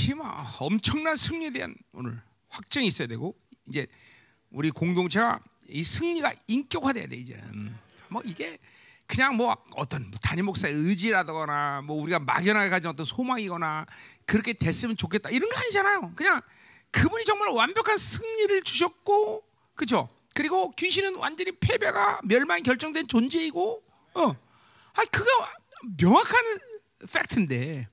희망, 엄청난 승리에 대한 오늘 확증이 있어야 되고 이제 우리 공동체가 이 승리가 인격화돼야 돼 이제는 뭐 이게 그냥 뭐 어떤 뭐 담임 목사의 의지라거나 뭐 우리가 막연하게 가진 어떤 소망이거나 그렇게 됐으면 좋겠다 이런 거 아니잖아요. 그냥 그분이 정말 완벽한 승리를 주셨고 그죠? 그리고 귀신은 완전히 패배가 멸망이 결정된 존재이고 어, 아 그거 명확한 팩트인데 아,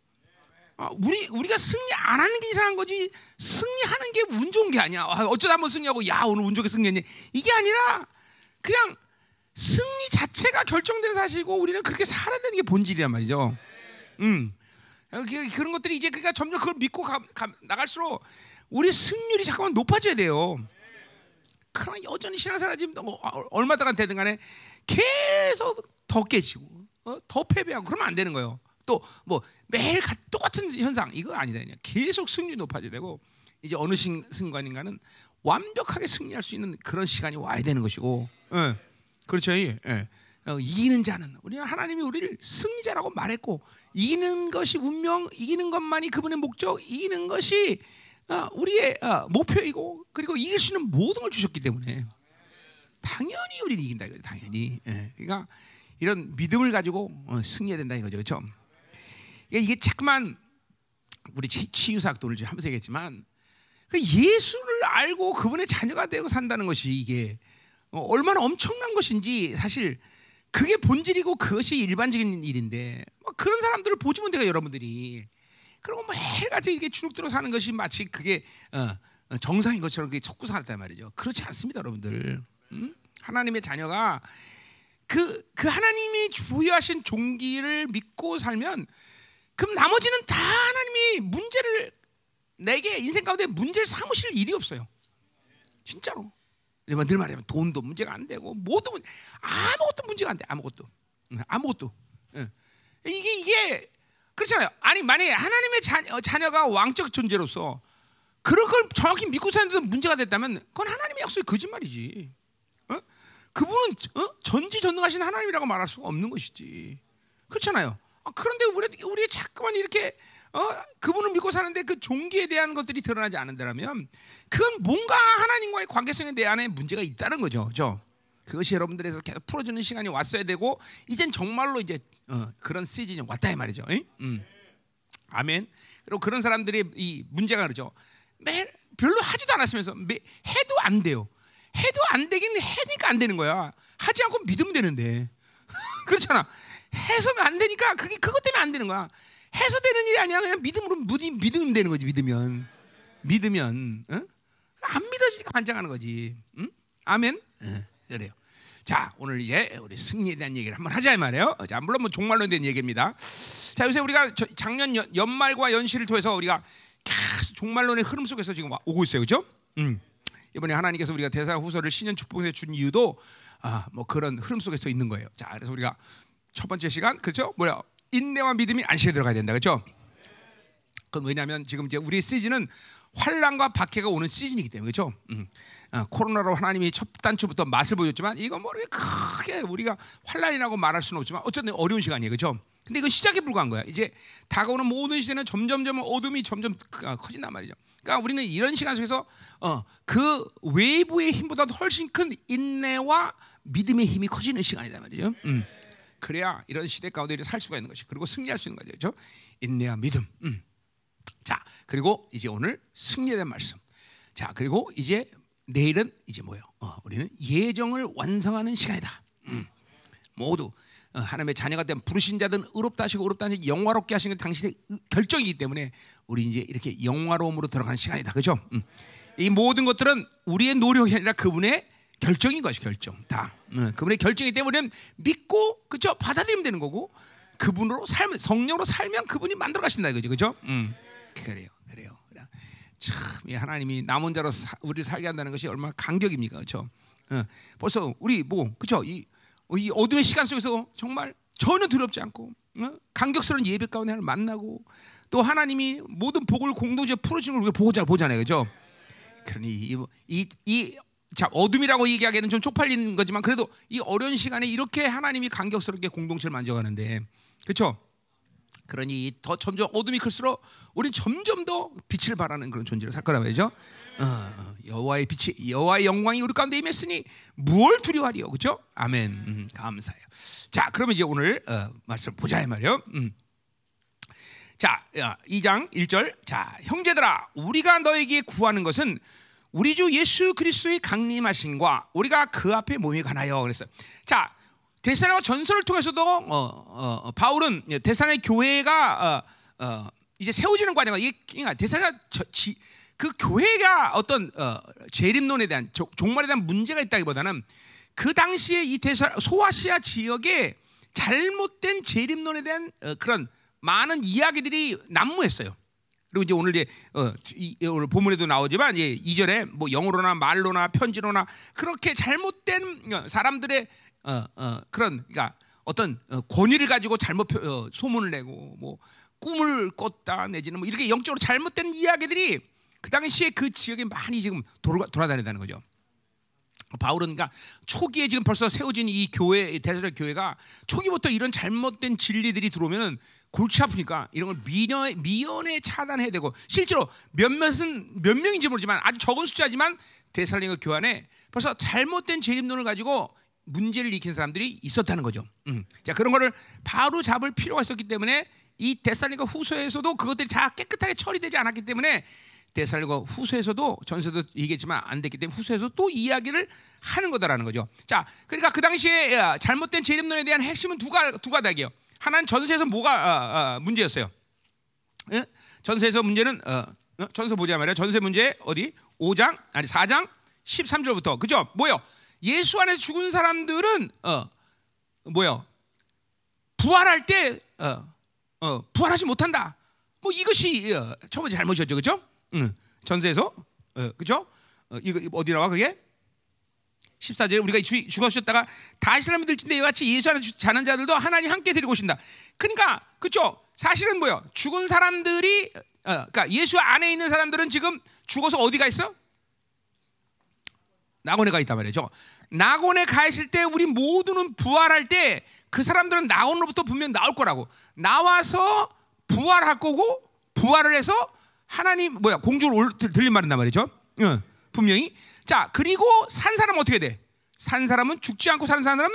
우리 우리가 승리 안 하는 게 이상한 거지 승리하는 게 운 좋은 게 아니야. 아, 어쩌다 한번 승리하고 야 오늘 운 좋게 승리했니? 이게 아니라 그냥 승리 자체가 결정된 사실이고 우리는 그렇게 살아야 되는 게 본질이란 말이죠. 음. 그- 그런 것들이 이제 그러니까 점점 그걸 믿고 가, 가- 나갈수록 우리 승률이 잠깐만 높아져야 돼요. 그러나 여전히 신앙생활 지금 뭐 얼마다가 되든 간에 계속 더 깨지고 어? 더 패배하고 그러면 안 되는 거예요. 또 뭐 매일 가- 똑같은 현상 이거 아니다 그냥 계속 승률이 높아져야 되고 이제 어느 신- 순간인가는 완벽하게 승리할 수 있는 그런 시간이 와야 되는 것이고, 예. 그렇죠, 예. 예. 어, 이기는 자는 우리는 하나님이 우리를 승리자라고 말했고 이기는 것이 운명, 이기는 것만이 그분의 목적, 이기는 것이 어, 우리의 어, 목표이고 그리고 이길 수 있는 모든 걸 주셨기 때문에 당연히 우리는 이긴다 이거죠. 당연히. 예. 그러니까 이런 믿음을 가지고 어, 승리해야 된다 이거죠. 그렇죠? 이게, 이게 자꾸만 우리 치- 치유사학도 오늘 좀 하면서 얘기했지만 그 예수를 알고 그분의 자녀가 되고 산다는 것이 이게 어, 얼마나 엄청난 것인지 사실 그게 본질이고 그것이 일반적인 일인데 뭐 그런 사람들을 보지면 돼요 여러분들이. 그리고 매일같이 이렇게 주눅들어 사는 것이 마치 그게 어, 어, 정상인 것처럼 그게 섞고 살았단 말이죠. 그렇지 않습니다 여러분들. 음? 하나님의 자녀가 그, 그 하나님이 부여하신 종기를 믿고 살면 그럼 나머지는 다 하나님이 문제를 내게 인생 가운데 문제를 삼으실 일이 없어요. 진짜로. 내가 늘 말하면 돈도 문제가 안 되고 모든 문- 아무것도 문제가 안 돼. 아무것도. 응, 아무것도. 응. 이게 이게 그렇잖아요. 아니 만약에 하나님의 자녀, 자녀 가 왕적 존재로서 그런 걸 정확히 믿고 사는데도 문제가 됐다면 그건 하나님의 약속이 거짓말이지. 어? 그분은 어? 전지전능하신 하나님이라고 말할 수가 없는 것이지. 그렇잖아요. 아, 그런데 우리 우리 자꾸만 이렇게 어? 그분을 믿고 사는데 그 종기에 대한 것들이 드러나지 않는다면 그건 뭔가 하나님과의 관계성에 대한 문제가 있다는 거죠. 그죠? 그것이 여러분들에서 계속 풀어주는 시간이 왔어야 되고 이젠 정말로 이제 어, 그런 시즌이 왔다 이 말이죠. 응? 음. 아멘. 그리고 그런 사람들이 이 문제가 그러죠. 매일 별로 하지도 않았으면서 매, 해도 안 돼요. 해도 안 되긴 해니까 안 되는 거야. 하지 않고 믿으면 되는데. 그렇잖아. 해서면 안 되니까 그게 그것 때문에 안 되는 거야. 해서 되는 일이 아니야. 그냥 믿음으로 믿음, 믿으면 되는 거지. 믿으면 믿으면 어? 안 믿어지니까 반장하는 거지. 응? 아멘. 예, 그래요. 자 오늘 이제 우리 승리에 대한 얘기를 한번 하자 이 말이에요. 자 물론 뭐 종말론에 대한 얘기입니다. 자 요새 우리가 저- 작년 연, 연말과 연시를 통해서 우리가 계속 종말론의 흐름 속에서 지금 와- 오고 있어요, 그렇죠? 음. 이번에 하나님께서 우리가 대사 후서를 신년 축복에 준 이유도 아, 뭐 그런 흐름 속에서 있는 거예요. 자 그래서 우리가 첫 번째 시간 그렇죠? 뭐야 인내와 믿음이 안식에 들어가야 된다, 그렇죠? 그건 왜냐하면 지금 이제 우리 시즌은 환란과 박해가 오는 시즌이기 때문에 그렇죠? 음. 아, 코로나로 하나님이 첫 단추부터 맛을 보여줬지만 이건 뭐 크게 우리가 환란이라고 말할 수는 없지만 어쨌든 어려운 시간이에요, 그렇죠? 근데 이건 시작에 불과한 거야. 이제 다가오는 모든 시대는 점점점 어둠이 점점 크- 아, 커진단 말이죠. 그러니까 우리는 이런 시간 속에서 어, 그 외부의 힘보다 훨씬 큰 인내와 믿음의 힘이 커지는 시간이다 말이죠. 음. 그래야 이런 시대 가운데 살 수가 있는 것이 그리고 승리할 수 있는 거죠. 그렇죠? 인내와 믿음. 음. 자, 그리고 이제 오늘 승리에 말씀. 자, 그리고 이제 내일은 이제 뭐요? 어, 우리는 예정을 완성하는 시간이다. 음. 모두 어, 하나님의 자녀가 된 부르신 자든 의롭다 하시고 의롭다 하시고 영화롭게 하시는 게 당신의 의- 결정이기 때문에 우리 이제 이렇게 영화로움으로 들어가는 시간이다. 그죠? 음. 이 모든 것들은 우리의 노력이 아니라 그분의 결정인 것이 결정. 다. 음, 그분의 결정이기 때문에 믿고 그죠? 받아들이면 되는 거고 그분으로 살면 성령으로 살면 그분이 만들어 가신다 이거죠. 그죠? 음. 그래요. 그래요. 그래. 참, 이 하나님이 남은 자로 사, 우리를 살게 한다는 것이 얼마나 강격입니까, 그렇죠? 어, 벌써 우리 뭐 그렇죠? 이, 이 어둠의 시간 속에서 정말 전혀 두렵지 않고 어? 강격스러운 예배 가운데 하나님을 만나고 또 하나님이 모든 복을 공동체 풀어주는 걸 우리가 보자 보잖아요, 그렇죠? 그러니 이, 이, 이 자, 어둠이라고 얘기하기에는 좀 쪽팔리는 거지만 그래도 이 어려운 시간에 이렇게 하나님이 강격스럽게 공동체를 만져가는데 그렇죠? 그러니 더 점점 어둠이 클수록 우리는 점점 더 빛을 발하는 그런 존재로 살 거란 말이죠. 어, 어, 여호와의 빛이 여호와의 영광이 우리 가운데 임했으니 무엇 두려워하리요, 그렇죠? 아멘. 음, 감사해요. 자, 그러면 이제 오늘 어, 말씀 보자 이 말이요. 음. 자, 2장 1절. 자, 형제들아, 우리가 너에게 구하는 것은 우리 주 예수 그리스도의 강림하신과 우리가 그 앞에 몸이 가나요. 그랬어요. 자, 대사나 전설을 통해서도 어, 어, 어, 바울은 대사의 교회가 어, 어, 이제 세워지는 과정이 이게 그러니까 대사가 그 교회가 어떤 어, 재림론에 대한 종말에 대한 문제가 있다기보다는 그 당시에 이 대사 소아시아 지역에 잘못된 재림론에 대한 그런 많은 이야기들이 난무했어요. 그리고 이제 오늘 이제 어, 이, 오늘 본문에도 나오지만 이제 이절에 뭐 영어로나 말로나 편지로나 그렇게 잘못된 어, 사람들의 어, 어, 그런 그러니까 어떤 어, 권위를 가지고 잘못 어, 소문을 내고 뭐 꿈을 꿨다 내지는 뭐 이렇게 영적으로 잘못된 이야기들이 그 당시에 그 지역에 많이 지금 돌아, 돌아다닌다는 거죠. 바울은 그러니까 초기에 지금 벌써 세워진 이 교회 대사적 교회가 초기부터 이런 잘못된 진리들이 들어오면은 골치 아프니까 이런 걸 미연에, 미연에 차단해야 되고 실제로 몇몇은 몇 명인지 모르지만 아주 적은 숫자지만 대살링의 교환에 벌써 잘못된 재림론을 가지고 문제를 일으킨 사람들이 있었다는 거죠. 음. 자 그런 거를 바로 잡을 필요가 있었기 때문에 이 데살리가 후서에서도 그것들이 다 깨끗하게 처리되지 않았기 때문에 데살리가 후서에서도 전서도 얘기했지만 안 됐기 때문에 후서에서 또 이야기를 하는 거다라는 거죠. 자 그러니까 그 당시에 잘못된 재림론에 대한 핵심은 두가 두 가닥이에요. 하나는 전세에서 뭐가 어, 어, 문제였어요. 예? 전세에서 문제는 어, 어, 전세 보자 말이야. 전세 문제 어디? 5장 아니 4장 13절부터 그죠? 뭐요? 예수 안에서 죽은 사람들은 어 뭐요? 부활할 때 어, 어, 부활하지 못한다. 뭐 이것이 어, 첫 번째 잘못이었죠, 그죠? 응. 전세에서 어, 그죠? 어, 이거 어디 나와 그게? 14절에 우리가 죽었셨다가 다시 사람이 들진데 이와 같이 예수 안에서 자는 자들도 하나님 함께 데리고 오신다. 그러니까 그죠? 사실은 뭐요? 죽은 사람들이 어, 그러니까 예수 안에 있는 사람들은 지금 죽어서 어디가 있어? 낙원에 가 있단 말이죠. 낙원에 가 있을 때 우리 모두는 부활할 때 그 사람들은 낙원으로부터 분명 나올 거라고. 나와서 부활할 거고 부활을 해서 하나님 뭐야 공주로 들림 말한단 말이죠. 응, 분명히 자, 그리고 산 사람은 어떻게 돼? 산 사람은 죽지 않고 사는 사람은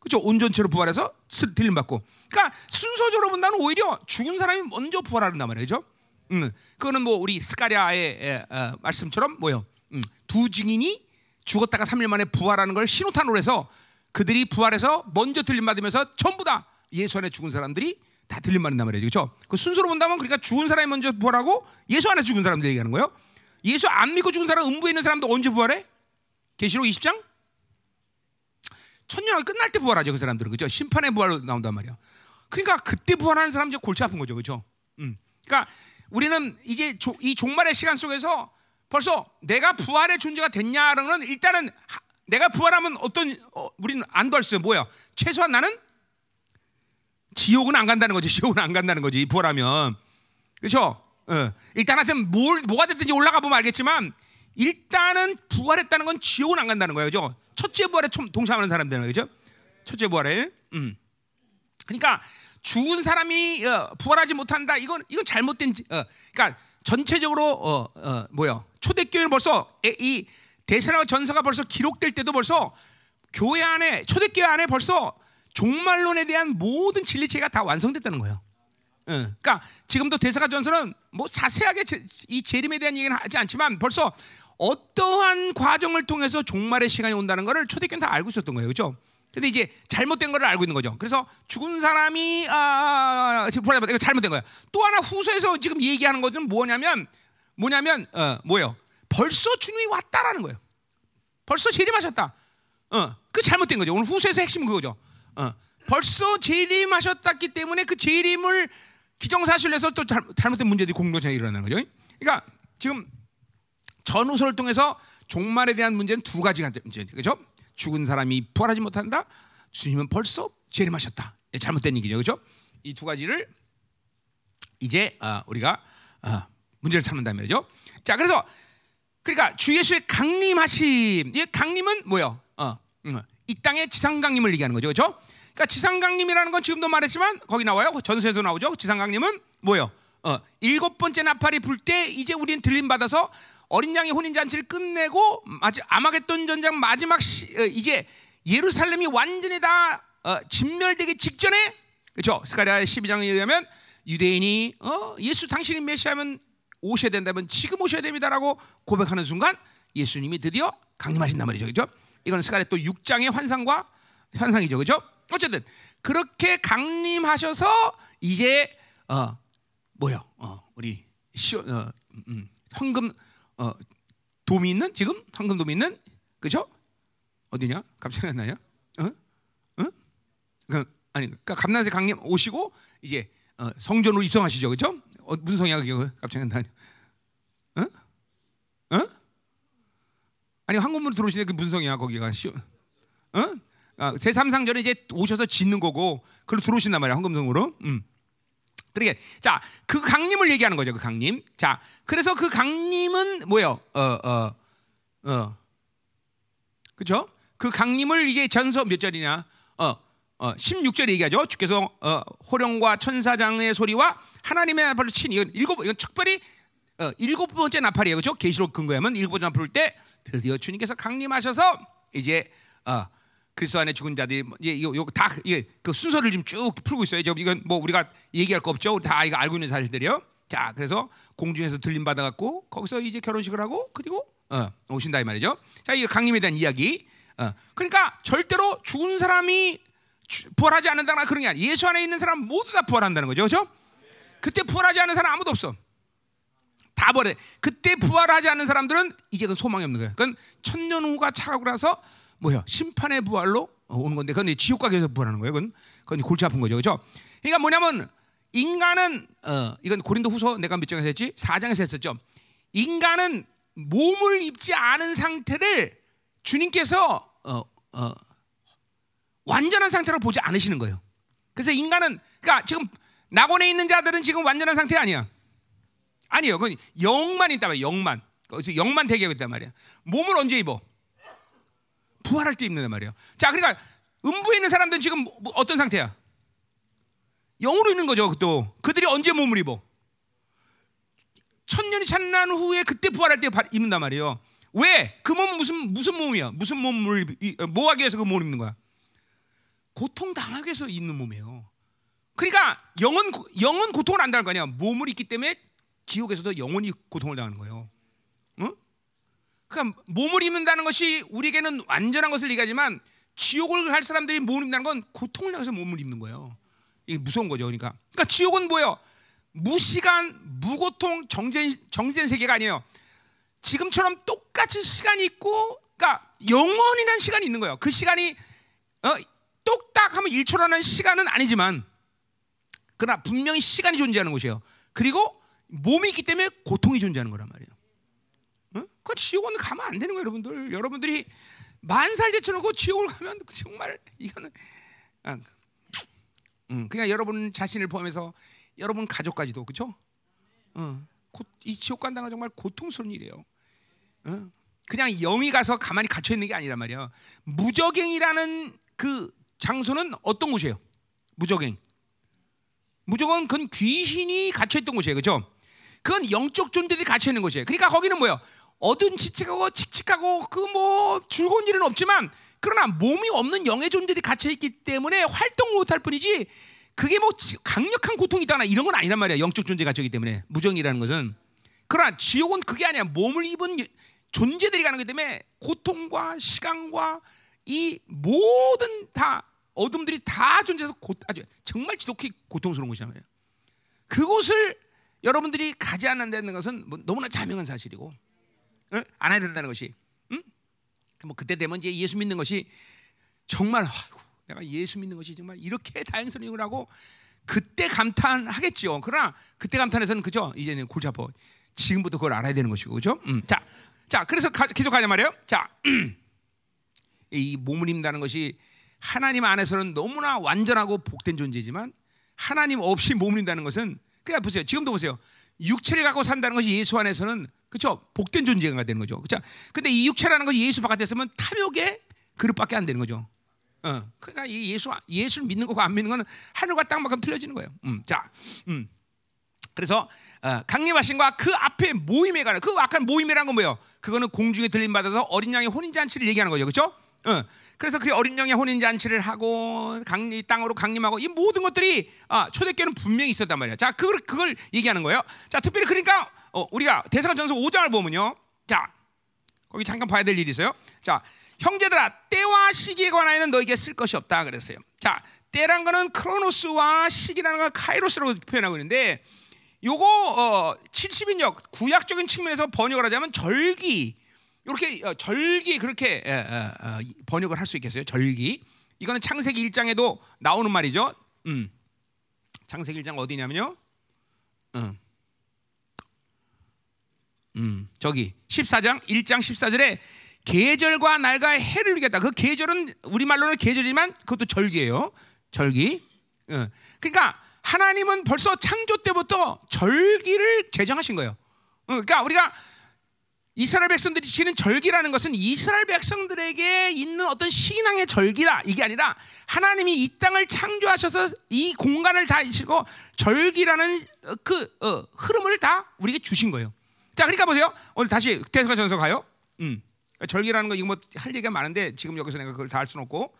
그죠 온전체로 부활해서 들림 받고. 그러니까 순서적으로 본다면 오히려 죽은 사람이 먼저 부활하는단 말이죠. 음, 그거는 뭐 우리 스가랴의 에, 에, 말씀처럼 뭐요? 음, 두 증인이 죽었다가 3일 만에 부활하는 걸 신호탄으로 해서 그들이 부활해서 먼저 들림 받으면서 전부 다 예수 안에 죽은 사람들이 다 들림 받는단 말이죠. 그렇죠? 그 순서로 본다면 그러니까 죽은 사람이 먼저 부활하고 예수 안에 죽은 사람들 얘기하는 거예요. 예수 안 믿고 죽은 사람 음부에 있는 사람도 언제 부활해? 계시록 20장? 천년이 끝날 때 부활하죠 그 사람들은 그죠? 심판의 부활로 나온단 말이야. 그러니까 그때 부활하는 사람 이제 골치 아픈 거죠, 그죠? 음. 그러니까 우리는 이제 조, 이 종말의 시간 속에서 벌써 내가 부활의 존재가 됐냐는 일단은 하, 내가 부활하면 어떤 어, 우리는 안 부활 수 있어요. 뭐야? 최소한 나는 지옥은 안 간다는 거지. 지옥은 안 간다는 거지. 부활하면 그렇죠? 어, 일단 하여튼 뭘 뭐가 됐든지 올라가 보면 알겠지만 일단은 부활했다는 건 지옥은 안 간다는 거예요, 그죠? 첫째 부활에 동참하는 사람들은 그죠? 첫째 부활에, 음. 그러니까 죽은 사람이 어, 부활하지 못한다. 이건 이건 잘못된, 어, 그러니까 전체적으로 어, 어, 뭐야? 초대교회는 벌써 이 대세라고 전서가 벌써 기록될 때도 벌써 교회 안에 초대교회 안에 벌써 종말론에 대한 모든 진리체가 다 완성됐다는 거예요. 그러니까 지금도 대사가 전서는 뭐 자세하게 이 재림에 대한 얘기는 하지 않지만 벌써 어떠한 과정을 통해서 종말의 시간이 온다는 것을 초대교회는 다 알고 있었던 거예요, 그렇죠? 근데 이제 잘못된 거를 알고 있는 거죠. 그래서 죽은 사람이 아, 지금 불안해 이거 잘못된 거야. 또 하나 후서에서 지금 얘기하는 것은 뭐냐면 뭐냐면 어, 뭐예요? 벌써 주님이 왔다라는 거예요. 벌써 재림하셨다. 어, 그 잘못된 거죠. 오늘 후서에서 핵심은 그거죠. 어, 벌써 재림하셨다기 때문에 그 재림을 기정사실에서 또 잘못된 문제들이 공동체에 일어나는 거죠. 그러니까 지금 전후서를 통해서 종말에 대한 문제는 두 가지가 문제죠. 그렇죠? 죽은 사람이 부활하지 못한다. 주님은 벌써 재림하셨다. 예, 잘못된 얘기죠. 그렇죠? 이 두 가지를 이제 어, 우리가 어, 문제를 삼는다 말이죠. 자, 그래서 그러니까 주 예수의 강림하심. 이 강림은 뭐요? 어, 어, 이 땅의 지상 강림을 얘기하는 거죠. 그렇죠? 그러니까 지상강림이라는 건 지금도 말했지만 거기 나와요. 전서에도 나오죠. 지상강림은 뭐요? 어, 일곱 번째 나팔이 불 때 이제 우리는 들림 받아서 어린 양의 혼인 잔치를 끝내고 마지 아마겟돈 전장 마지막 시, 어, 이제 예루살렘이 완전히 다 어, 진멸되기 직전에 그렇죠? 스가랴 12장에 의하면 유대인이 어, 예수 당신이 메시아면 오셔야 된다면 지금 오셔야 됩니다라고 고백하는 순간 예수님이 드디어 강림하신단 말이죠. 그죠? 이건 스가랴 또 6장의 환상과 환상이죠. 그죠? 어쨌든 그렇게 강림하셔서 이제 어 뭐요? 어 우리 시 어, 음, 황금 어 돔이 있는 지금 황금 돔이 있는 그죠? 어디냐? 갑자기 나요? 어? 어? 그 아니 그러니까 감난세 강림 오시고 이제 어, 성전으로 입성하시죠. 그죠? 어, 무슨 성이야 그게 갑자기 나요? 어? 어? 아니 황금으로 들어오시는 그 무슨 성이야 거기가 시 어? 아, 제3상전에 이제 오셔서 짓는 거고 그걸로 들어오신단 말이야 황금성으로. 음. 그러게 자그 강림을 얘기하는 거죠 그 강림. 자 그래서 그 강림은 뭐예요? 어어 어, 어. 그죠? 그 강림을 이제 전서 몇 절이냐? 어, 어 16절 얘기하죠. 주께서 어, 호령과 천사장의 소리와 하나님의 나팔을 친 이건 일곱 이건 특별히 어, 일곱 번째 나팔이에요. 그렇죠? 계시록 근거하면 일곱 번째 나팔 때 드디어 주님께서 강림하셔서 이제 어, 그리스도 안에 죽은 자들이 뭐 이제 이거, 이거 다 이게 그 순서를 좀쭉 풀고 있어요. 저 이건 뭐 우리가 얘기할 거 없죠. 다 이거 알고 있는 사실들이요. 자, 그래서 공중에서 들림 받아 갖고 거기서 이제 결혼식을 하고 그리고 어, 오신다 이 말이죠. 자, 이 강림에 대한 이야기. 어, 그러니까 절대로 죽은 사람이 부활하지 않는다나 그런 게 아니야. 예수 안에 있는 사람 모두 다 부활한다는 거죠. 그렇죠? 그때 부활하지 않는 사람 아무도 없어. 다 버려. 그때 부활하지 않는 사람들은 이제 그 소망이 없는 거예요. 그건 천년 후가 차가고 나서 뭐야 심판의 부활로 오는 건데 그건 지옥 가게에서 부활하는 거예요. 그건 그건 골치 아픈 거죠, 그렇죠? 그러니까 뭐냐면 인간은 어, 이건 고린도후서 내가 몇 장에서 했지? 4장에서 했었죠. 인간은 몸을 입지 않은 상태를 주님께서 어, 어, 완전한 상태로 보지 않으시는 거예요. 그래서 인간은 그러니까 지금 낙원에 있는 자들은 지금 완전한 상태 아니야. 아니요, 그건 영만 있단 말이야. 영만. 영만 대기하고 있단 말이야. 몸을 언제 입어? 부활할 때 입는단 말이에요. 자, 그러니까 음부에 있는 사람들은 지금 뭐, 뭐 어떤 상태야? 영으로 있는 거죠. 또 그들이 언제 몸을 입어? 천년이 찬난 후에 그때 부활할 때 입는단 말이에요. 왜? 그 몸은 무슨 무슨 몸이야? 무슨 몸을 뭐 하기 위해서 그 몸을 입는 거야? 고통 당하기 위해서 입는 몸이에요. 그러니까 영은 영은 고통을 안 당할 거 아니야. 몸을 입기 때문에 지옥에서도 영원히 고통을 당하는 거예요. 응? 그러니까 몸을 입는다는 것이 우리에게는 완전한 것을 얘기하지만 지옥을 갈 사람들이 몸을 입는다는 건 고통을 당해서 몸을 입는 거예요. 이게 무서운 거죠. 그러니까, 그러니까 지옥은 뭐예요? 무시간, 무고통, 정전 정전 세계가 아니에요. 지금처럼 똑같이 시간이 있고, 그러니까 영원이라는 시간이 있는 거예요. 그 시간이 어, 똑딱하면 1초라는 시간은 아니지만, 그러나 분명히 시간이 존재하는 곳이에요. 그리고 몸이 있기 때문에 고통이 존재하는 거란 말이에요. 그 지옥은 가면 안 되는 거예요, 여러분들. 여러분들이 만살 제쳐놓고 지옥을 가면 정말 이거는 아, 음, 그냥 여러분 자신을 포함해서 여러분 가족까지도 그렇죠? 어, 이 지옥 간다는 건 정말 고통스러운 일이에요. 어? 그냥 영이 가서 가만히 갇혀 있는 게 아니란 말이야. 무적행이라는 그 장소는 어떤 곳이에요? 무적행. 무적은 그건 귀신이 갇혀 있던 곳이에요, 그렇죠? 그건 영적 존재들이 갇혀 있는 곳이에요. 그러니까 거기는 뭐예요? 어두운 칙칙하고 칙칙하고 그 뭐 즐거운 일은 없지만 그러나 몸이 없는 영의 존재들이 갇혀 있기 때문에 활동을 못할 뿐이지 그게 뭐 강력한 고통이 있다나 이런 건 아니란 말이야 영적 존재가 갇혀있기 때문에. 무정이라는 것은. 그러나 지옥은 그게 아니야. 몸을 입은 존재들이 가는 거기 때문에 고통과 시간과 이 모든 다 어둠들이 다 존재해서 고, 아주 정말 지독히 고통스러운 말이야. 그곳을 여러분들이 가지 않는다는 것은 뭐 너무나 자명한 사실이고. 응? 안 해야 된다는 것이. 응? 뭐 그때 되면 이제 예수 믿는 것이 정말 아이고, 내가 예수 믿는 것이 정말 이렇게 다행스러운 걸 하고 그때 감탄하겠죠. 그러나 그때 감탄해서는 그죠? 이제는 골치 아파. 지금부터 그걸 알아야 되는 것이고 그죠? 음. 자, 자 그래서 가, 계속 가자 말이에요. 자, 이 몸을 입는다는 것이 하나님 안에서는 너무나 완전하고 복된 존재지만 하나님 없이 몸을 입는다는 것은 그냥 보세요. 지금도 보세요. 육체를 갖고 산다는 것이 예수 안에서는 그렇죠? 복된 존재가 되는 거죠. 그렇죠? 근데 이 육체라는 것이 예수 바깥에 있으면 탐욕의 그릇밖에 안 되는 거죠. 어, 그러니까 이 예수 예수를 믿는 거고 안 믿는 거는 하늘과 땅만큼 틀려지는 거예요. 음, 자, 음. 그래서 어, 강림하신과 그 앞에 모임에 가는 그 악한 모임이라는 건 뭐예요? 그거는 공중에 들림 받아서 어린 양의 혼인 잔치를 얘기하는 거죠, 그렇죠? 어, 그래서 그 어린 양의 혼인 잔치를 하고 강리 땅으로 강림하고 이 모든 것들이 아, 초대교회는 분명히 있었단 말이야. 자, 그걸 그걸 얘기하는 거예요. 자, 특별히 그러니까 어, 우리가 대사전서 5장을 보면요, 자, 거기 잠깐 봐야 될 일이 있어요. 자, 형제들아 때와 시기에 관하여는 너에게 쓸 것이 없다 그랬어요. 자, 때란 거는 크로노스와 시기라는 건 카이로스라고 표현하고 있는데 요거 어, 70인역 구약적인 측면에서 번역을 하자면 절기 이렇게 어, 절기 그렇게 에, 에, 어, 번역을 할 수 있겠어요. 절기 이거는 창세기 1장에도 나오는 말이죠. 음. 창세기 1장 어디냐면요. 음. 음, 저기 14장 1장 14절에 계절과 날과 해를 이겠다. 그 계절은 우리 말로는 계절이지만 그것도 절기예요. 절기. 어. 그러니까 하나님은 벌써 창조 때부터 절기를 제정하신 거예요. 어, 그러니까 우리가 이스라엘 백성들이 지는 절기라는 것은 이스라엘 백성들에게 있는 어떤 신앙의 절기라 이게 아니라 하나님이 이 땅을 창조하셔서 이 공간을 다 이시고 절기라는 그 어, 흐름을 다 우리에게 주신 거예요. 자, 그러니까 보세요. 오늘 다시 대사전서 가요. 음. 절기라는 거 이거 뭐 할 얘기가 많은데 지금 여기서 내가 그걸 다 할 수는 없고.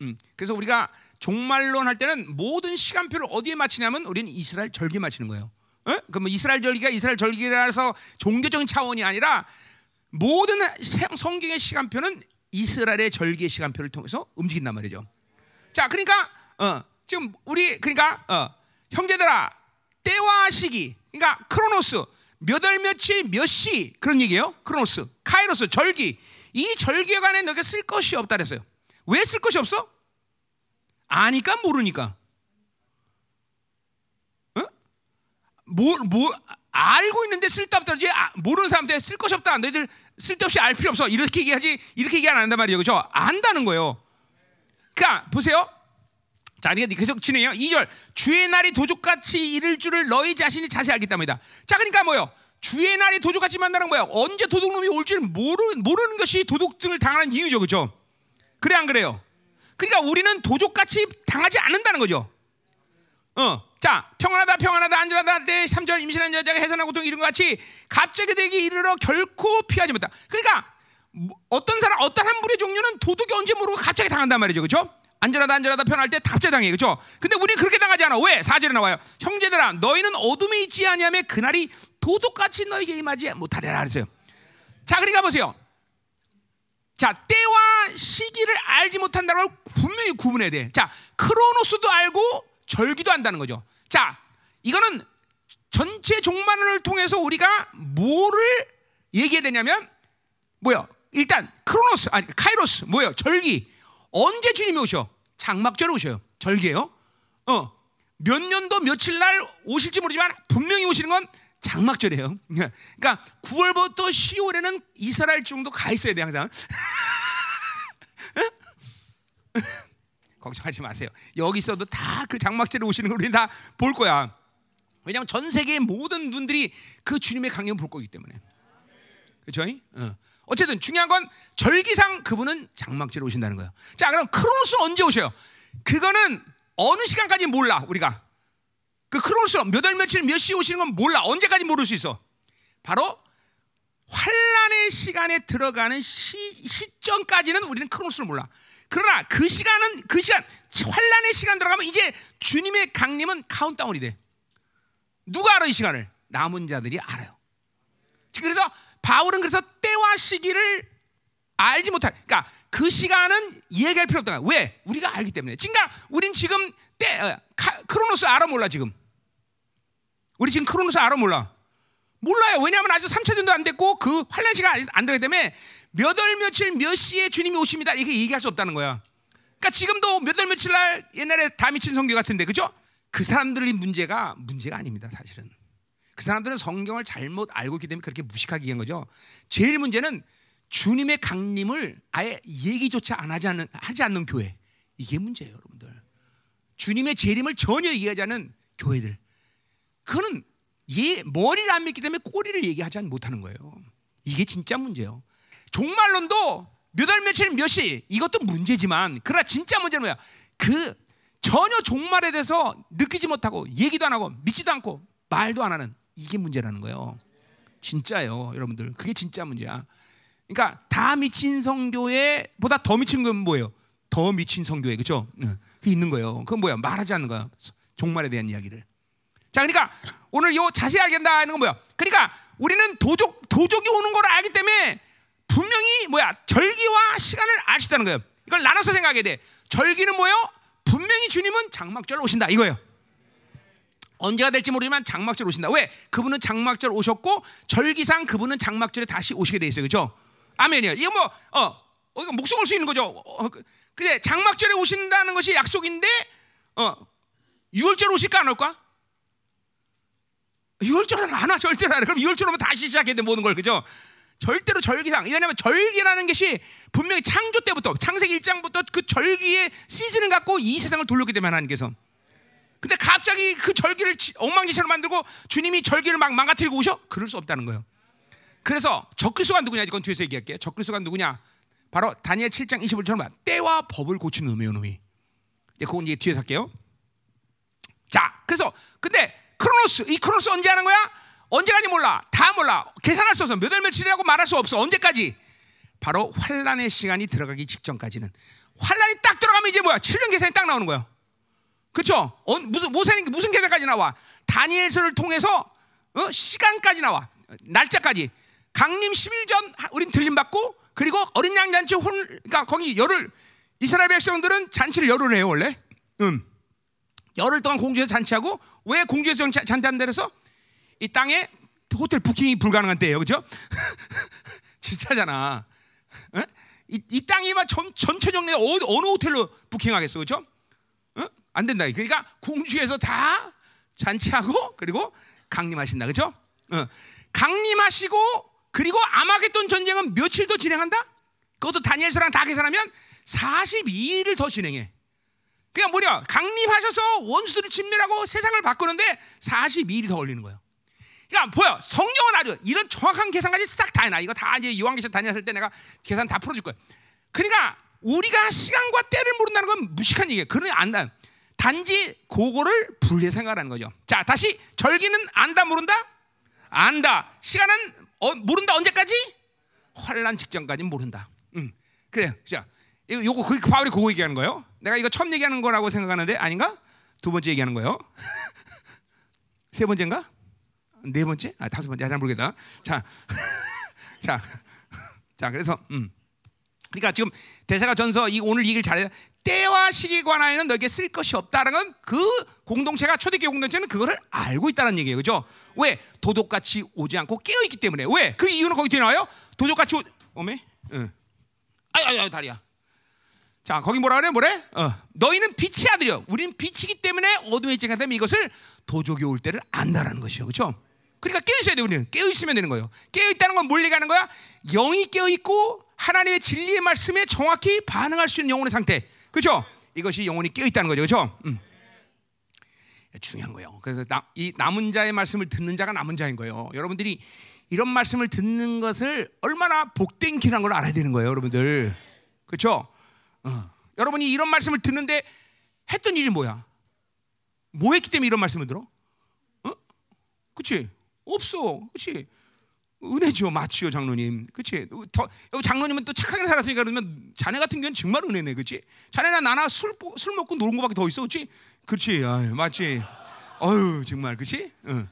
음. 그래서 우리가 종말론 할 때는 모든 시간표를 어디에 맞추냐면 우리는 이스라엘 절기 맞추는 거예요. 어? 그럼 이스라엘 절기가 이스라엘 절기라서 종교적인 차원이 아니라 모든 성경의 시간표는 이스라엘의 절기의 시간표를 통해서 움직인단 말이죠. 자, 그러니까 어, 지금 우리 그러니까 어, 형제들아 때와 시기, 그러니까 크로노스 몇 월 며칠 몇 시 그런 얘기예요. 크로노스, 카이로스, 절기. 이 절기에 관해 너게 쓸 것이 없다 그랬어요. 왜 쓸 것이 없어? 아니까 모르니까. 어? 뭐, 뭐, 알고 있는데 쓸데없다 그러지. 아, 모르는 사람한테 쓸 것이 없다. 너희들 쓸데없이 알 필요 없어. 이렇게 얘기하지. 이렇게 얘기 안 한단 말이에요. 그죠? 안다는 거예요. 그러니까 보세요. 자, 이게 계속 진행해요. 2절. 주의 날이 도둑같이 이를 줄을 너희 자신이 자세히 알기 때문이다. 자, 그러니까 뭐요? 주의 날이 도둑같이 만나는 거예요. 언제 도둑놈이 올지 모르, 모르는 것이 도둑들을 당하는 이유죠. 그죠? 그래, 안 그래요? 그러니까 우리는 도둑같이 당하지 않는다는 거죠. 어. 자, 평안하다, 평안하다, 안전하다 때 3절 임신한 여자가 해산하고 고통 이런 것 같이 갑자기 되기 이르러 결코 피하지 못다. 그러니까 뭐, 어떤 사람, 어떤 한 불의 종류는 도둑이 언제 모르고 갑자기 당한단 말이죠. 그죠? 안전하다 안전하다 편할 때 답제 당해 그죠? 근데 우리는 그렇게 당하지 않아. 왜? 사절에 나와요. 형제들아 너희는 어둠에 있지 아니하며 그날이 도둑같이 너에게 임하지 못하리라 그랬어요. 자, 그러니까 보세요. 자, 때와 시기를 알지 못한다는 걸 분명히 구분해야 돼. 자, 크로노스도 알고 절기도 안다는 거죠. 자, 이거는 전체 종말론을 통해서 우리가 뭐를 얘기해야 되냐면 뭐요? 일단 크로노스 아니 카이로스 뭐예요? 절기 언제 주님이 오셔? 장막절에 오셔요. 절개요. 어. 몇 년도 며칠 날 오실지 모르지만 분명히 오시는 건 장막절이에요. 그러니까 9월부터 10월에는 이스라엘 정도 가 있어야 돼 항상. 걱정하지 마세요. 여기 있어도 다 그 장막절에 오시는 걸 우리 다볼 거야. 왜냐하면 전 세계의 모든 눈들이 그 주님의 강림 볼 거기 때문에. 그렇죠? 어. 어쨌든 중요한 건 절기상 그분은 장막절에 오신다는 거예요. 자, 그럼 크로노스 언제 오셔요? 그거는 어느 시간까지 몰라 우리가. 그 크로노스 몇월 며칠 몇 시에 오시는 건 몰라. 언제까지 모를 수 있어. 바로 환란의 시간에 들어가는 시, 시점까지는 우리는 크로노스를 몰라. 그러나 그 시간은 그 시간 환란의 시간 들어가면 이제 주님의 강림은 카운트다운이 돼. 누가 알아 이 시간을? 남은 자들이 알아요. 그래서 바울은 그래서 때와 시기를 알지 못할. 그러니까 그 시간은 얘기할 필요 없다. 왜? 우리가 알기 때문에. 그러니까 우린 지금 때 어, 카, 크로노스 알아 몰라 지금. 우리 지금 크로노스 알아 몰라. 몰라요. 왜냐하면 아직 3차 전도 안 됐고 그 환란 시간 안 되기 때문에 몇 월 며칠 몇 시에 주님이 오십니다. 이렇게 얘기할 수 없다는 거야. 그러니까 지금도 몇 월 며칠 날 옛날에 다 미친 성교 같은데 그죠? 그 사람들의 문제가 문제가 아닙니다. 사실은. 그 사람들은 성경을 잘못 알고 있기 때문에 그렇게 무식하게 한 거죠. 제일 문제는 주님의 강림을 아예 얘기조차 안 하지 않는, 하지 않는 교회. 이게 문제예요, 여러분들. 주님의 재림을 전혀 얘기하지 않는 교회들. 그거는 예, 머리를 안 믿기 때문에 꼬리를 얘기하지 못하는 거예요. 이게 진짜 문제예요. 종말론도 몇 월 며칠 몇 시 이것도 문제지만 그러나 진짜 문제는 뭐야? 그 전혀 종말에 대해서 느끼지 못하고 얘기도 안 하고 믿지도 않고 말도 안 하는 이게 문제라는 거예요. 진짜예요, 여러분들. 그게 진짜 문제야. 그러니까 다 미친 성교회 보다 더 미친 건 뭐예요? 더 미친 성교회 그죠? 그 있는 거예요. 그건 뭐야? 말하지 않는 거야. 종말에 대한 이야기를. 자, 그러니까 오늘 요 자세히 알겠다 하는 건 뭐야? 그러니까 우리는 도적 도적이 오는 걸 알기 때문에 분명히 뭐야? 절기와 시간을 알 수 있다는 거예요. 이걸 나눠서 생각해야 돼. 절기는 뭐예요? 분명히 주님은 장막절 오신다 이거예요. 언제가 될지 모르지만 장막절 오신다. 왜? 그분은 장막절 오셨고 절기상 그분은 장막절에 다시 오시게 돼 있어요. 그렇죠? 아멘이요. 이거 뭐 어, 어 이거 목숨 걸 수 있는 거죠. 어, 근데 장막절에 오신다는 것이 약속인데 어 6월절 오실까 안 올까? 6월절은 안 와, 절대로 안 와. 그럼 6월절 오면 다시 시작해야 돼, 모든 걸, 그죠? 절대로 절기상. 왜냐하면 절기라는 것이 분명히 창조 때부터, 창세기 1장부터 그 절기의 시즌을 갖고 이 세상을 돌렸기 때문에 하나님께서. 근데 갑자기 그 절기를 엉망진창으로 만들고 주님이 절기를 막 망가뜨리고 오셔? 그럴 수 없다는 거예요. 그래서 적그리스도가 누구냐? 이건 뒤에서 얘기할게요. 적그리스도가 누구냐? 바로 다니엘 7장 21절만 때와 법을 고치는 놈이에요, 놈이. 이제 그건 이제 뒤에서 할게요. 자, 그래서 근데 크로노스 이 크로노스 언제 하는 거야? 언제까지 몰라. 다 몰라. 계산할 수 없어. 몇월 며칠이라고 말할 수 없어. 언제까지? 바로 환란의 시간이 들어가기 직전까지는 환란이 딱 들어가면 이제 뭐야? 7년 계산이 딱 나오는 거야. 그렇죠? 어, 무슨 무슨 무슨 계산까지 나와? 다니엘서를 통해서 어? 시간까지 나와. 날짜까지. 강림 10일 전 우린 들림 받고 그리고 어린 양 잔치 혼 그러니까 거기 열흘 이스라엘 백성들은 잔치를 열흘 해요, 원래. 음. 열흘 동안 공주에서 잔치하고 왜 공주에서 잔치한다 그래서 이 땅에 호텔 부킹이 불가능한 때예요, 그렇죠? 진짜잖아. 어? 이, 이 땅이만 전, 전체적 내 어느, 어느 호텔로 부킹하겠어, 그렇죠? 어? 안 된다. 그러니까 공주에서 다 잔치하고 그리고 강림하신다, 그렇죠? 어. 강림하시고 그리고 아마겟돈 전쟁은 며칠 더 진행한다? 그것도 다니엘서랑 다 계산하면 42일을 더 진행해. 그냥 뭐냐 강림하셔서 원수들을 진멸하고 세상을 바꾸는데 42일이 더 걸리는 거예요. 그러니까 보여 성경은 아주 이런 정확한 계산까지 싹 다 해놔. 이거 다 이제 요한계시록 다녔을 때 내가 계산 다 풀어줄 거야. 그러니까 우리가 시간과 때를 모른다는 건 무식한 얘기예요. 그런 안다. 단지 그거를 분리 생각하는 거죠. 자 다시 절기는 안다 모른다? 안다. 시간은 어, 모른다 언제까지? 환란 직전까지 모른다. 음 그래. 자 이거 요거 그 바울이 그거 얘기하는 거예요. 내가 이거 처음 얘기하는 거라고 생각하는데 아닌가? 두 번째 얘기하는 거예요. 세 번째인가? 네 번째? 아 다섯 번째. 잘 모르겠다. 자, 자, 자. 그래서 음. 그러니까 지금 대사가 전서 이 오늘 얘기를 잘해. 때와 시기 관하에는 너에게 쓸 것이 없다는 건그 공동체가 초대교회 공동체는 그거를 알고 있다는 얘기예요. 그죠? 왜? 도둑같이 오지 않고 깨어 있기 때문에. 왜? 그 이유는 거기 뒤에 나와요. 도둑같이 오 어메? 응. 아유 아유 다리야. 자, 거기 뭐라 그래? 뭐래? 어, 너희는 빛의 아들이요. 우리는 빛이기 때문에 어둠에 지가 되면 이것을 도적이 올 때를 안다라는 것이요. 그렇죠? 그러니까 깨어 있어야 돼 우리는. 깨어 있으면 되는 거예요. 깨어 있다는 건 뭘 얘기하는 거야? 영이 깨어 있고 하나님의 진리의 말씀에 정확히 반응할 수 있는 영혼의 상태. 그렇죠? 이것이 영혼이 깨어 있다는 거죠. 그렇죠? 음. 중요한 거예요. 그래서 나, 이 남은 자의 말씀을 듣는 자가 남은 자인 거예요. 여러분들이 이런 말씀을 듣는 것을 얼마나 복된 길한 걸 알아야 되는 거예요, 여러분들. 그렇죠? 어. 여러분이 이런 말씀을 듣는데 했던 일이 뭐야? 뭐 했기 때문에 이런 말씀을 들어? 어? 그치? 없어. 그치? 은혜죠. 맞지요, 장로님. 더, 장로님은 또 착하게 살았으니까 그러면 자네 같은 경우는 정말 은혜네. 그치? 자네나 나나 술, 술 먹고 노는 거밖에 더 있어. 그치? 아유, 맞지? 어유 정말. 그치? 응.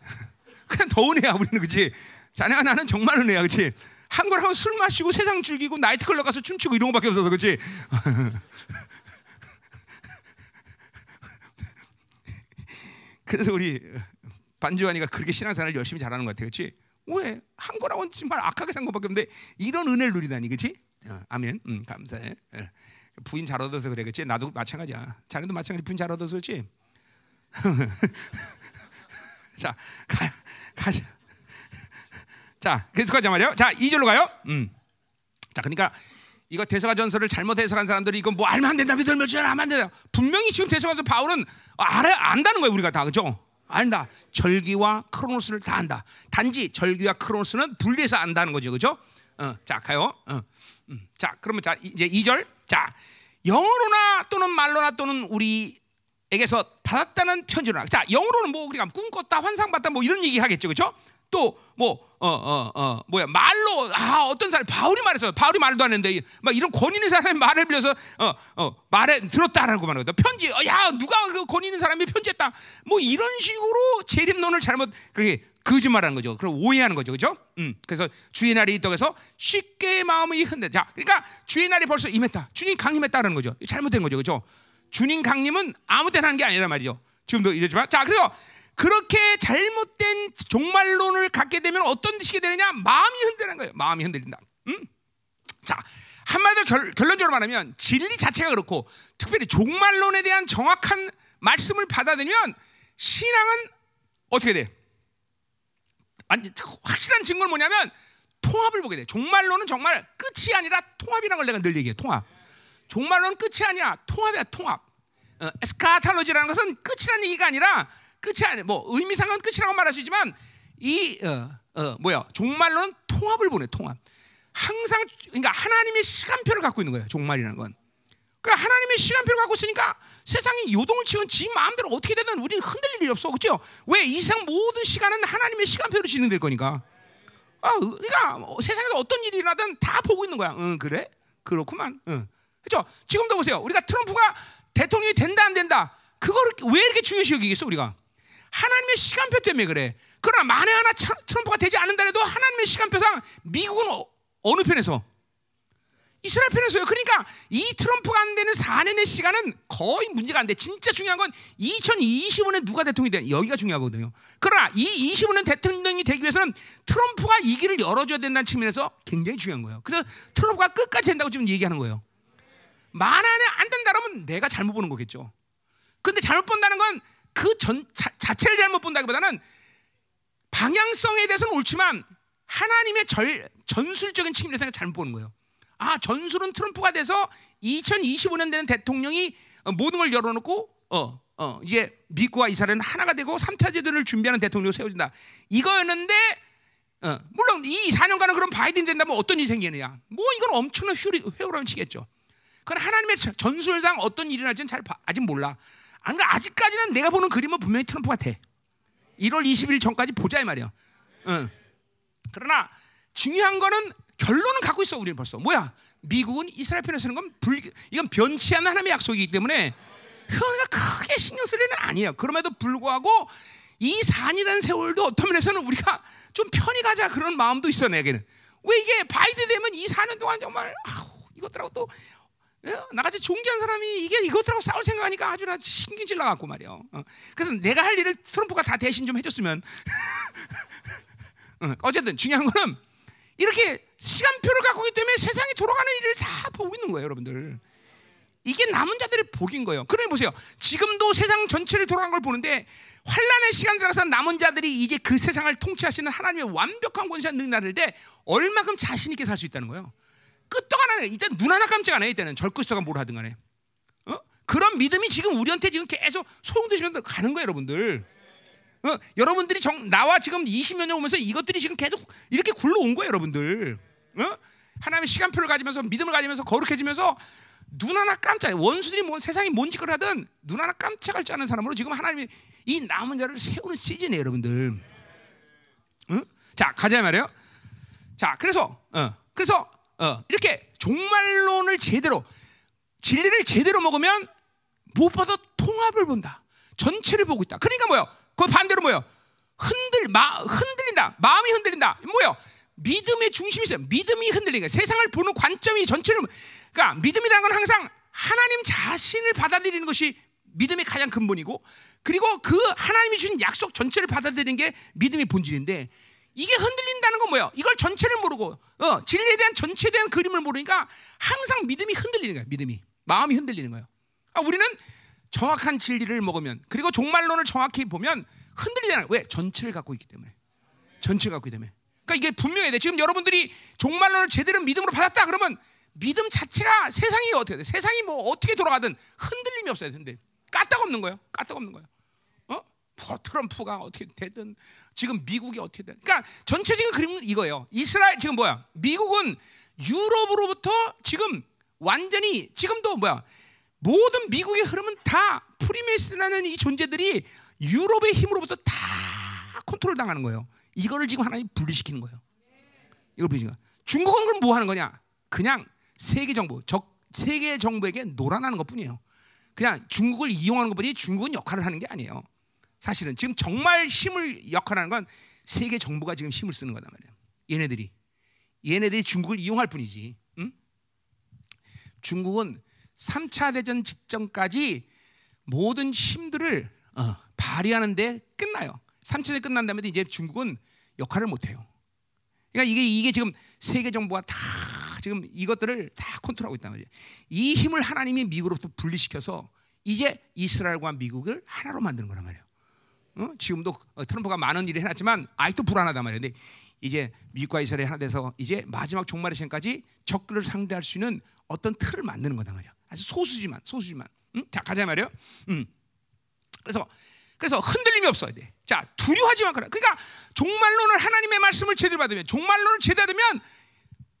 그냥 더 은혜야, 우리는. 그치? 자네가 나는 정말 은혜야. 그치? 한걸 하면 술 마시고 세상 즐기고 나이트클럽 가서 춤추고 이런 거밖에 없어서 그렇지. 그래서 우리 반주환이가 그렇게 신앙생활을 열심히 잘하는 것 같아, 그렇지? 왜? 한 거라고는 정말 악하게 산 것밖에 없는데 이런 은혜를 누리다니, 그렇지? 어, 아멘. 음, 감사해. 어. 부인 잘 얻어서 그래, 그렇지? 나도 마찬가지야. 자네도 마찬가지. 부인 잘 얻어서 그렇지? 자, 가, 가자. 자, 계속하자 말이요. 자, 2절로 가요. 음. 자, 그러니까 이거 대서가 전설을 잘못 해석한 사람들이 이거 뭐 알면 안 된다, 며칠 하면 안 된다. 분명히 지금 대서가서 바울은 알아 안다는 거예요, 우리가 다 그죠? 안다. 절기와 크로노스를 다 안다. 단지 절기와 크로노스는 분리해서 안다는 거죠, 그죠? 어, 자 가요. 어. 음. 자 그러면 자 이제 2절. 자 영어로나 또는 말로나 또는 우리에게서 받았다는 편지로나. 자 영어로는 뭐 우리가 꿈 꿨다, 환상 봤다 뭐 이런 얘기 하겠죠, 그렇죠? 또 뭐 어어어 뭐야 말로 아 어떤 사람 바울이 말했어요. 바울이 말도 안 했는데 막 이런 권위 있는 사람의 말을 빌려서 어 어 말에 들었다라고 말하거든. 편지 어, 야 누가 그 권위 있는 사람이 편지했다. 뭐 이런 식으로 재림론을 잘못 그렇게 거짓말하는 거죠. 그리고 오해하는 거죠, 그렇죠? 음 그래서 주의 날이 있다고 해서 쉽게 마음이 흔들. 자 그러니까 주의 날이 벌써 임했다. 주님 강림했다는 거죠. 잘못된 거죠, 그렇죠? 주님 강림은 아무 때나 하는 게 아니란 말이죠. 지금도 이러지만 자 그래서 그렇게 잘못된 종말론을 갖게 되면 어떤 식이 되느냐? 마음이 흔드는 거예요. 마음이 흔들린다. 음? 자, 한마디로 결, 결론적으로 말하면 진리 자체가 그렇고 특별히 종말론에 대한 정확한 말씀을 받아들이면 신앙은 어떻게 돼? 확실한 증거는 뭐냐면 통합을 보게 돼. 종말론은 정말 끝이 아니라 통합이라는 걸 내가 늘 얘기해. 통합. 종말론은 끝이 아니야. 통합이야. 통합. 어, 에스카탈로지라는 것은 끝이라는 얘기가 아니라 끝이 아니에요. 뭐 의미상은 끝이라고 말할 수 있지만 이 어, 어, 뭐야 종말로는 통합을 보내 통합. 항상 그러니까 하나님의 시간표를 갖고 있는 거예요. 종말이라는 건. 그러니까 하나님의 시간표를 갖고 있으니까 세상이 요동을 치건 지 마음대로 어떻게 되든 우리는 흔들릴 일이 없어. 그렇죠? 왜 이상 모든 시간은 하나님의 시간표로 진행될 거니까. 아, 그러니까 뭐 세상에서 어떤 일이 일어나든 다 보고 있는 거야. 응, 그래? 그렇구만. 응. 그렇죠? 지금도 보세요. 우리가 트럼프가 대통령이 된다 안 된다. 그거를 왜 이렇게 중요시 여기겠어 우리가? 하나님의 시간표 때문에 그래. 그러나 만에 하나 트럼프가 되지 않는다 해도 하나님의 시간표상 미국은 어, 느 편에서? 이스라엘 편에서요. 그러니까 이 트럼프가 안 되는 4년의 시간은 거의 문제가 안 돼. 진짜 중요한 건 2025년 누가 대통령이 돼. 여기가 중요하거든요. 그러나 이 25년 대통령이 되기 위해서는 트럼프가 이 길을 열어줘야 된다는 측면에서 굉장히 중요한 거예요. 그래서 트럼프가 끝까지 된다고 지금 얘기하는 거예요. 만에 안 된다 그러면 내가 잘못 보는 거겠죠. 근데 잘못 본다는 건 그 전, 자체를 잘못 본다기보다는 방향성에 대해서는 옳지만 하나님의 절, 전술적인 측면에서 잘못 보는 거예요. 아, 전술은 트럼프가 돼서 2025년 되는 대통령이 어, 모든 걸 열어놓고 어, 어, 이제 미국과 이스라엘은 하나가 되고 3차 제도를 준비하는 대통령을 세워진다. 이거였는데 어, 물론 이 4년간은 그럼 바이든 된다면 어떤 일이 생기느냐? 뭐 이건 엄청난 회오라면 치겠죠. 그건 하나님의 전술상 어떤 일이 날지는 잘 아직 몰라. 그러니까 아직까지는 내가 보는 그림은 분명히 트럼프 같아. 1월 20일 전까지 보자 이 말이야. 응. 그러나 중요한 거는 결론은 갖고 있어 우리는 벌써. 뭐야? 미국은 이스라엘 편에 서는 건 불, 이건 변치 않는 하나님의 약속이기 때문에 그러니까 크게 신경 쓸 일은 아니에요. 그럼에도 불구하고 이 산이라는 세월도 어떤 면에서는 우리가 좀 편히 가자 그런 마음도 있어 내게는. 왜 이게 바이든 되면 이 4년 동안 정말 아우, 이것들하고 또 예? 나같이 존귀한 사람이 이게 이것들하고 싸울 생각하니까 아주 나 신경질 나갖고 말이야. 어. 그래서 내가 할 일을 트럼프가 다 대신 좀 해줬으면. 어. 어쨌든 중요한 거는 이렇게 시간표를 갖고 있기 때문에 세상이 돌아가는 일을 다 보고 있는 거예요, 여러분들. 이게 남은 자들의 복인 거예요. 그러니 보세요. 지금도 세상 전체를 돌아간 걸 보는데 환란의 시간 들어가서 남은 자들이 이제 그 세상을 통치하시는 하나님의 완벽한 권세와 능력을 때 얼마큼 자신 있게 살 수 있다는 거예요. 끄떡 안 하네. 이때 눈 하나 깜짝 안 해. 이때는 절끄스가 뭘 하든 간에. 어? 그런 믿음이 지금 우리한테 지금 계속 소용되시면서 가는 거예요, 여러분들. 어? 여러분들이 정, 나와 지금 20몇 년 오면서 이것들이 지금 계속 이렇게 굴러온 거예요, 여러분들. 어? 하나님의 시간표를 가지면서 믿음을 가지면서 거룩해지면서 눈 하나 깜짝 원수들이 뭐 세상이 뭔 짓을 하든 눈 하나 깜짝할 줄 아는 사람으로 지금 하나님이 이 남은 자를 세우는 시즌이에요, 여러분들. 어? 자 가자 말이에요. 자 그래서 어, 그래서 어, 이렇게 종말론을 제대로 진리를 제대로 먹으면 무엇보다 통합을 본다. 전체를 보고 있다. 그러니까 뭐요? 그 반대로 뭐요? 흔들 마 흔들린다. 마음이 흔들린다. 뭐요? 믿음의 중심이 있어요. 믿음이 흔들리니까 세상을 보는 관점이 전체를 그러니까 믿음이라는 건 항상 하나님 자신을 받아들이는 것이 믿음의 가장 근본이고 그리고 그 하나님이 주신 약속 전체를 받아들이는 게 믿음의 본질인데 이게 흔들린다는 건 뭐야? 이걸 전체를 모르고 어, 진리에 대한 전체에 대한 그림을 모르니까 항상 믿음이 흔들리는 거야. 믿음이 마음이 흔들리는 거예요. 아, 우리는 정확한 진리를 먹으면 그리고 종말론을 정확히 보면 흔들리잖아요. 왜? 전체를 갖고 있기 때문에. 전체를 갖고 있기 때문에. 그러니까 이게 분명해야 돼. 지금 여러분들이 종말론을 제대로 믿음으로 받았다 그러면 믿음 자체가 세상이 어떻게 돼? 세상이 뭐 어떻게 돌아가든 흔들림이 없어야 되는데 까딱 없는 거예요. 까딱 없는 거예요. 어? 뭐 트럼프가 어떻게 되든 지금 미국이 어떻게 되든 그러니까 전체적인 그림은 이거예요. 이스라엘 지금 뭐야? 미국은 유럽으로부터 지금 완전히 지금도 뭐야? 모든 미국의 흐름은 다 프리메이슨이라는 이 존재들이 유럽의 힘으로부터 다 컨트롤 당하는 거예요. 이거를 지금 하나님 분리시키는 거예요. 이걸 분리시키는 거야. 중국은 그럼 뭐 하는 거냐? 그냥 세계 정부, 적 세계 정부에게 놀아나는 것뿐이에요. 그냥 중국을 이용하는 것뿐이 중국은 역할을 하는 게 아니에요. 사실은 지금 정말 힘을 역할하는 건 세계 정부가 지금 힘을 쓰는 거단 말이에요. 얘네들이 얘네들이 중국을 이용할 뿐이지. 응? 중국은 3차 대전 직전까지 모든 힘들을 어, 발휘하는데 끝나요. 3차 대전 끝난 다음에 이제 중국은 역할을 못 해요. 그러니까 이게 이게 지금 세계 정부가 다 지금 이것들을 다 컨트롤하고 있단 말이에요. 이 힘을 하나님이 미국으로부터 분리시켜서 이제 이스라엘과 미국을 하나로 만드는 거란 말이에요. 어? 지금도 어, 트럼프가 많은 일을 해놨지만 아직도 불안하단 말이에요. 근데 이제 미국과 이스라엘이 하나 돼서 이제 마지막 종말의 시간까지 적들을 상대할 수 있는 어떤 틀을 만드는 거단 말이야. 아주 소수지만 소수지만. 응? 자 가자 말이요. 음. 그래서 그래서 흔들림이 없어야 돼. 자 두려워하지 마. 그러니까 종말론을 하나님의 말씀을 제대로 받으면 종말론을 제대로 받으면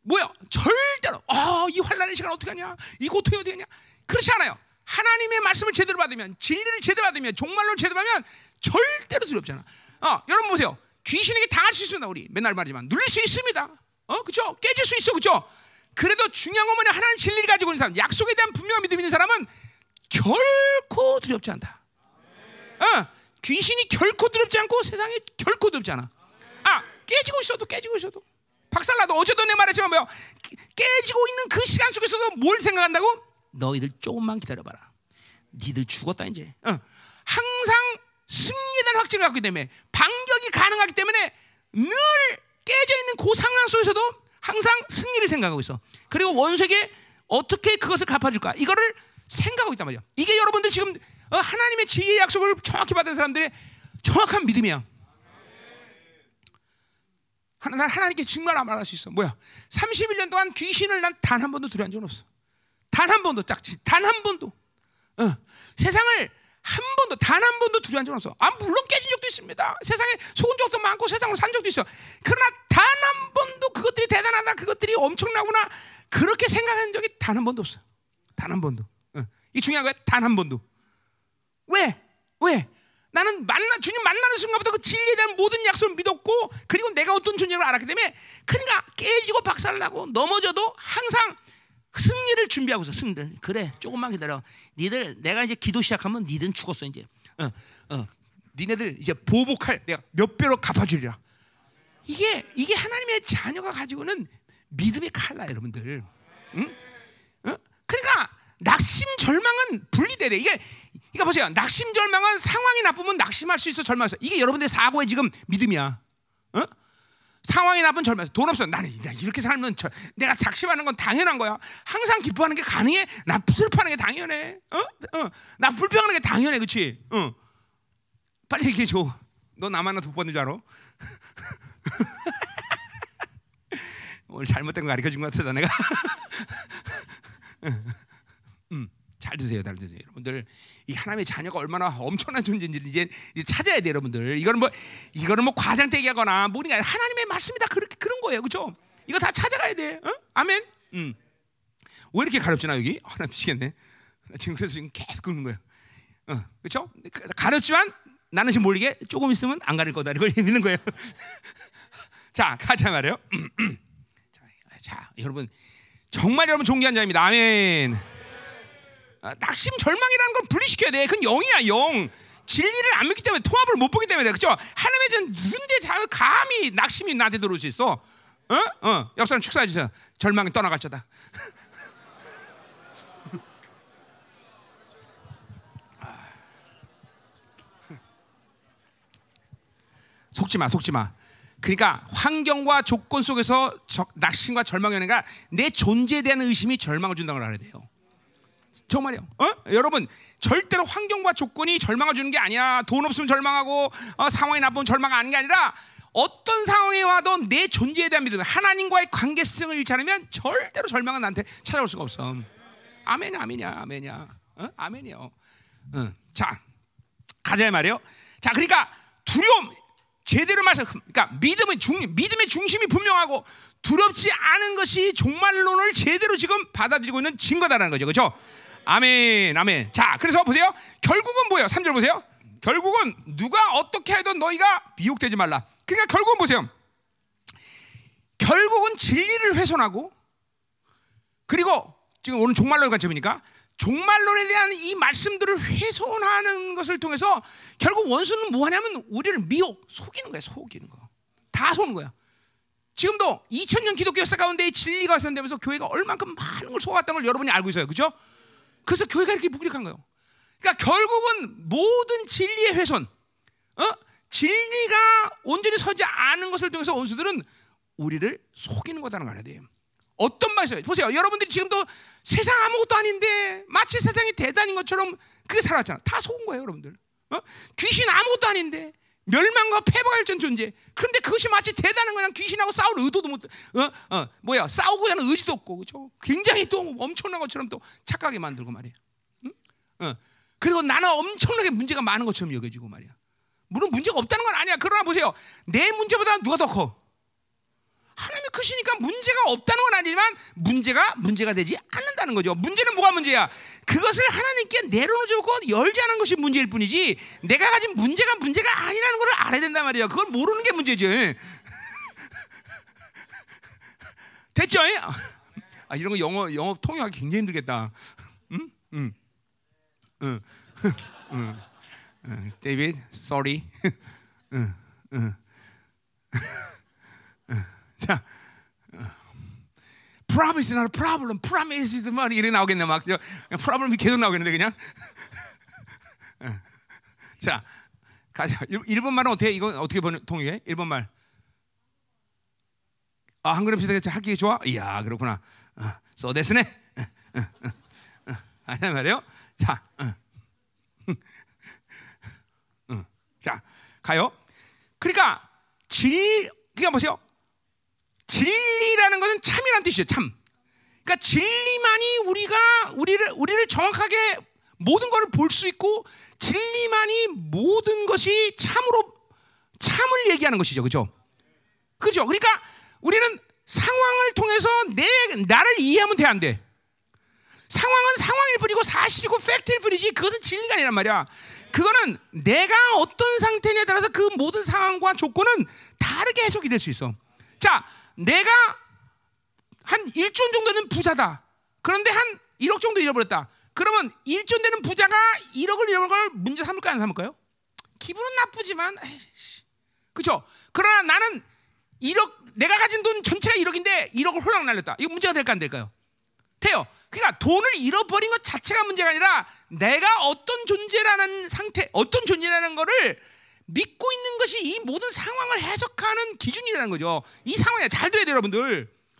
뭐야? 절대로 아이 환란의 시간 어떻게 하냐? 이 고통이 어떻게 하냐? 그렇지 않아요. 하나님의 말씀을 제대로 받으면 진리를 제대로 받으면 종말론을 제대로 받으면 절대로 두렵잖아. 어, 여러분 보세요. 귀신에게 당할 수 있습니다. 우리 맨날 말하지만 눌릴 수 있습니다. 어, 그렇죠? 깨질 수 있어, 그렇죠? 그래도 중요한 건 뭐냐? 하나님 진리를 가지고 있는 사람, 약속에 대한 분명한 믿음 있는 사람은 결코 두렵지 않다. 어, 귀신이 결코 두렵지 않고 세상에 결코 두렵지 않아. 아, 깨지고 있어도 깨지고 있어도. 박살나도 어제도 내 말했지만 뭐요? 깨지고 있는 그 시간 속에서도 뭘 생각한다고? 너희들 조금만 기다려봐라. 니들 죽었다 이제. 어. 항상 대한 확증을 갖기 때문에 반격이 가능하기 때문에 늘 깨져 있는 그 상황 속에서도 항상 승리를 생각하고 있어. 그리고 원수에게 어떻게 그것을 갚아줄까? 이거를 생각하고 있단 말이야. 이게 여러분들 지금 어, 하나님의 지혜의 약속을 정확히 받은 사람들의 정확한 믿음이야. 하나, 하나님께 정말 말할 수 있어. 뭐야? 31년 동안 귀신을 난 단 한 번도 두려운 적은 없어. 단 한 번도 짝지. 단 한 번도. 어. 세상을 한 번도 단 한 번도 두려운 적은 없어. 아 물론 깨진 적도 있습니다. 세상에 속은 적도 많고 세상으로 산 적도 있어. 그러나 단 한 번도 그것들이 대단하다, 그것들이 엄청나구나 그렇게 생각한 적이 단 한 번도 없어. 단 한 번도. 어. 이 중요한 거야. 단 한 번도. 왜? 왜? 나는 만나 주님 만나는 순간부터 그 진리에 대한 모든 약속을 믿었고 그리고 내가 어떤 존재를 알았기 때문에 그러니까 깨지고 박살나고 넘어져도 항상 승리를 준비하고 있어 승리를 그래 조금만 기다려 니들 내가 이제 기도 시작하면 니들은 죽었어 이제 어, 어. 니네들 이제 보복할 내가 몇 배로 갚아주리라 이게 이게 하나님의 자녀가 가지고는 믿음의 칼라 여러분들 응? 어? 그러니까 낙심 절망은 분리돼야 이게 그러니까 보세요. 낙심 절망은 상황이 나쁘면 낙심할 수 있어 절망해서 이게 여러분들의 사고의 지금 믿음이야. 어? 상황이 나쁜 절망해서 돈 없어. 나는 이렇게 살면 저, 내가 작심하는 건 당연한 거야. 항상 기뻐하는 게 가능해. 나 슬퍼하는 게 당연해. 어? 어. 나 불평하는 게 당연해. 그렇지? 어. 빨리 얘기해 줘. 너 나만 못 받는 줄 알아? 오늘 잘못된 거 가르쳐 준 것 같다 내가. 음. 잘 드세요, 잘 드세요, 여러분들. 이 하나님의 자녀가 얼마나 엄청난 존재인지 이제, 찾아야 돼, 여러분들. 이거는 뭐 이거는 뭐 과장되기하거나 뭐니가 하나님의 말씀이다 그렇게 그런 거예요, 그렇죠? 이거 다 찾아가야 돼, 어? 아멘. 음. 왜 이렇게 가렵지나 여기? 아, 나 미치겠네. 지금 그래서 지금 계속 긁는 거예요. 어, 그렇죠? 가렵지만 나는 지금 모르게 조금 있으면 안 가릴 거다 이걸 믿는 거예요. 자, 가자 말이요. 자, 자, 여러분 정말 여러분 존귀한 자입니다. 아멘. 낙심 절망이라는 걸 분리시켜야 돼. 그건 영이야 영. 진리를 안 믿기 때문에 통합을 못 보기 때문에 그렇죠. 하나님의 전 누군데 감히 낙심이 나한테 들어올 수 있어? 어? 어. 옆 사람 축사해 주세요. 절망이 떠나갈 자다. 속지 마, 속지 마. 그러니까 환경과 조건 속에서 낙심과 절망이 오는 내 존재에 대한 의심이 절망을 준다고 알아야 돼요. 정말요. 어? 여러분 절대로 환경과 조건이 절망을 주는 게 아니야. 돈 없으면 절망하고 어, 상황이 나쁘면 절망하는 게 아니라 어떤 상황에 와도 내 존재에 대한 믿음, 하나님과의 관계성을 잃지 않으면 절대로 절망은 나한테 찾아올 수가 없어. 아멘이야, 아멘이야, 아멘이야. 어? 아멘이요. 어. 자, 가자 말이요. 자, 그러니까 두려움 제대로 말해서 그러니까 믿음의 중 믿음의 중심이 분명하고 두렵지 않은 것이 종말론을 제대로 지금 받아들이고 있는 증거다라는 거죠. 그렇죠? 아멘. 아멘. 자, 그래서 보세요. 결국은 뭐예요? 3절 보세요. 결국은 누가 어떻게 해도 너희가 미혹되지 말라. 그러니까 결국은 보세요. 결국은 진리를 훼손하고 그리고 지금 오늘 종말론 관점이니까 종말론에 대한 이 말씀들을 훼손하는 것을 통해서 결국 원수는 뭐 하냐면 우리를 미혹, 속이는 거야, 속이는 거. 다 속는 거야. 지금도 2000년 기독교 역사 가운데 진리가 훼손되면서 교회가 얼만큼 많은 걸 속았다는 걸 여러분이 알고 있어요. 그죠? 그래서 교회가 이렇게 무기력한 거예요. 그러니까 결국은 모든 진리의 훼손, 어? 진리가 온전히 서지 않은 것을 통해서 원수들은 우리를 속이는 거다는 걸 알아야 돼요. 어떤 말이에요? 보세요. 여러분들이 지금도 세상 아무것도 아닌데 마치 세상이 대단인 것처럼 그게 살았잖아. 다 속은 거예요, 여러분들. 어? 귀신 아무것도 아닌데 멸망과 패배가 일전 존재. 그런데 그것이 마치 대단한 거랑 귀신하고 싸울 의도도 못, 어, 어, 뭐야, 싸우고 하는 의지도 없고, 그죠? 굉장히 또 엄청난 것처럼 또 착하게 만들고 말이야. 응? 어. 그리고 나는 엄청나게 문제가 많은 것처럼 여겨지고 말이야. 물론 문제가 없다는 건 아니야. 그러나 보세요. 내 문제보다 누가 더 커? 하나님이 크시니까 문제가 없다는 건 아니지만 문제가 문제가 되지 않는다는 거죠. 문제는 뭐가 문제야? 그것을 하나님께 내려놓고 열지 않은 것이 문제일 뿐이지 내가 가진 문제가 문제가 아니라는 걸 알아야 된단 말이야. 그걸 모르는 게 문제죠. 됐죠? 아, 이런 거 영어 영어 통역하기 굉장히 힘들겠다. 응? 응. 응. 응. 응. 데이비드, sorry. 응. 응. 자, promise is not a problem. promise is 뭐 이래 나오겠네 막. problem이 계속 나오겠는데 그냥. 자, 가자. 일본 말은 어떻게 이거 어떻게 번 통일해? 일본 말. 아, 한글음 시대에서 하기 좋아? 이야, 그렇구나. 어, 써됐으네. 아니 말이요. 자, 자, 가요. 그러니까 질, 그러니까 보세요. 진리라는 것은 참이란 뜻이에요. 참. 그러니까 진리만이 우리가 우리를 우리를 정확하게 모든 것을 볼 수 있고 진리만이 모든 것이 참으로 참을 얘기하는 것이죠. 그죠? 그죠? 그러니까 우리는 상황을 통해서 내 나를 이해하면 돼 안 돼. 상황은 상황일 뿐이고 사실이고 팩트일 뿐이지 그것은 진리가 아니란 말이야. 그거는 내가 어떤 상태냐에 따라서 그 모든 상황과 조건은 다르게 해석이 될 수 있어. 자, 내가 한 1조 정도는 부자다. 그런데 한 1억 정도 잃어버렸다. 그러면 1조 되는 부자가 1억을 잃어버린 걸 문제 삼을까요? 안 삼을까요? 기분은 나쁘지만, 그죠? 그러나 나는 1억, 내가 가진 돈 전체가 1억인데 1억을 홀랑 날렸다. 이거 문제가 될까 안 될까요? 돼요. 그러니까 돈을 잃어버린 것 자체가 문제가 아니라 내가 어떤 존재라는 상태, 어떤 존재라는 거를 믿고 있는 것이 이 모든 상황을 해석하는 기준이라는 거죠. 이 상황에 잘 들어야 돼요, 여러분들.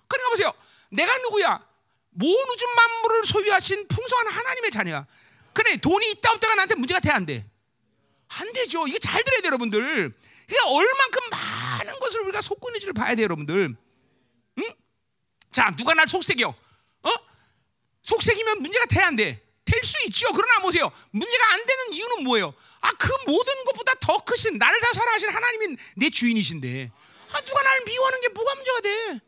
그러니까 보세요. 내가 누구야? 모든 우주 만물을 소유하신 풍성한 하나님의 자녀야. 그래 돈이 있다 없다가 나한테 문제가 돼 안 돼? 안 되죠. 이게 잘 들어야 돼요, 여러분들. 그러니까 얼만큼 많은 것을 우리가 속고 있는지를 봐야 돼요, 여러분들. 응? 자, 누가 날 속색여? 어? 속색이면 문제가 돼 안 돼? 될 수 있죠. 그러나 보세요. 문제가 안 되는 이유는 뭐예요? 아, 그 모든 것보다 더 크신 나를 다 사랑하신 하나님이 내 주인이신데. 아, 누가 나를 미워하는 게 뭐가 문제가 돼?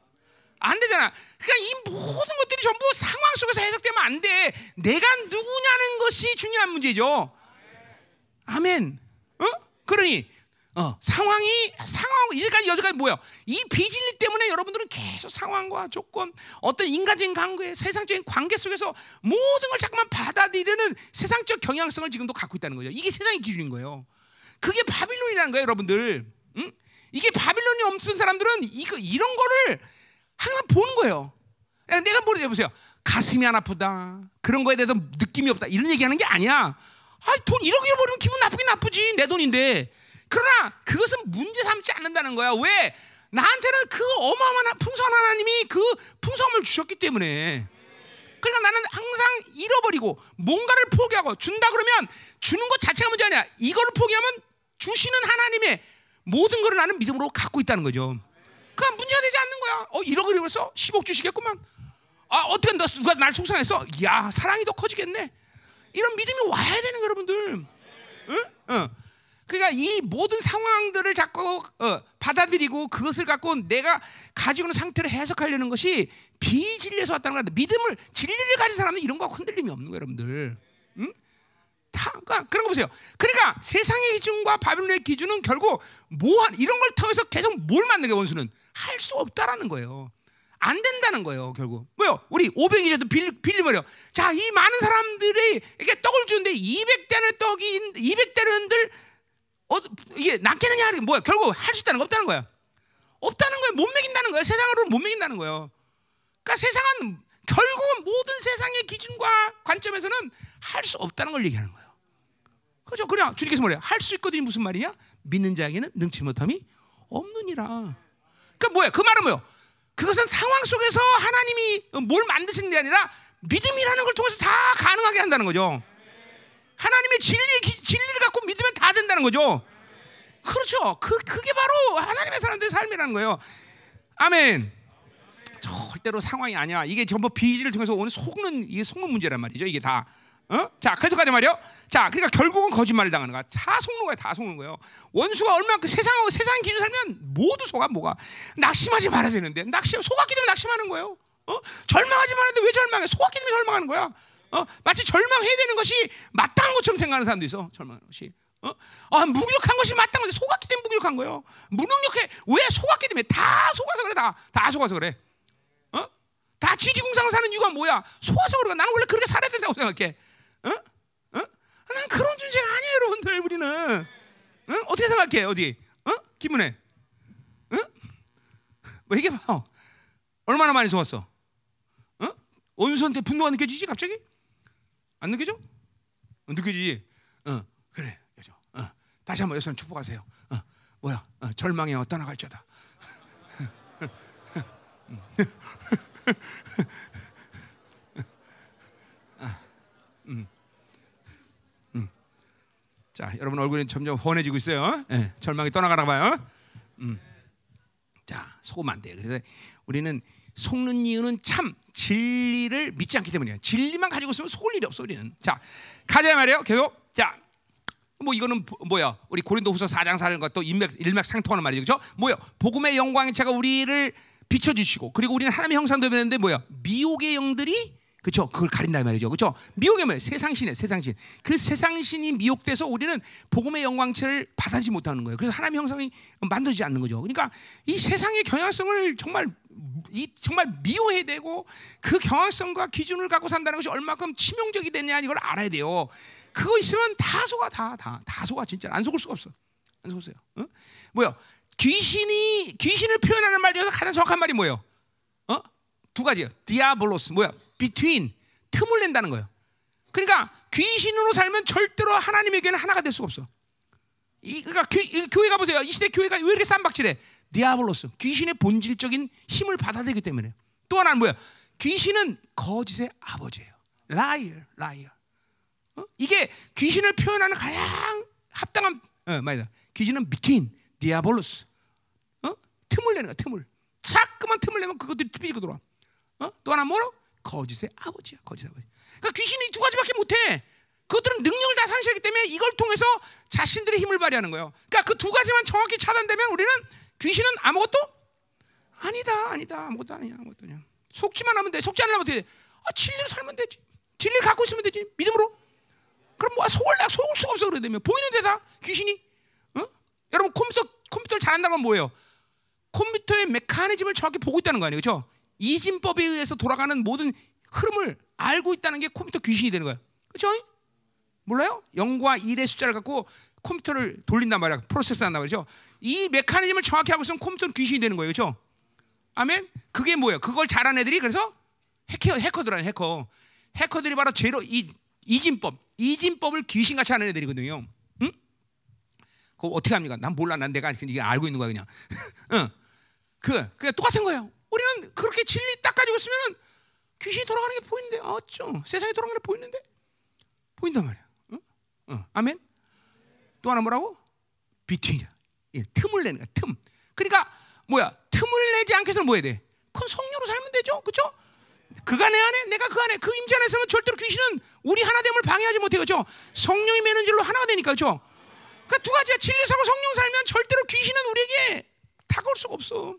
안 되잖아. 그러니까 이 모든 것들이 전부 상황 속에서 해석되면 안 돼. 내가 누구냐는 것이 중요한 문제죠. 아멘. 어? 그러니 어, 상황이 상황 이제까지 여기까지 뭐야? 이 비진리 때문에 여러분들은 계속 상황과 조건, 어떤 인간적인 관계, 세상적인 관계 속에서 모든 걸 자꾸만 받아들이는 세상적 경향성을 지금도 갖고 있다는 거죠. 이게 세상의 기준인 거예요. 그게 바빌론이라는 거예요, 여러분들. 응? 이게 바빌론이 없는 사람들은 이거 이런 거를 항상 보는 거예요. 내가 뭐를 보세요. 가슴이 안 아프다. 그런 거에 대해서 느낌이 없다. 이런 얘기하는 게 아니야. 아, 돈 1억 잃어버리면 기분 나쁘긴 나쁘지. 내 돈인데. 그러나 그것은 문제 삼지 않는다는 거야. 왜? 나한테는 그 어마어마한 풍성한 하나님이 그 풍성함을 주셨기 때문에. 그러니까 나는 항상 잃어버리고 뭔가를 포기하고 준다 그러면 주는 것 자체가 문제 아니야. 이거를 포기하면 주시는 하나님의 모든 것을 나는 믿음으로 갖고 있다는 거죠. 그냥 문제가 되지 않는 거야. 어, 1억을 잃었어? 10억 주시겠구만. 아, 어떻게 너 누가 날 속상했어? 야, 사랑이 더 커지겠네. 이런 믿음이 와야 되는 거 여러분들. 응? 응. 그러니까 이 모든 상황들을 자꾸 어, 받아들이고 그것을 갖고 내가 가지고 있는 상태를 해석하려는 것이 비진리에서 왔다는 거야. 믿음을 진리를 가진 사람은 이런 거 흔들림이 없는 거예요, 여러분들. 응? 다 그러니까 그런 거 보세요. 그러니까 세상의 기준과 바빌론의 기준은 결국 뭐 이런 걸 통해서 계속 뭘 만든 게 원수는 할 수 없다라는 거예요. 안 된다는 거예요, 결국. 뭐요? 우리 500이라도 빌리, 빌리버려. 자, 이 많은 사람들이 이게 떡을 주는데 200대는 떡이 200대는들 어, 이게 낫겠느냐 하는 게 뭐야? 결국 할 수 있다는 거 없다는 거야. 없다는 거예요. 못 먹인다는 거예요. 세상으로는 못 먹인다는 거예요. 그러니까 세상은 결국은 모든 세상의 기준과 관점에서는 할 수 없다는 걸 얘기하는 거예요. 그죠? 그냥 주님께서 뭐래요? 할 수 있거든요. 무슨 말이냐? 믿는 자에게는 능치 못함이 없느니라. 그러니까 뭐야? 그 말은 뭐요? 그것은 상황 속에서 하나님이 뭘 만드신 게 아니라 믿음이라는 걸 통해서 다 가능하게 한다는 거죠. 하나님의 진리, 진리를 갖고 믿으면 다 된다는 거죠. 그렇죠. 그, 그게 바로 하나님의 사람들의 삶이라는 거예요. 아멘. 절대로 상황이 아니야. 이게 전부 비지를 통해서 오는 속는 이게 속는 문제란 말이죠. 이게 다. 어? 자, 그래서 가자 말이요. 자, 그러니까 결국은 거짓말을 당하는 거야. 다 속는 거야, 다 속는 거예요. 원수가 얼마나 그 세상 세상 기준 살면 모두 속아 뭐가 낙심하지 말아야 되는데 낙심 속았기 때문에 낙심하는 거예요. 어? 절망하지 말아야 왜 절망해? 속았기 때문에 절망하는 거야. 어? 마치 절망해야 되는 것이 마땅한 것처럼 생각하는 사람도 있어. 절망하는 것이. 어? 아, 무기력한 것이 마땅한 것이 속았기 때문에 무기력한 거예요. 무능력해. 왜 속았기 때문에 다 속아서 그래 다. 다 속아서 그래. 어? 다 지지공상을 사는 이유가 뭐야? 속아서 그래. 나는 원래 그렇게 살아야 된다고 생각해. 어? 어? 난 그런 존재가 아니에요, 여러분들. 우리는. 어? 어떻게 생각해? 어디? 어? 김은혜. 어? 뭐 얘기해 봐. 얼마나 많이 속았어? 어? 원수한테 분노가 느껴지지 갑자기? 안 느껴져? 어, 느껴지지? 어, 그래, 여죠. 어, 다시 한번 여러분 축복하세요. 어, 뭐야? 어, 절망에 음. 음. 자, 여러분 얼굴이 점점 훤해지고 있어요. 네, 절망이 떠나가나 봐요. 음. 자, 속으면 안 돼. 그래서 우리는 속는 이유는 참 진리를 믿지 않기 때문이에요. 진리만 가지고 있으면 속을 일이 없어 우리는. 자, 가자 말이에요. 계속. 자, 뭐 이거는 뭐야? 우리 고린도후서 4장 4절과 또 일맥 일맥상통하는 말이죠. 그렇죠? 뭐야? 복음의 영광의 차가 우리를 비춰 주시고 그리고 우리는 하나님의 형상도 되는데 뭐야? 미혹의 영들이 그렇죠? 그걸 가린다 말이죠. 그렇죠? 미혹이 뭐예요? 세상신이에요. 세상신. 그 세상신이 미혹돼서 우리는 복음의 영광체를 받아들이지 못하는 거예요. 그래서 하나님의 형상이 만들어지지 않는 거죠. 그러니까 이 세상의 경향성을 정말 이 정말 미워해야 되고 그 경향성과 기준을 갖고 산다는 것이 얼마큼 치명적이 되냐 이걸 알아야 돼요. 그거 있으면 다 속아 다 다다 다 속아 진짜 안 속을 수가 없어. 안 속으세요. 어? 뭐야? 귀신이 귀신을 표현하는 말 중에서 가장 정확한 말이 뭐예요? 어? 두 가지요. 디아볼로스 뭐야? between 틈을 낸다는 거예요. 그러니까 귀신으로 살면 절대로 하나님에게는 하나가 될 수가 없어. 이, 그러니까 교, 교회 가 보세요. 이 시대 교회가 왜 이렇게 쌈박질해? 디아볼로스 귀신의 본질적인 힘을 받아들이기 때문에 또 하나는 뭐야? 귀신은 거짓의 아버지예요. Liar, liar. 어? 이게 귀신을 표현하는 가장 합당한 어, 말이다. 귀신은 between 디아볼로스. 어? 틈을 내는 거야, 틈을. 자꾸만 틈을 내면 그것들이 삐지고 돌아. 어? 또 하나 뭐로? 거짓의 아버지야, 거짓의 아버지. 그러니까 귀신이 두 가지밖에 못해. 그것들은 능력을 다 상실하기 때문에 이걸 통해서 자신들의 힘을 발휘하는 거예요. 그러니까 그 두 가지만 정확히 차단되면 우리는 귀신은 아무것도 아니다, 아니다, 아무것도 아니야, 아무것도 아니야. 속지만 하면 돼. 속지 않으면 어떻게 돼? 아, 진리를 살면 되지. 진리를 갖고 있으면 되지. 믿음으로. 그럼 뭐 속을 내 속을 수가 없어 그래 되면 보이는 데다 귀신이. 어? 여러분 컴퓨터 컴퓨터를 잘한다는 건 뭐예요? 컴퓨터의 메커니즘을 정확히 보고 있다는 거 아니에요, 그렇죠? 이진법에 의해서 돌아가는 모든 흐름을 알고 있다는 게 컴퓨터 귀신이 되는 거야, 그렇죠? 몰라요? 0과 1의 숫자를 갖고 컴퓨터를 돌린단 말이야. 프로세스 한단 말이죠. 이 메커니즘을 정확히 하고 있으면 컴퓨터는 귀신이 되는 거예요. 그렇죠? 아멘. 그게 뭐예요? 그걸 잘한 애들이 그래서 해커 해커들아 해커. 해커들이 바로 제로 이 이진법, 이진법을 귀신같이 하는 애들이거든요. 응? 그거 어떻게 합니까? 난 몰라. 난 내가 이게 알고 있는 거야 그냥. 응. 그, 그 똑같은 거예요. 우리는 그렇게 진리 딱 가지고 있으면 귀신이 돌아가는 게 보이는데, 어쩌? 세상이 돌아가는 게 보이는데, 보인단 말이야. 응? 응. 아멘. 또 하나 뭐라고? 비트윈. 예, 틈을 내는 거야. 틈. 그러니까 뭐야? 틈을 내지 않게 해서 뭐 해야 돼? 그건 성령으로 살면 되죠. 그렇죠? 그가 내 안에 내가 그 안에 그 임재 안에 있으면 절대로 귀신은 우리 하나됨을 방해하지 못해 그렇죠? 성령이 매는 줄로 하나가 되니까 그렇죠? 그러니까 두 가지야 진리 살고 성령 살면 절대로 귀신은 우리에게 다가올 수가 없어.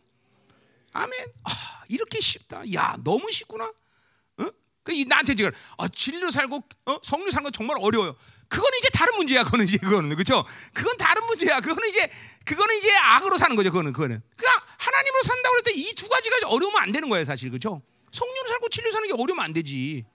아멘. 아, 이렇게 쉽다. 야, 너무 쉽구나. 어? 그 나한테 지금 아, 진리로 살고 어? 성령 사는 건 정말 어려워요. 그건 이제 다른 문제야. 그거는 이제 그거는 그렇죠. 그건 다른 문제야. 그거는 이제 그거는 이제 악으로 사는 거죠. 그거는 그거는. 그러니까 하나님으로 산다고 그럴 때 이 두 가지가 어려우면 안 되는 거예요, 사실 그렇죠. 성령으로 살고 진리로 사는 게 어려우면 안 되지.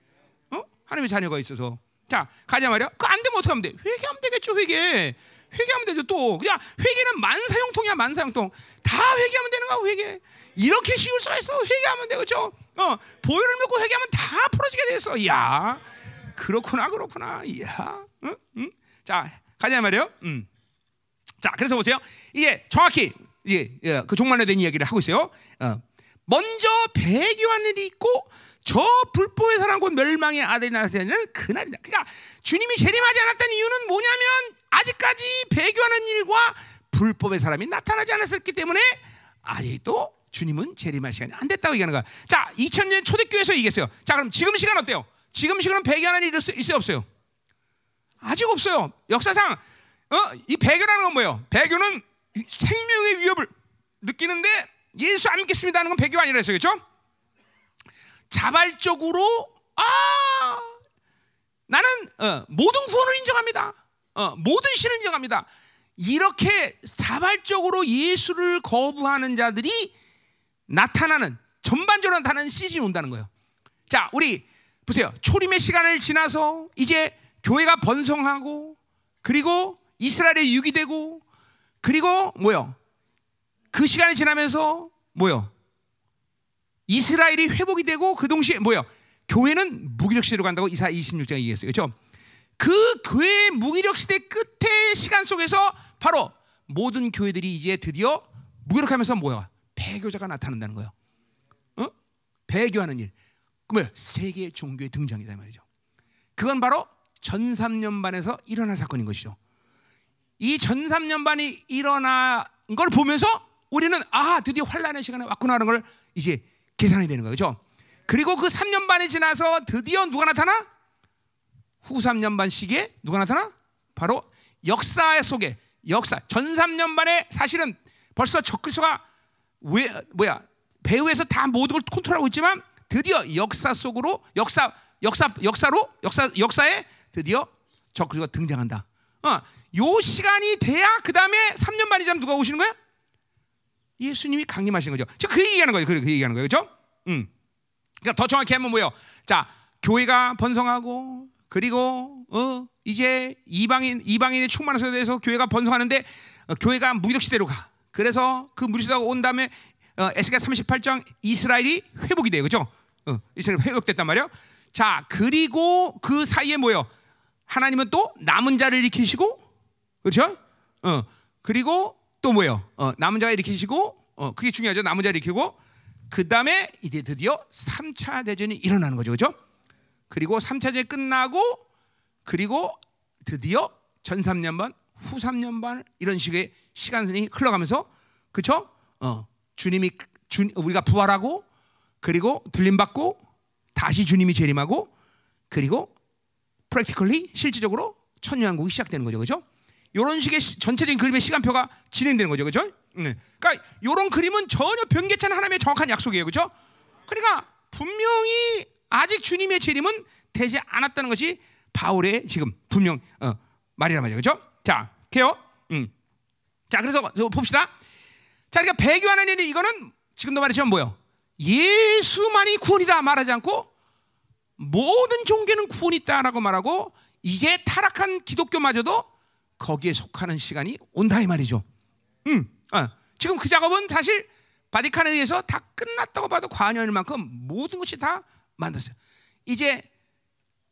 어? 하나님의 자녀가 있어서. 자, 가자 말이야. 그 안 되면 어떻게 하면 돼? 회개하면 되겠죠, 회개. 회개하면 되죠. 또 그냥 회개는 만사형통이야, 만사형통. 다 회개하면 되는 거야, 회개. 이렇게 쉬울 수가 있어. 회개하면 되겠죠. 어, 보혈을 믿고 회개하면 다 풀어지게 됐어. 야, 그렇구나, 그렇구나. 이야, 응? 응? 자, 가자 말이요. 음. 자, 그래서 보세요. 이게 정확히 이제 예, 그 종말에 대한 이야기를 하고 있어요. 어. 먼저 배교하늘이 있고 저 불법의 사람 곧 멸망의 아들이 나서는 그날이다. 그러니까 주님이 재림하지 않았던 이유는 뭐냐면 아직까지 배교하는 일과 불법의 사람이 나타나지 않았었기 때문에 아직도 주님은 재림할 시간이 안 됐다고 얘기하는 거야. 자, 2000년 초대교회에서 얘기했어요. 자, 그럼 지금 시간 어때요? 지금 시간은 배교하는 일이 있어요, 없어요? 아직 없어요. 역사상 어? 이 배교라는 건 뭐예요? 배교는 생명의 위협을 느끼는데 예수 안 믿겠습니다 하는 건 배교 아니라 했어요. 그렇죠? 자발적으로 아 나는 어, 모든 구원을 인정합니다. 어, 모든 신을 인정합니다. 이렇게 자발적으로 예수를 거부하는 자들이 나타나는 전반적으로 나타나는 시즌이 온다는 거예요. 자, 우리 보세요. 초림의 시간을 지나서 이제 교회가 번성하고 그리고 이스라엘에 유기되고 그리고 뭐요? 그 시간이 지나면서 뭐요? 이스라엘이 회복이 되고 그 동시에 뭐요? 교회는 무기력 시대로 간다고 이사 26장에 얘기했어요. 그렇죠? 그 교회의 무기력 시대 끝의 시간 속에서 바로 모든 교회들이 이제 드디어 무기력하면서 뭐야? 배교자가 나타난다는 거예요. 어? 배교하는 일. 그러면 세계 종교의 등장이다 말이죠. 그건 바로 전삼년반에서 일어난 사건인 것이죠. 이 전삼년반이 일어난 걸 보면서 우리는 아 드디어 환란의 시간에 왔구나 하는 걸 이제 계산이 되는 거죠. 그리고 그 3년 반이 지나서 드디어 누가 나타나? 후 3년 반 시기에 누가 나타나? 바로 역사 속에 역사 전 3년 반에 사실은 벌써 적그리스도가 왜 뭐야 배후에서 다 모든 걸 컨트롤하고 있지만 드디어 역사 속으로 역사 역사 역사로 역사 역사에 드디어 적그리스도가 등장한다. 어, 요 시간이 돼야 그 다음에 3년 반이 지면 누가 오시는 거야? 예수님이 강림하신 거죠. 지금 그 얘기하는 거예요. 그, 그 얘기하는 거예요. 그렇죠? 음. 그러니까 더 정확히 하면 뭐예요? 자, 교회가 번성하고 그리고 어, 이제 이방인 이방인의 충만한 대해서 교회가 번성하는데 어, 교회가 무기력 시대로 가. 그래서 그 무기력 시대가 온 다음에 어, 에스겔 38장 이스라엘이 회복이 돼요. 그렇죠? 어, 이스라엘 회복됐단 말이에요. 자, 그리고 그 사이에 뭐예요? 하나님은 또 남은 자를 일으키시고 그렇죠? 어, 그리고 또 뭐예요? 어, 남은 자를 일으키시고 어, 그게 중요하죠. 남은 자를 일으키고 그 다음에 이제 드디어 3차 대전이 일어나는 거죠. 그렇죠? 그리고 3차 대전이 끝나고 그리고 드디어 전 3년 반, 후 3년 반 이런 식의 시간이 흘러가면서 그렇죠? 어, 주님이 주, 우리가 부활하고 그리고 들림 받고 다시 주님이 재림하고 그리고 프랙티컬리 실질적으로 천년왕국이 시작되는 거죠. 그렇죠? 이런 식의 시, 전체적인 그림의 시간표가 진행되는 거죠. 그렇죠? 네. 그러니까 이런 그림은 전혀 않은 하나님의 정확한 약속이에요. 그렇죠? 그러니까 분명히 아직 주님의 재림은 되지 않았다는 것이 바울의 지금 분명 어, 말이란 말이죠. 그렇죠? 자, 개요. 음. 자, 그래서 봅시다. 자, 그러니까 배교하는 일이 이거는 지금도 말했지만 뭐요? 예수만이 구원이다 말하지 않고 모든 종교는 구원이 있다라고 말하고 이제 타락한 기독교마저도 거기에 속하는 시간이 온다 이 말이죠. 음, 어. 지금 그 작업은 사실 바티칸에 의해서 다 끝났다고 봐도 과언일 만큼 모든 것이 다 만들었어요. 이제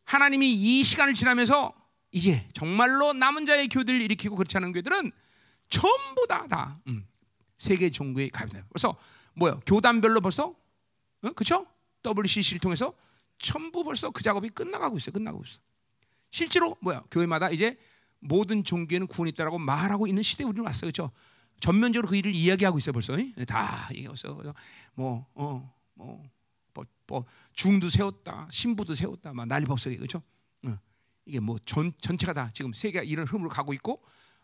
하나님이 이 시간을 지나면서 이제 정말로 남은 자의 교들을 일으키고 그렇지 않은 교들은 전부 다, 다 음, 세계 종교에 가입니다. 그래서 뭐요? 교단별로 벌써 어? 그렇죠? WCC를 통해서 전부 벌써 그 작업이 끝나가고 있어요. 끝나고 있어. 실제로 뭐야? 교회마다 이제 모든 종교에는 구원이 있다라고 말하고 있는 시대에 우리는 왔어요. 그렇죠? 전면적으로 그 일을 이야기하고 있어요. 벌써 다 얘기했어요. 뭐, 어, 뭐, 뭐, 뭐, 중도 세웠다, 신부도 세웠다, 막 난리 법석이 그렇죠? 어. 이게 뭐 전 전체가 다 지금 세계가 이런 흐름으로 가고 있고,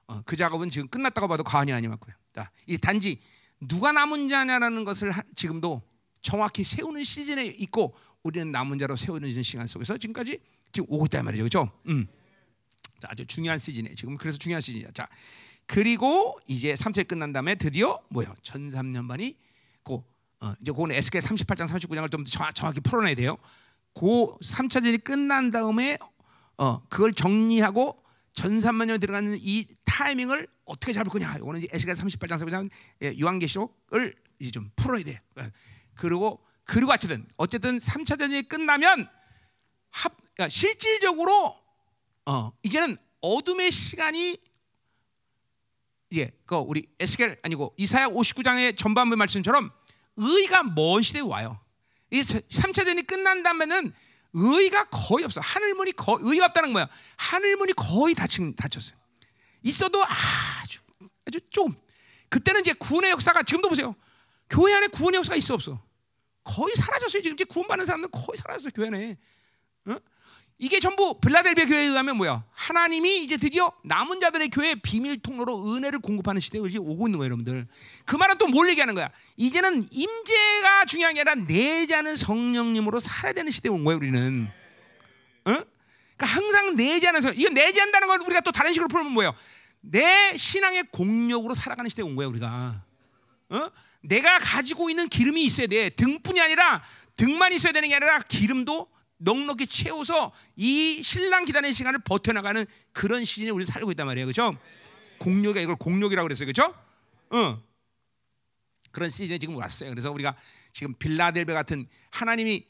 어, 그 작업은 지금 끝났다고 봐도 과언이 아니었고요. 자, 이 단지 누가 남은 자냐라는 것을 하, 지금도 정확히 세우는 시즌에 있고 우리는 남은 자로 세우는 시간 속에서 지금까지 지금 오고 있단 말이죠, 그렇죠? 음. 자, 아주 중요한 시즌에 지금 그래서 중요한 시즌이야. 자, 그리고 이제 3세 끝난 다음에 드디어 뭐요? 전 3년 반이 고 어, 이제 그건 에스겔 38장 39장을 좀 정확, 정확히 풀어내야 돼요. 고 3차전이 끝난 다음에 어, 그걸 정리하고 전 3만 년 들어가는 이 타이밍을 어떻게 잡을 거냐? 이거는 이제 에스겔 38장 39장 예, 요한계시록을 이제 좀 풀어야 돼. 예. 그리고 그리고 어쨌든 어쨌든 3차전이 끝나면 합 그러니까 실질적으로 어, 이제는 어둠의 시간이 예, 그 우리 에스겔 아니고 이사야 59장의 전반부 말씀처럼 의가 먼 시대에 와요. 이 3차전이 끝난다면은 의가 거의 없어. 하늘문이 거의 의가 없다는 거야. 하늘문이 거의 닫힌, 닫혔어요. 있어도 아주 아주 좀 그때는 이제 구원의 역사가 지금도 보세요. 교회 안에 구원의 역사가 있어 없어. 거의 사라졌어요. 지금 이제 구원받는 사람들은 거의 사라졌어요. 교회 안에. 어? 이게 전부 빌라델비아 교회에 의하면 뭐야? 하나님이 이제 드디어 남은 자들의 교회 비밀 통로로 은혜를 공급하는 시대가 이제 오고 있는 거예요, 여러분들. 그 말은 또 뭘 얘기하는 거야? 이제는 임재가 중요한 게 아니라 내자는 성령님으로 살아야 되는 시대에 온 거예요, 우리는. 어? 그러니까 항상 내자는 성. 이거 내자한다는 건 우리가 또 다른 식으로 풀면 뭐예요? 내 신앙의 공력으로 살아가는 시대에 온 거야, 우리가. 어? 내가 가지고 있는 기름이 있어야 돼. 등뿐이 아니라 등만 있어야 되는 게 아니라 기름도 넉넉히 채워서 이 신랑 기다리는 시간을 버텨나가는 그런 시즌에 우리 살고 있단 말이에요. 그죠? 공력이 이걸 공력이라고 그랬어요. 그죠? 어. 그런 시즌에 지금 왔어요. 그래서 우리가 지금 빌라델베 같은 하나님이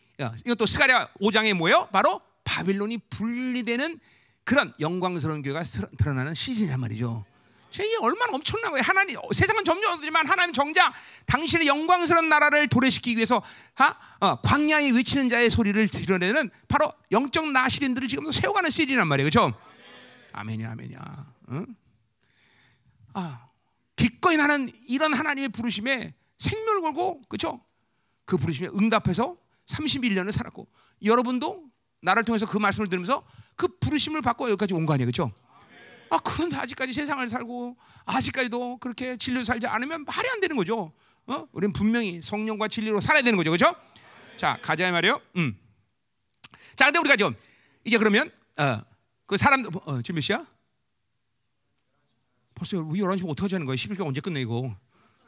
이것도 스가랴 5장에 뭐예요? 바로 바빌론이 분리되는 그런 영광스러운 교회가 드러나는 시즌이란 말이죠. 이게 얼마나 엄청난 거예요. 하나님 세상은 점점하지만 하나님 정작 당신의 영광스러운 나라를 도래시키기 위해서 하? 어, 광야에 외치는 자의 소리를 드러내는 바로 영적 나시린들을 지금 세워가는 시리란 말이에요, 그렇죠? 아멘이야, 아멘이야. 응? 아, 기꺼이 나는 이런 하나님의 부르심에 생명을 걸고, 그렇죠? 그 부르심에 응답해서 31년을 살았고, 여러분도 나를 통해서 그 말씀을 들으면서 그 부르심을 받고 여기까지 온 거 아니에요, 그렇죠? 아, 그런데 아직까지 세상을 살고 아직까지도 그렇게 진리로 살지 않으면 말이 안 되는 거죠. 어? 우리는 분명히 성령과 진리로 살아야 되는 거죠. 그렇죠? 자, 가자 말이요. 음. 자, 근데 우리가 좀 이제 그러면 어, 그 사람 어, 지금 몇 시야? 벌써 우리 11시 어떻게 하는 거야? 11개 언제 끝내 이거?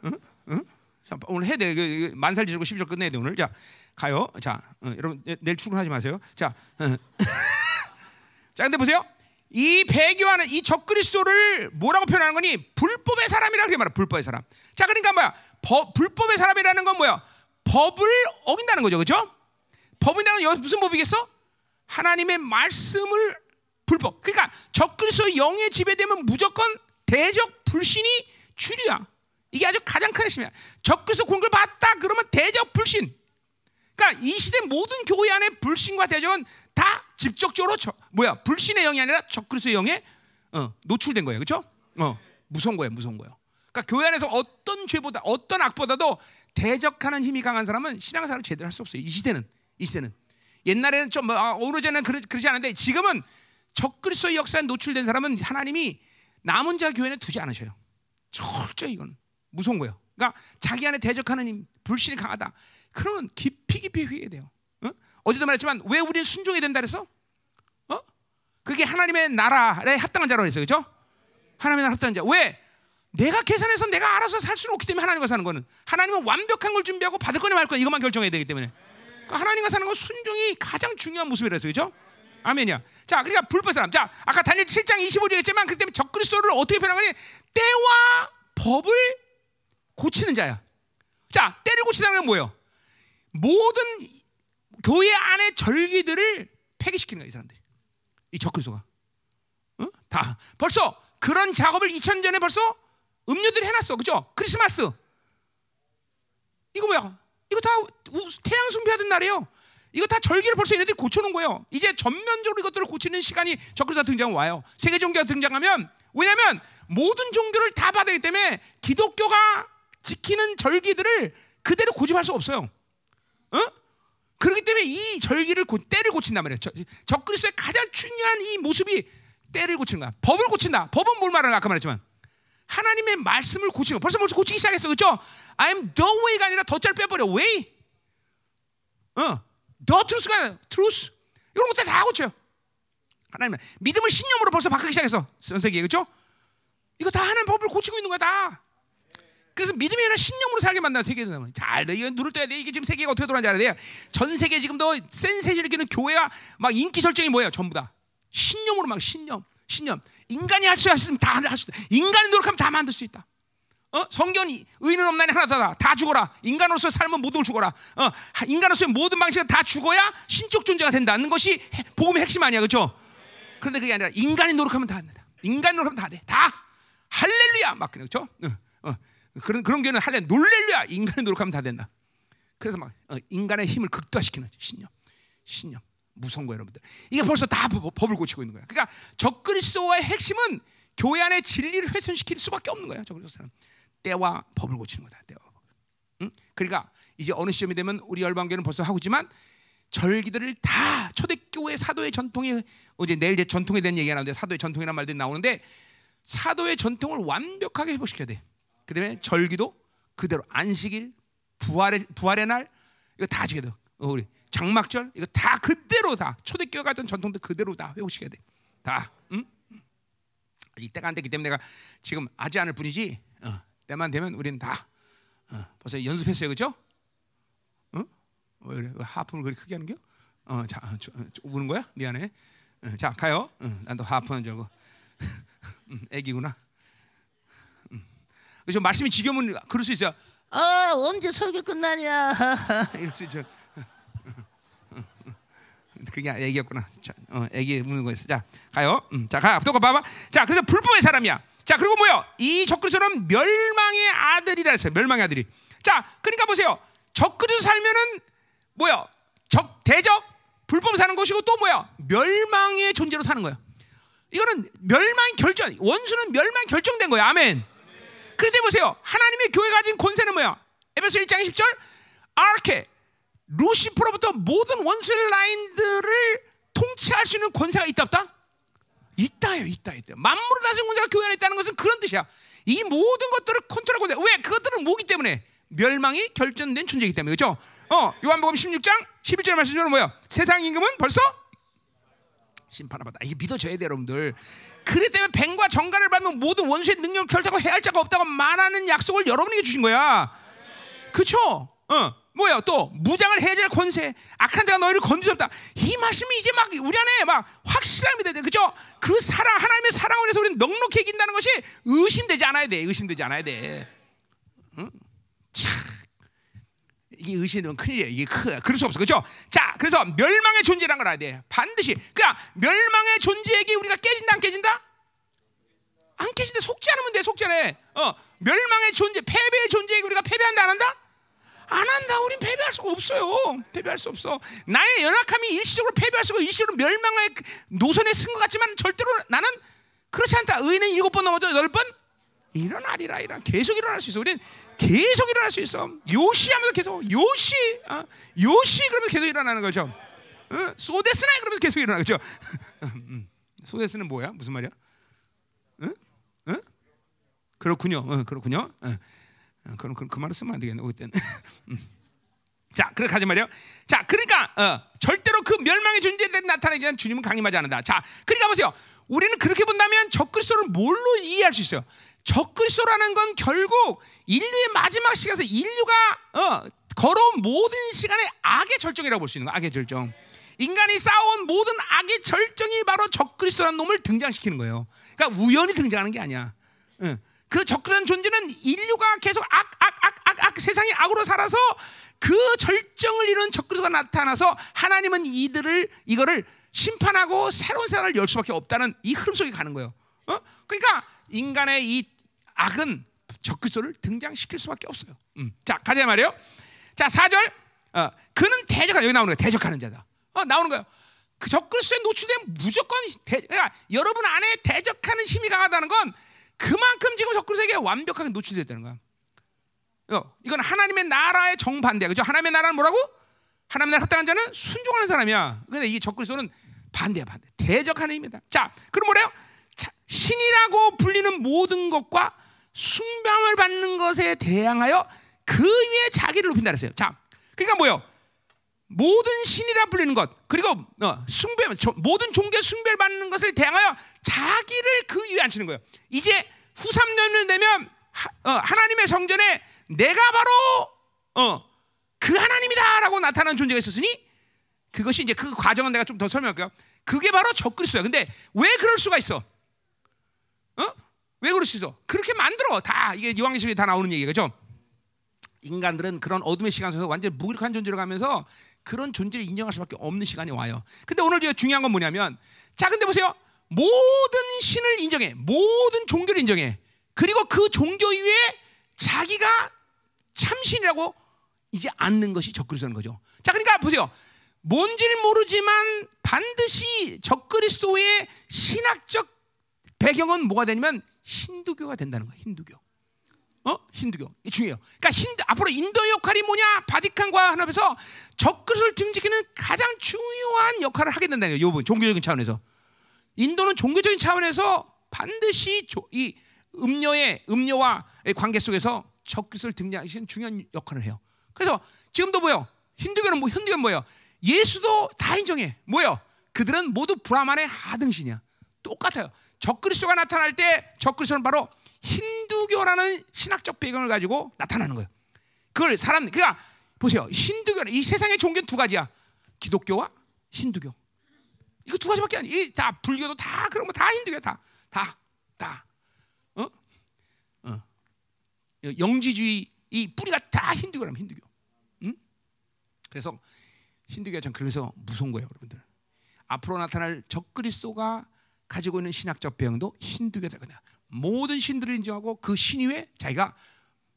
응? 응? 자, 오늘 해야 돼. 그, 그 만살 지르고 11절 끝내야 돼 오늘. 자, 가요. 자, 어, 여러분 내일 출근하지 마세요. 자, 어. 자, 근데 보세요. 이 배교하는 이 적그리스도를 뭐라고 표현하는 거니? 불법의 사람이라 그래 말이야. 불법의 사람. 자, 그러니까 뭐야? 법, 불법의 사람이라는 건 뭐야? 법을 어긴다는 거죠, 그렇죠? 법이라는 건 무슨 법이겠어? 하나님의 말씀을 불법. 그러니까 적그리스도 영의 지배되면 무조건 대적 불신이 주류야. 이게 아주 가장 큰 핵심이야. 적그리스도 공격을 받다 그러면 대적 불신. 그러니까 이 시대 모든 교회 안에 불신과 대적은 다 직접적으로 저, 뭐야 불신의 영이 아니라 적그리스도의 영에 어, 노출된 거예요, 그렇죠? 어, 무서운 거예요, 무서운 거예요. 그러니까 교회 안에서 어떤 죄보다 어떤 악보다도 대적하는 힘이 강한 사람은 신앙생활을 제대로 할 수 없어요. 이 시대는 이 시대는 옛날에는 좀 아, 오래전에는 그러, 그러지 않은데 지금은 적그리스도의 역사에 노출된 사람은 하나님이 남은 자 교회에 두지 않으셔요. 철저히 이건 무서운 거예요. 그러니까 자기 안에 대적하는 힘, 불신이 강하다. 그러면 깊이 깊이 회개해야 돼요. 어? 어제도 말했지만 왜 우리는 순종해야 된다 그래서? 어? 그게 하나님의 나라에 합당한 자라고 했어요. 그죠? 하나님의 나라 합당한 자. 왜? 내가 계산해서 내가 알아서 살 수는 없기 때문에 하나님과 사는 거는 하나님은 완벽한 걸 준비하고 받을 거냐 말 거냐 이것만 결정해야 되기 때문에 그러니까 하나님과 사는 건 순종이 가장 중요한 모습이라서 그죠? 아멘이야. 자, 그러니까 불법 사람. 자, 아까 다니엘 7장 25절에 했지만 그 때문에 적그리스도를 어떻게 표현하거니 때와 법을 고치는 자야. 자, 때를 고치다는 건 뭐예요? 모든 교회 안의 절기들을 폐기시키는 거야, 이 사람들. 이 적그리스도가. 어? 다 벌써 그런 작업을 2000년 전에 벌써 음료들이 해놨어, 그죠? 크리스마스. 이거 뭐야? 이거 다 태양 숭배하던 날이에요. 이거 다 절기를 벌써 얘네들이 고쳐놓은 거예요. 이제 전면적으로 이것들을 고치는 시간이 적그리스도 등장 와요. 세계 종교가 등장하면 왜냐하면 모든 종교를 다 받아야 때문에 기독교가 지키는 절기들을 그대로 고집할 수 없어요. 어? 그렇기 때문에 이 절기를 고, 때를 고친단 말이에요. 적그리스도의 가장 중요한 이 모습이 때를 고치는 거야. 법을 고친다. 법은 뭘 말하는 아까 말했지만 하나님의 말씀을 고치는 거. 벌써 벌써 고치기 시작했어, 그렇죠? I'm the way가 아니라 더자를 빼버려. way. 어, the truth가 truth. 이런 것들 다 고쳐요. 하나님 믿음을 신념으로 벌써 바꾸기 시작했어. 전 세계 그렇죠? 이거 다 하나님 법을 고치고 있는 거야 다. 그래서 믿음이 아니라 신념으로 살게 만드는 세계는 잘 돼. 이거 누를 떠야 돼. 이게 지금 세계가 어떻게 돌아가는지 알아야 돼. 전 세계 지금도 센세이션 일으키는 교회가 막 인기 설정이 뭐예요? 전부 다 신념으로 막 신념, 신념. 인간이 할 수 있으면 다 할 수 있다. 인간이 노력하면 다 만들 수 있다. 어? 성경이 의는 없나니 하나다. 다 죽어라. 인간으로서 삶은 모든 걸 죽어라. 어? 인간으로서의 모든 방식은 다 죽어야 신적 존재가 된다는 것이 복음의 핵심 아니야, 그렇죠? 그런데 그게 아니라 인간이 노력하면 다 된다. 인간이 노력하면 다 돼. 다 할렐루야 막 그렇죠? 어, 어. 그런 그런 게는 할렐 놀렐루야 인간이 노력하면 다 된다. 그래서 막 어, 인간의 힘을 극대화시키는 신념, 신념 무서운 거 여러분들. 이게 벌써 다 법, 법을 고치고 있는 거야. 그러니까 적그리스도의 핵심은 교회 안의 진리를 훼손시킬 수밖에 없는 거야. 적그리스도는 때와 법을 고치는 거다. 때와 법. 응? 그러니까 이제 어느 시점이 되면 우리 열방교는 벌써 하고 있지만 절기들을 다 초대교회 사도의 전통이 어제 내일 전통에 대한 얘기가 나오는데 사도의 전통이라는 말들이 나오는데 사도의 전통을 완벽하게 회복시켜야 돼. 그다음에 절기도 그대로 안식일, 부활의 부활의 날 이거 다 지켜야 돼. 어, 우리 장막절 이거 다 그대로 다 초대교회 같은 전통들 그대로 다 회복시켜야 돼. 다. 응? 아직 때가 안 됐기 때문에 내가 지금 하지 않을 뿐이지. 어, 때만 되면 우리는 다 어, 벌써 연습했어요, 그렇죠? 어? 왜 그래? 왜 하품을 그렇게 크게 하는겨? 어, 자, 어, 저, 저, 우는 거야? 미안해. 어, 자, 가요. 어, 난또 하품한 줄 알고. 음, 애기구나. 음. 그래서 말씀이 지겨면 그럴 수 있어요. 아, 언제 설교 끝나냐? 이럴 수 있죠. 그게 애기였구나. 자, 어, 애기 우는 거였어. 자, 가요. 음, 자, 가. 또 봐봐. 자, 그래서 불법의 사람이야. 자, 그리고 뭐요? 이 적그리스도는 멸망의 아들이라 했어요. 멸망의 아들이. 자, 그러니까 보세요. 적그리스도 살면은 뭐요? 적 대적 불법 사는 것이고 또 뭐야? 멸망의 존재로 사는 거야. 이거는 멸망 결정. 원수는 멸망 결정된 거야. 아멘. 그런데 보세요. 하나님의 교회 가진 권세는 뭐야? 에베소 1장 10절 아르케 루시퍼로부터 모든 원수 라인들을 통치할 수 있는 권세가 있다 없다? 있다요, 있다, 있다. 만물을 다스리는 권세가 교회 안에 있다는 것은 그런 뜻이야. 이 모든 것들을 컨트롤하고 있다. 왜? 그것들은 뭐기 때문에? 멸망이 결정된 존재이기 때문에. 그렇죠? 어, 요한복음 16장 11절 말씀처럼 뭐야? 세상 임금은 벌써 받아. 이게 믿어져야 돼, 여러분들. 그렇기 때문에 뱀과 정갈을 받는 모든 원수의 능력을 결정하고 해할 자가 없다고 말하는 약속을 여러분에게 주신 거야. 그렇죠? 어. 뭐야 또 무장을 해제할 권세 악한 자가 너희를 건드릴 없다 이 말씀이 이제 막 우리 안에 막 확실함이 되는 그죠 그 사랑 하나님의 사랑을 해서 우리는 넉넉히 이긴다는 것이 의심되지 않아야 돼 의심되지 않아야 돼 응? 참 이게 의심되면 큰일이야 이게 크 그럴 수 없어. 그죠? 자 그래서 멸망의 존재란 걸 알아야 돼. 반드시. 그냥 멸망의 존재에게 우리가 깨진다 안 깨진다? 안 깨진다. 속지 않으면 돼 속지 않아. 어 멸망의 존재 패배의 존재에게 우리가 패배한다 안 한다? 안 한다. 우린 패배할 수가 없어요. 패배할 수 없어. 나의 연약함이 일시적으로 패배할 수가 일시적으로 멸망의 노선에 쓴 것 같지만 절대로 나는 그렇지 않다. 의인은 일곱 번 넘어져 여덟 번 일어나리라 이라 계속 일어날 수 있어. 우리는 계속 일어날 수 있어. 요시하면서 계속 요시, 어? 요시 그러면서 계속 일어나는 거죠. 어? 소데스나 그러면서 계속 일어나는 거죠. 음. 소데스는 뭐야? 무슨 말이야? 응? 응? 그렇군요. 응, 그렇군요. 응. 그럼 그, 그 말을 쓰면 안 되겠네. 그때는. 자, 그렇게 하지 말이요. 자, 그러니까 어, 절대로 그 멸망의 존재에 나타나지 않는 주님은 강림하지 않는다. 자, 그러니까 보세요. 우리는 그렇게 본다면 적그리스도를 뭘로 이해할 수 있어요? 적그리스도라는 건 결국 인류의 마지막 시간에서 인류가 어, 걸어온 모든 시간의 악의 절정이라고 볼 수 있는 거야. 악의 절정. 인간이 쌓아온 모든 악의 절정이 바로 적그리스도라는 놈을 등장시키는 거예요. 그러니까 우연히 등장하는 게 아니야. 응. 그 적그리스도라는 존재는 인류가 계속 악, 악, 악, 악, 악, 세상이 악으로 살아서 그 절정을 이룬 적그리스도가 나타나서 하나님은 이들을 이거를 심판하고 새로운 세상을 열 수밖에 없다는 이 흐름 속에 가는 거예요. 어? 그러니까 인간의 이 악은 적그리스도를 등장시킬 수밖에 없어요. 음. 자 가자 말이에요. 자 4절 어, 그는 대적하는 여기 나오는 거예요. 대적하는 자다. 어, 나오는 거예요. 그 적그리스도에 노출되면 무조건 대, 그러니까 여러분 안에 대적하는 힘이 강하다는 건 그만큼 지금 적그리스도에게 완벽하게 노출됐다는 거야. 어, 이건 하나님의 나라의 정반대야. 그죠? 하나님의 나라는 뭐라고? 하나님의 나라 합당한 자는 순종하는 사람이야. 근데 이 적그리스도는 반대야 반대. 대적하는 힘이다. 자, 그럼 뭐래요? 자, 신이라고 불리는 모든 것과 숭배함을 받는 것에 대항하여 그 위에 자기를 높인다 그랬어요. 자, 그러니까 뭐요? 모든 신이라 불리는 것 그리고 어, 숭배 모든 종교 숭배를 받는 것을 대항하여 자기를 그 위에 앉히는 거예요. 이제 후 3년을 되면 하, 어, 나님의 성전에 내가 바로 어, 그 하나님이다라고 나타나는 존재가 있었으니 그것이 이제 그 과정은 내가 좀 더 설명할게요. 그게 바로 적그리스도야. 근데 왜 그럴 수가 있어? 어? 왜 있어? 그렇게 만들어 다 이게 요한계시록에 다 나오는 얘기죠. 인간들은 그런 어둠의 시간 속에서 완전 무기력한 존재로 가면서 그런 존재를 인정할 수밖에 없는 시간이 와요. 근데 오늘 중요한 건 뭐냐면 자 근데 보세요. 모든 신을 인정해. 모든 종교를 인정해. 그리고 그 종교 위에 자기가 참신이라고 이제 않는 것이 적그리스도는 거죠. 자 그러니까 보세요. 뭔지를 모르지만 반드시 적그리스도의 신학적 배경은 뭐가 되냐면 힌두교가 된다는 거예요. 힌두교. 어? 힌두교. 이 중요해요. 그러니까 힌두, 앞으로 인도의 역할이 뭐냐? 바티칸과 하나에서 적그리스도를 증지키는 가장 중요한 역할을 하게 된다는 거예요. 이 종교적인 차원에서. 인도는 종교적인 차원에서 반드시 조, 이 음료의 음료와의 관계 속에서 적그리스도를 등장하시는 중요한 역할을 해요. 그래서 지금도 뭐요? 힌두교는 뭐 힌두교는 뭐예요? 예수도 다 인정해. 뭐요? 그들은 모두 브라만의 하등신이야. 똑같아요. 적그리스도가 나타날 때 적그리스도는 바로 힌두교라는 신학적 배경을 가지고 나타나는 거예요. 그걸 사람 그러니까 보세요. 힌두교는 이 세상의 종교는 두 가지야. 기독교와 힌두교. 이거 두 가지밖에 아니. 이다 불교도 다 그런 거 다 힌두교 다. 다. 다. 어? 어. 영지주의 이 뿌리가 다 힌두교라면 힌두교. 응? 그래서 힌두교가 참 그래서 무서운 거예요, 여러분들. 앞으로 나타날 적그리스도가 가지고 있는 신학적 배경도 힌두교다 그냥 모든 신들을 인정하고 그 신 위에 자기가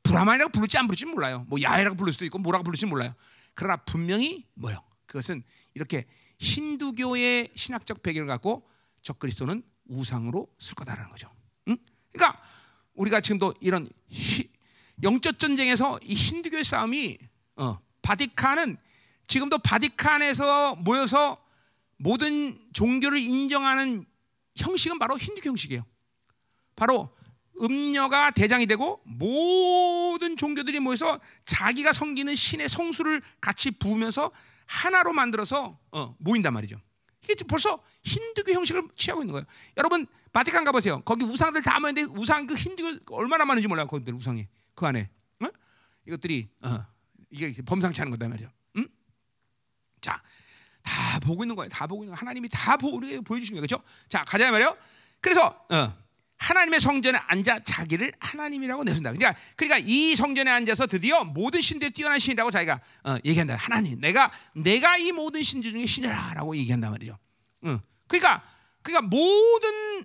브라만이라고 부를지 안 부를지 몰라요. 뭐 야훼라고 부를 수도 있고 뭐라고 부를지 몰라요. 그러나 분명히 뭐요? 그것은 이렇게 힌두교의 신학적 배경을 갖고 적그리스도는 우상으로 쓸 거다라는 거죠. 응? 그러니까 우리가 지금도 이런 히, 영적 전쟁에서 이 힌두교의 싸움이 어, 바티칸은 지금도 바티칸에서 모여서 모든 종교를 인정하는 형식은 바로 힌두교 형식이에요. 바로 음녀가 대장이 되고 모든 종교들이 모여서 자기가 섬기는 신의 성수를 같이 부으면서 하나로 만들어서 어, 모인단 말이죠. 이게 벌써 힌두교 형식을 취하고 있는 거예요. 여러분 바티칸 가보세요. 거기 우상들 다 모였는데 우상 그 힌두교 얼마나 많은지 몰라요. 거기들 우상이 그 안에 어? 이것들이 어, 이게 범상치 않은 거다 말이죠. 응? 자, 다 보고 있는 거예요. 다 보고 있는 거. 하나님이 다 보, 보여주신 거예요. 그렇죠? 자, 가자 말이요. 그래서 어, 하나님의 성전에 앉아 자기를 하나님이라고 내준다. 그러니까, 그러니까 이 성전에 앉아서 드디어 모든 신들에 뛰어난 신이라고 자기가 어, 얘기한다. 하나님, 내가 내가 이 모든 신들 중에 신이라라고 얘기한단 말이죠. 어, 그러니까 그러니까 모든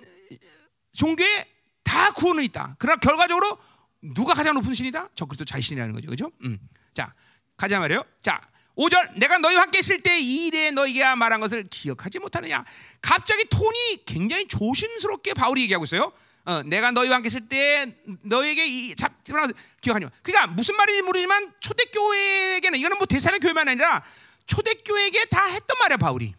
종교에 다 구원은 있다. 그러나 결과적으로 누가 가장 높은 신이다? 적그리스도 자신이라는 거죠. 그죠? 음. 자, 가자 말이요. 자, 5절 내가 너희와 함께 있을 때 이 일에 너희가 말한 것을 기억하지 못하느냐. 갑자기 톤이 굉장히 조심스럽게 바울이 얘기하고 있어요. 어, 내가 너희와 함께 있을 때 너에게 이 잡지만 기억하냐. 그러니까 무슨 말인지 모르지만 초대교회에게는 이거는 뭐 대사의 교회만 아니라 초대교회에게 다 했던 말이야 바울이.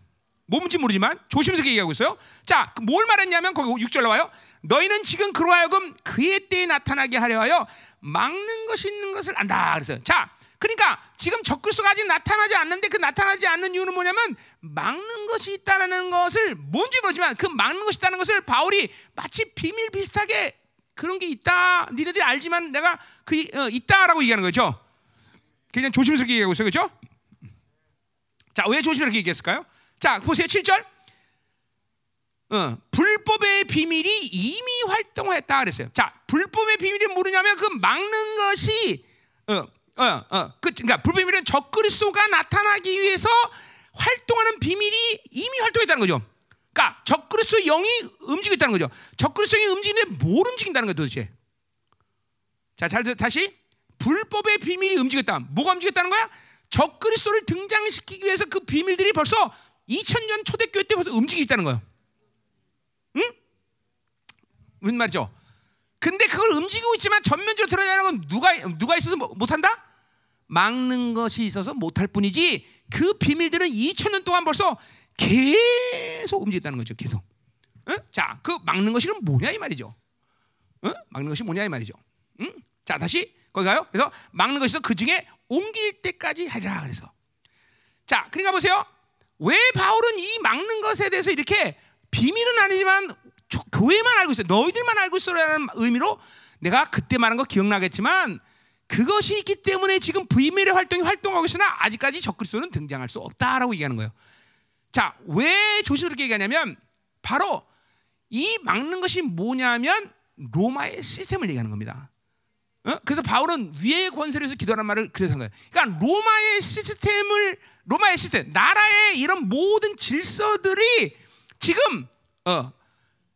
뭔지 모르지만 조심스럽게 얘기하고 있어요. 자, 그뭘 말했냐면 거기 6절 나와요. 너희는 지금 그로 하여금 그의 때에 나타나게 하려 하여 막는 것이 있는 것을 안다. 그래서 자, 그러니까 지금 적그리스도가 아직 나타나지 않는데 그 나타나지 않는 이유는 뭐냐면 막는 것이 있다라는 것을 뭔지 모르지만 그 막는 것이 있다는 것을 바울이 마치 비밀 비슷하게 그런 게 있다. 니네들이 알지만 내가 그 어, 있다라고 얘기하는 거죠. 그냥 조심스럽게 얘기하고 있어요. 그렇죠? 자, 왜 조심스럽게 얘기했을까요? 자, 보세요. 7절. 어, 불법의 비밀이 이미 활동했다 그랬어요. 자, 불법의 비밀이 뭐냐면 그 막는 것이 어, 어, 어, 그, 그러니까 불비밀은 적그리스도가 나타나기 위해서 활동하는 비밀이 이미 활동했다는 거죠. 그러니까 적그리스도 영이 움직였다는 거죠. 적그리스도 영이 움직이는데 뭘 움직인다는 거예요, 도대체? 자, 잘 다시 불법의 비밀이 움직였다. 뭐가 움직였다는 거야? 적그리스도를 등장시키기 위해서 그 비밀들이 벌써 2000년 초대교회 때 벌써 움직이고 있다는 거예요. 응? 무슨 말이죠? 근데 그걸 움직이고 있지만 전면적으로 드러나는 건 누가 누가 있어서 못한다? 막는 것이 있어서 못할 뿐이지 그 비밀들은 2천 년 동안 벌써 계속 움직였다는 거죠. 계속. 어? 자, 그 막는 것이 뭐냐 이 말이죠. 어? 막는 것이 뭐냐 이 말이죠. 응? 자, 다시 거기 가요. 그래서 막는 것이 그 중에 옮길 때까지 하리라 그래서. 자, 그러니까 보세요. 왜 바울은 이 막는 것에 대해서 이렇게 비밀은 아니지만 조- 교회만 알고 있어. 너희들만 알고 있어라는 의미로 내가 그때 말한 거 기억나겠지만 그것이 있기 때문에 지금 비밀의 활동이 활동하고 있으나 아직까지 적그리스도는 등장할 수 없다라고 얘기하는 거예요. 자, 왜 조심스럽게 얘기하냐면 바로 이 막는 것이 뭐냐면 로마의 시스템을 얘기하는 겁니다. 어? 그래서 바울은 위의 권세를 위해서 기도하는 말을 그래서 한 거예요. 그러니까 로마의 시스템을 로마의 시스템, 나라의 이런 모든 질서들이 지금 어,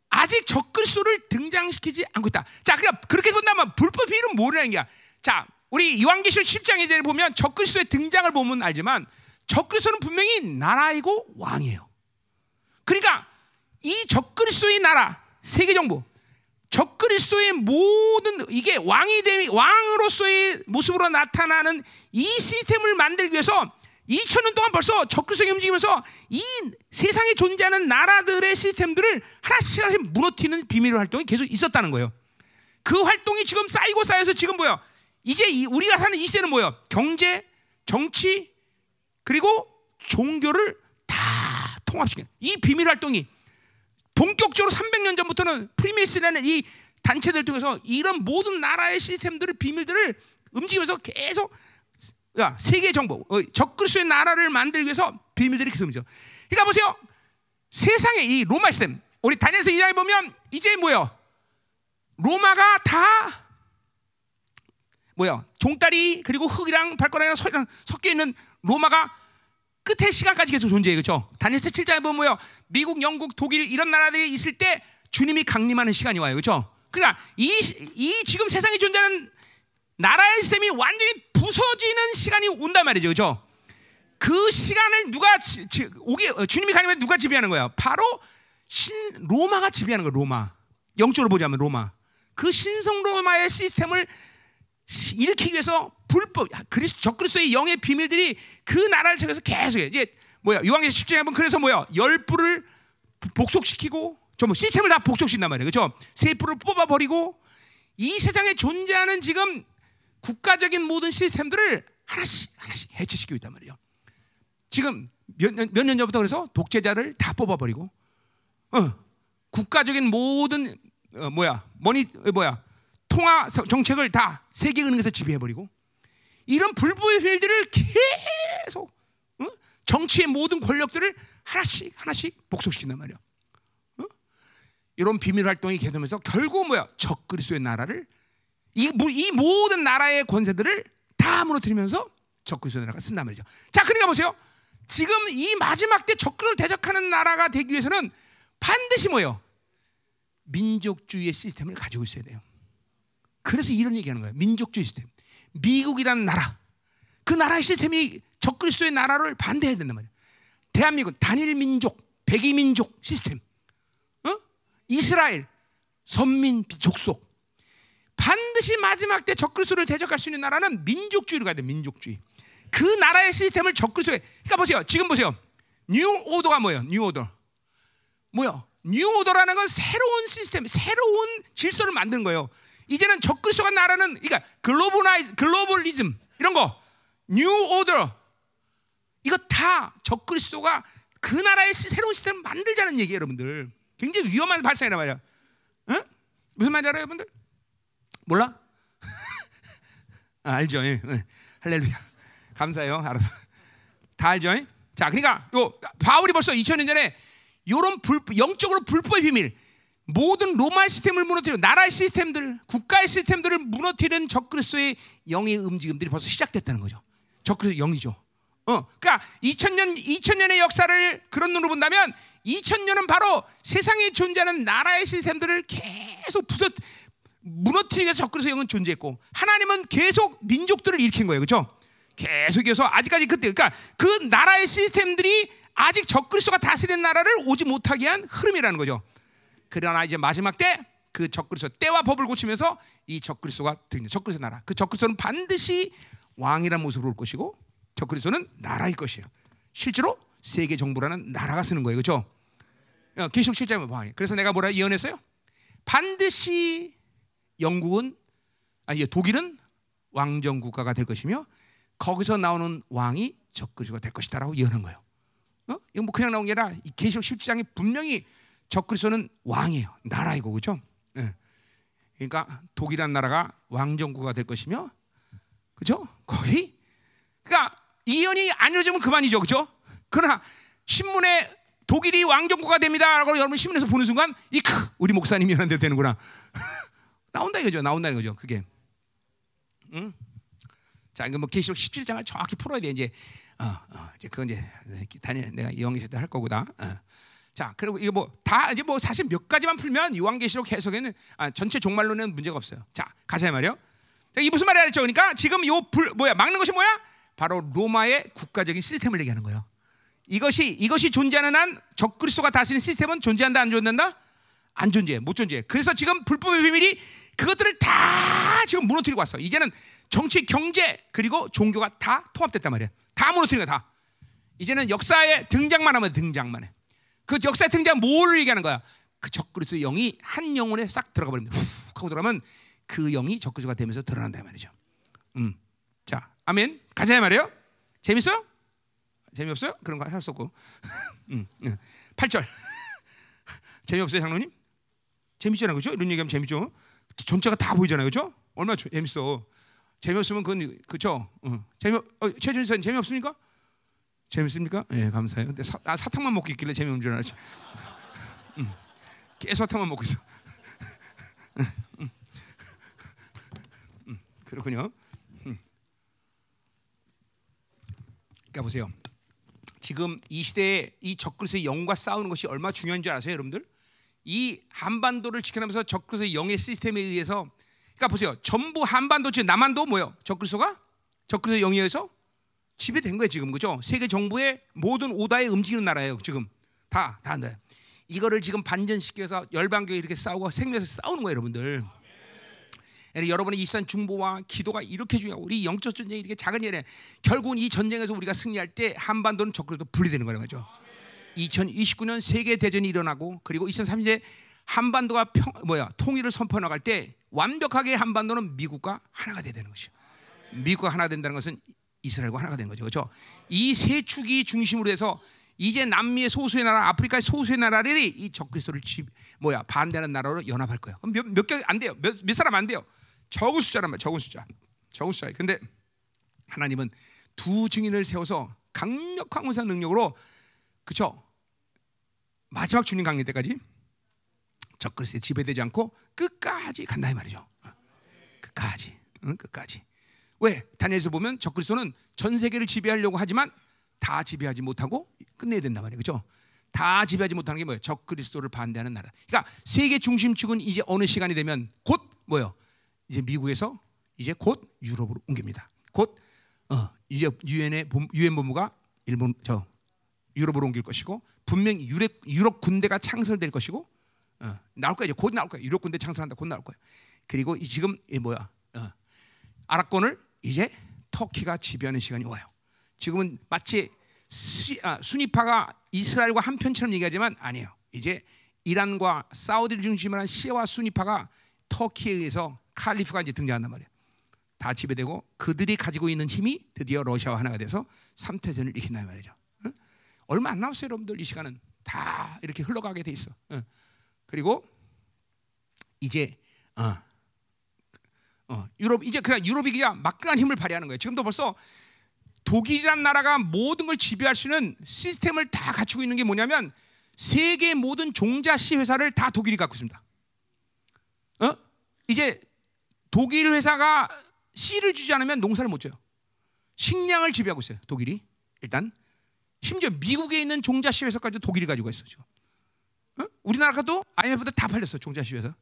아직 적그리스도를 등장시키지 않고 있다. 자, 그러니까 그렇게 본다면 불법 비율은 뭐라는 거야? 자, 우리 요한계시록 10장에 보면 적그리스도의 등장을 보면 알지만 적그리스도는 분명히 나라이고 왕이에요. 그러니까 이 적그리스도의 나라, 세계 정부, 적그리스도의 모든 이게 왕이 되 왕으로서의 모습으로 나타나는 이 시스템을 만들기 위해서 2000년 동안 벌써 적그리스도가 움직이면서 이 세상에 존재하는 나라들의 시스템들을 하나씩 하나씩 무너뜨리는 비밀의 활동이 계속 있었다는 거예요. 그 활동이 지금 쌓이고 쌓여서 지금 뭐야? 이제 이 우리가 사는 이 시대는 뭐야? 경제, 정치, 그리고 종교를 다 통합시켜. 이 비밀 활동이 본격적으로 300년 전부터는 프리메이슨이라는 이 단체들 통해서 이런 모든 나라의 시스템들의 비밀들을 움직이면서 계속 야, 세계 정보, 어, 적그리스도의 나라를 만들기 위해서 비밀들이 계속 움직여. 그러니까 보세요. 세상에 이 로마 시스템, 우리 다니엘서 2장에 보면 이제 뭐요? 로마가 다 뭐야? 종다리 그리고 흙이랑 발가락이랑 소리랑 섞여 있는 로마가 끝의 시간까지 계속 존재해 그렇죠? 다니엘서 7장에 보면 뭐요? 미국, 영국, 독일 이런 나라들이 있을 때 주님이 강림하는 시간이 와요. 그렇죠? 그러니까 이, 이 지금 세상에 존재하는 나라의 시스템이 완전히 부서지는 시간이 온단 말이죠. 그렇죠? 그 시간을 누가 지, 지, 오게 어, 주님이 가면 누가 지배하는 거야? 바로 신 로마가 지배하는 거야. 로마. 영적으로 보자면 로마. 그 신성 로마의 시스템을 시- 일으키기 위해서 불법 그리스도 적그리스도의 영의 비밀들이 그 나라를 통해서 계속해. 이제 뭐야? 요한계시록 10장에 보면 그래서 뭐야? 열 뿔을 복속시키고 전부 시스템을 다 복속시킨단 말이에요. 그렇죠? 세 뿔을 뽑아 버리고 이 세상에 존재하는 지금 국가적인 모든 시스템들을 하나씩 하나씩 해체시키고 있단 말이에요. 지금 몇년 몇 년 전부터 그래서 독재자를 다 뽑아버리고, 어, 국가적인 모든 어, 뭐야 머니 어, 뭐야 통화 서- 정책을 다 세계 은행에서 지배해버리고 이런 불법의 일들을 계속 어? 정치의 모든 권력들을 하나씩 하나씩 복속시킨단 말이야. 어? 이런 비밀 활동이 계속하면서 결국 뭐야 적그리스도의 나라를 이, 모- 이 모든 나라의 권세들을 다 무너뜨리면서 적그리스도 나라가 쓴단 말이죠. 자, 그러니까 보세요. 지금 이 마지막 때 적그리스도를 대적하는 나라가 되기 위해서는 반드시 뭐예요? 민족주의의 시스템을 가지고 있어야 돼요. 그래서 이런 얘기하는 거예요. 민족주의 시스템. 미국이라는 나라. 그 나라의 시스템이 적그리스도의 나라를 반대해야 된단 말이에요. 대한민국 단일 민족, 백이 민족 시스템. 어? 이스라엘 선민 족속. 반드시 마지막 때 적그리스도를 대적할 수 있는 나라는 민족주의로 가야 돼. 민족주의. 그 나라의 시스템을 적그리스도에. 그러니까 보세요. 지금 보세요. New Order가 뭐예요? New Order. 뭐야? New Order라는 건 새로운 시스템, 새로운 질서를 만드는 거예요. 이제는 적그리스도가 나라는 그러니까 globali- globalism 이런 거. New Order. 이거 다 적그리스도가 그 나라의 시- 새로운 시스템을 만들자는 얘기예요, 여러분들. 굉장히 위험한 발상이란 말이야. 응? 무슨 말인지 알아요, 여러분들? 몰라? 아, 알죠? 예, 예. 할렐루야. 감사해요. 알았어. 다 알죠? 예? 자, 그러니까 요 바울이 벌써 2000년 전에 요런 불, 영적으로 불법의 비밀 모든 로마 시스템을 무너뜨리고 나라의 시스템들, 국가의 시스템들을 무너뜨리는 적그리스도의 영의 움직임들이 벌써 시작됐다는 거죠. 적그리스도 영이죠. 어, 그러니까 2000년 2000년의 역사를 그런 눈으로 본다면 2000년은 바로 세상에 존재하는 나라의 시스템들을 계속 부서 무너뜨리기 위해서 적그리스도 영은 존재했고 하나님은 계속 민족들을 일으킨 거예요. 그렇죠? 계속해서 아직까지 그때 그러니까 그 나라의 시스템들이 아직 적그리스도가 다스리는 나라를 오지 못하게 한 흐름이라는 거죠. 그러나 이제 마지막 때 그 적그리스도 때와 법을 고치면서 이 적그리스도가 등장. 적그리스도 나라. 그 적그리스도는 반드시 왕이라는 모습으로 올 것이고 적그리스도는 나라일 것이에요. 실제로 세계 정부라는 나라가 쓰는 거예요. 그렇죠? 계시록 7장에 봐. 그래서 내가 뭐라 예언했어요? 반드시 영국은 아니 독일은 왕정 국가가 될 것이며 거기서 나오는 왕이 적그리스도가 될 것이다라고 예언한 거예요. 어? 이거 뭐 그냥 나온 게 아니라 계시록 17장에 분명히 적그리스도는 왕이에요. 나라이고 그렇죠? 네. 그러니까 독일이라는 나라가 왕정국가 될 것이며 그렇죠? 거기 그러니까 이연이 안 이루어지면 그만이죠. 그렇죠? 그러나 신문에 독일이 왕정국가 됩니다라고 여러분 신문에서 보는 순간 이크 우리 목사님이 이런 데 되는구나. 나온다 이거죠. 나온다는 거죠. 그게. 응? 자, 이거 뭐 계시록 17장을 정확히 풀어야 돼 이제. 어, 어, 이제 그건 이제 다니 내가 영에서 할 거고다. 어. 자, 그리고 이거 뭐 다 이제 뭐 사실 몇 가지만 풀면 요한계시록 해석에는 아, 전체 종말론은 문제가 없어요. 자, 가자 말이요. 이 무슨 말이야 했죠? 그러니까 지금 요 불, 뭐야 막는 것이 뭐야? 바로 로마의 국가적인 시스템을 얘기하는 거예요. 이것이 이것이 존재하는 한 적그리스도가 다스리는 시스템은 존재한다 안 존재한다? 안 존재해 못 존재해. 그래서 지금 불법의 비밀이 그것들을 다 지금 무너뜨리고 왔어. 이제는 정치, 경제 그리고 종교가 다 통합됐단 말이야. 다 무너뜨리는 거야 다. 이제는 역사에 등장만 하면 등장만 해. 그 역사의 등장 뭘 얘기하는 거야? 그 적그리스도 영이 한 영혼에 싹 들어가 버립니다. 훅 하고 들어가면 그 영이 적그리스도가 되면서 드러난다 말이죠. 음. 자, 아멘. 가자 말이에요. 재밌어요? 재미없어요? 그런 거 할 수 없고. 음, 음. 8절. 재미없어요, 장로님? 재밌잖아요. 그죠? 이런 얘기하면 재밌죠? 전체가 다 보이잖아요. 그죠? 얼마나 재밌어. 재미없으면 그건, 그죠? 어. 재미, 어, 최준 선 재미없습니까? 재밌습니까? 예, 네, 감사해요. 근데 사, 아, 사탕만 먹고 있길래 재미없는 줄 알았지. 음. 계속 사탕만 먹고 있어. 음. 음. 그렇군요. 음. 그러니까 보세요. 지금 이 시대에 이 적그리스도의 영과 싸우는 것이 얼마나 중요한 줄 아세요, 여러분들? 이 한반도를 지켜내면서 적그리스도의 영의 시스템에 의해서 그러니까 보세요. 전부 한반도 지금 남한도 뭐요? 적그리스도가 적그리스도 영에 의해서 지배된 거예요, 지금. 그죠? 세계 정부의 모든 오다에 움직이는 나라예요, 지금. 다, 다 네. 이거를 지금 반전시켜서 열방교회 이렇게 싸우고 생명에서 싸우는 거예요, 여러분들. 여러분의 이산 중보와 기도가 이렇게 중요하고 우리 영적 전쟁이 이렇게 작은 일에 결국은 이 전쟁에서 우리가 승리할 때 한반도는 적그리도 분리되는 거란 말이죠. 2029년 세계 대전이 일어나고 그리고 2030년 한반도가 평, 뭐야 통일을 선포해 나갈 때 완벽하게 한반도는 미국과 하나가 돼야 되는 것이죠. 미국과 하나 된다는 것은 이스라엘과 하나가 되는 거죠. 그렇죠? 이 세 축이 중심으로 해서 이제 남미의 소수의 나라, 아프리카의 소수의 나라들이 이 적그리스도를 집 뭐야 반대하는 나라로 연합할 거예요. 몇몇개안 돼요. 몇, 몇 사람 안 돼요. 적은 숫자란 말이야. 적은 숫자. 적은 숫자. 근데 하나님은 두 증인을 세워서 강력한 군사 능력으로 그쵸 마지막 주님 강림 때까지 적그리스도에 지배되지 않고 끝까지 간다 이 말이죠. 어. 끝까지, 응? 끝까지. 왜? 다니엘서 보면 적그리스도는 전 세계를 지배하려고 하지만 다 지배하지 못하고 끝내야 된단 말이에요. 그죠? 다 지배하지 못하는 게 뭐예요? 적그리스도를 반대하는 나라. 그러니까 세계 중심축은 이제 어느 시간이 되면 곧 뭐예요? 이제 미국에서 이제 곧 유럽으로 옮깁니다. 곧 어, 유엔의 유엔 본부가 일본 저 유럽으로 옮길 것이고 분명히 유럽, 유럽 군대가 창설될 것이고 어, 나올 거야 이제 곧 나올 거야 유럽 군대 창설한다 곧 나올 거야. 그리고 이 지금 이 뭐야 어, 아랍권을 이제 터키가 지배하는 시간이 와요. 지금은 마치 수, 아, 순위파가 이스라엘과 한편처럼 얘기하지만 아니에요. 이제 이란과 사우디를 중심으로 한 시아와 순위파가 터키에 의해서 칼리프가 이제 등장한단 말이에요. 다 지배되고 그들이 가지고 있는 힘이 드디어 러시아와 하나가 돼서 삼태전을 이긴다 말이죠. 어? 얼마 안 남았어요, 여러분들 이 시간은 다 이렇게 흘러가게 돼 있어. 어. 그리고 이제 어, 어, 유럽 이제 그냥 유럽이 그냥 막강한 힘을 발휘하는 거예요. 지금도 벌써 독일이란 나라가 모든 걸 지배할 수 있는 시스템을 다 갖추고 있는 게 뭐냐면 세계 모든 종자시 회사를 다 독일이 갖고 있습니다. 어? 이제 독일 회사가 씨를 주지 않으면 농사를 못 져요. 식량을 지배하고 있어요. 독일이 일단 심지어 미국에 있는 종자씨 회사까지 독일이 가지고 지금. 어? 우리나라도 IMF도 다 팔렸어 종자씨 회사.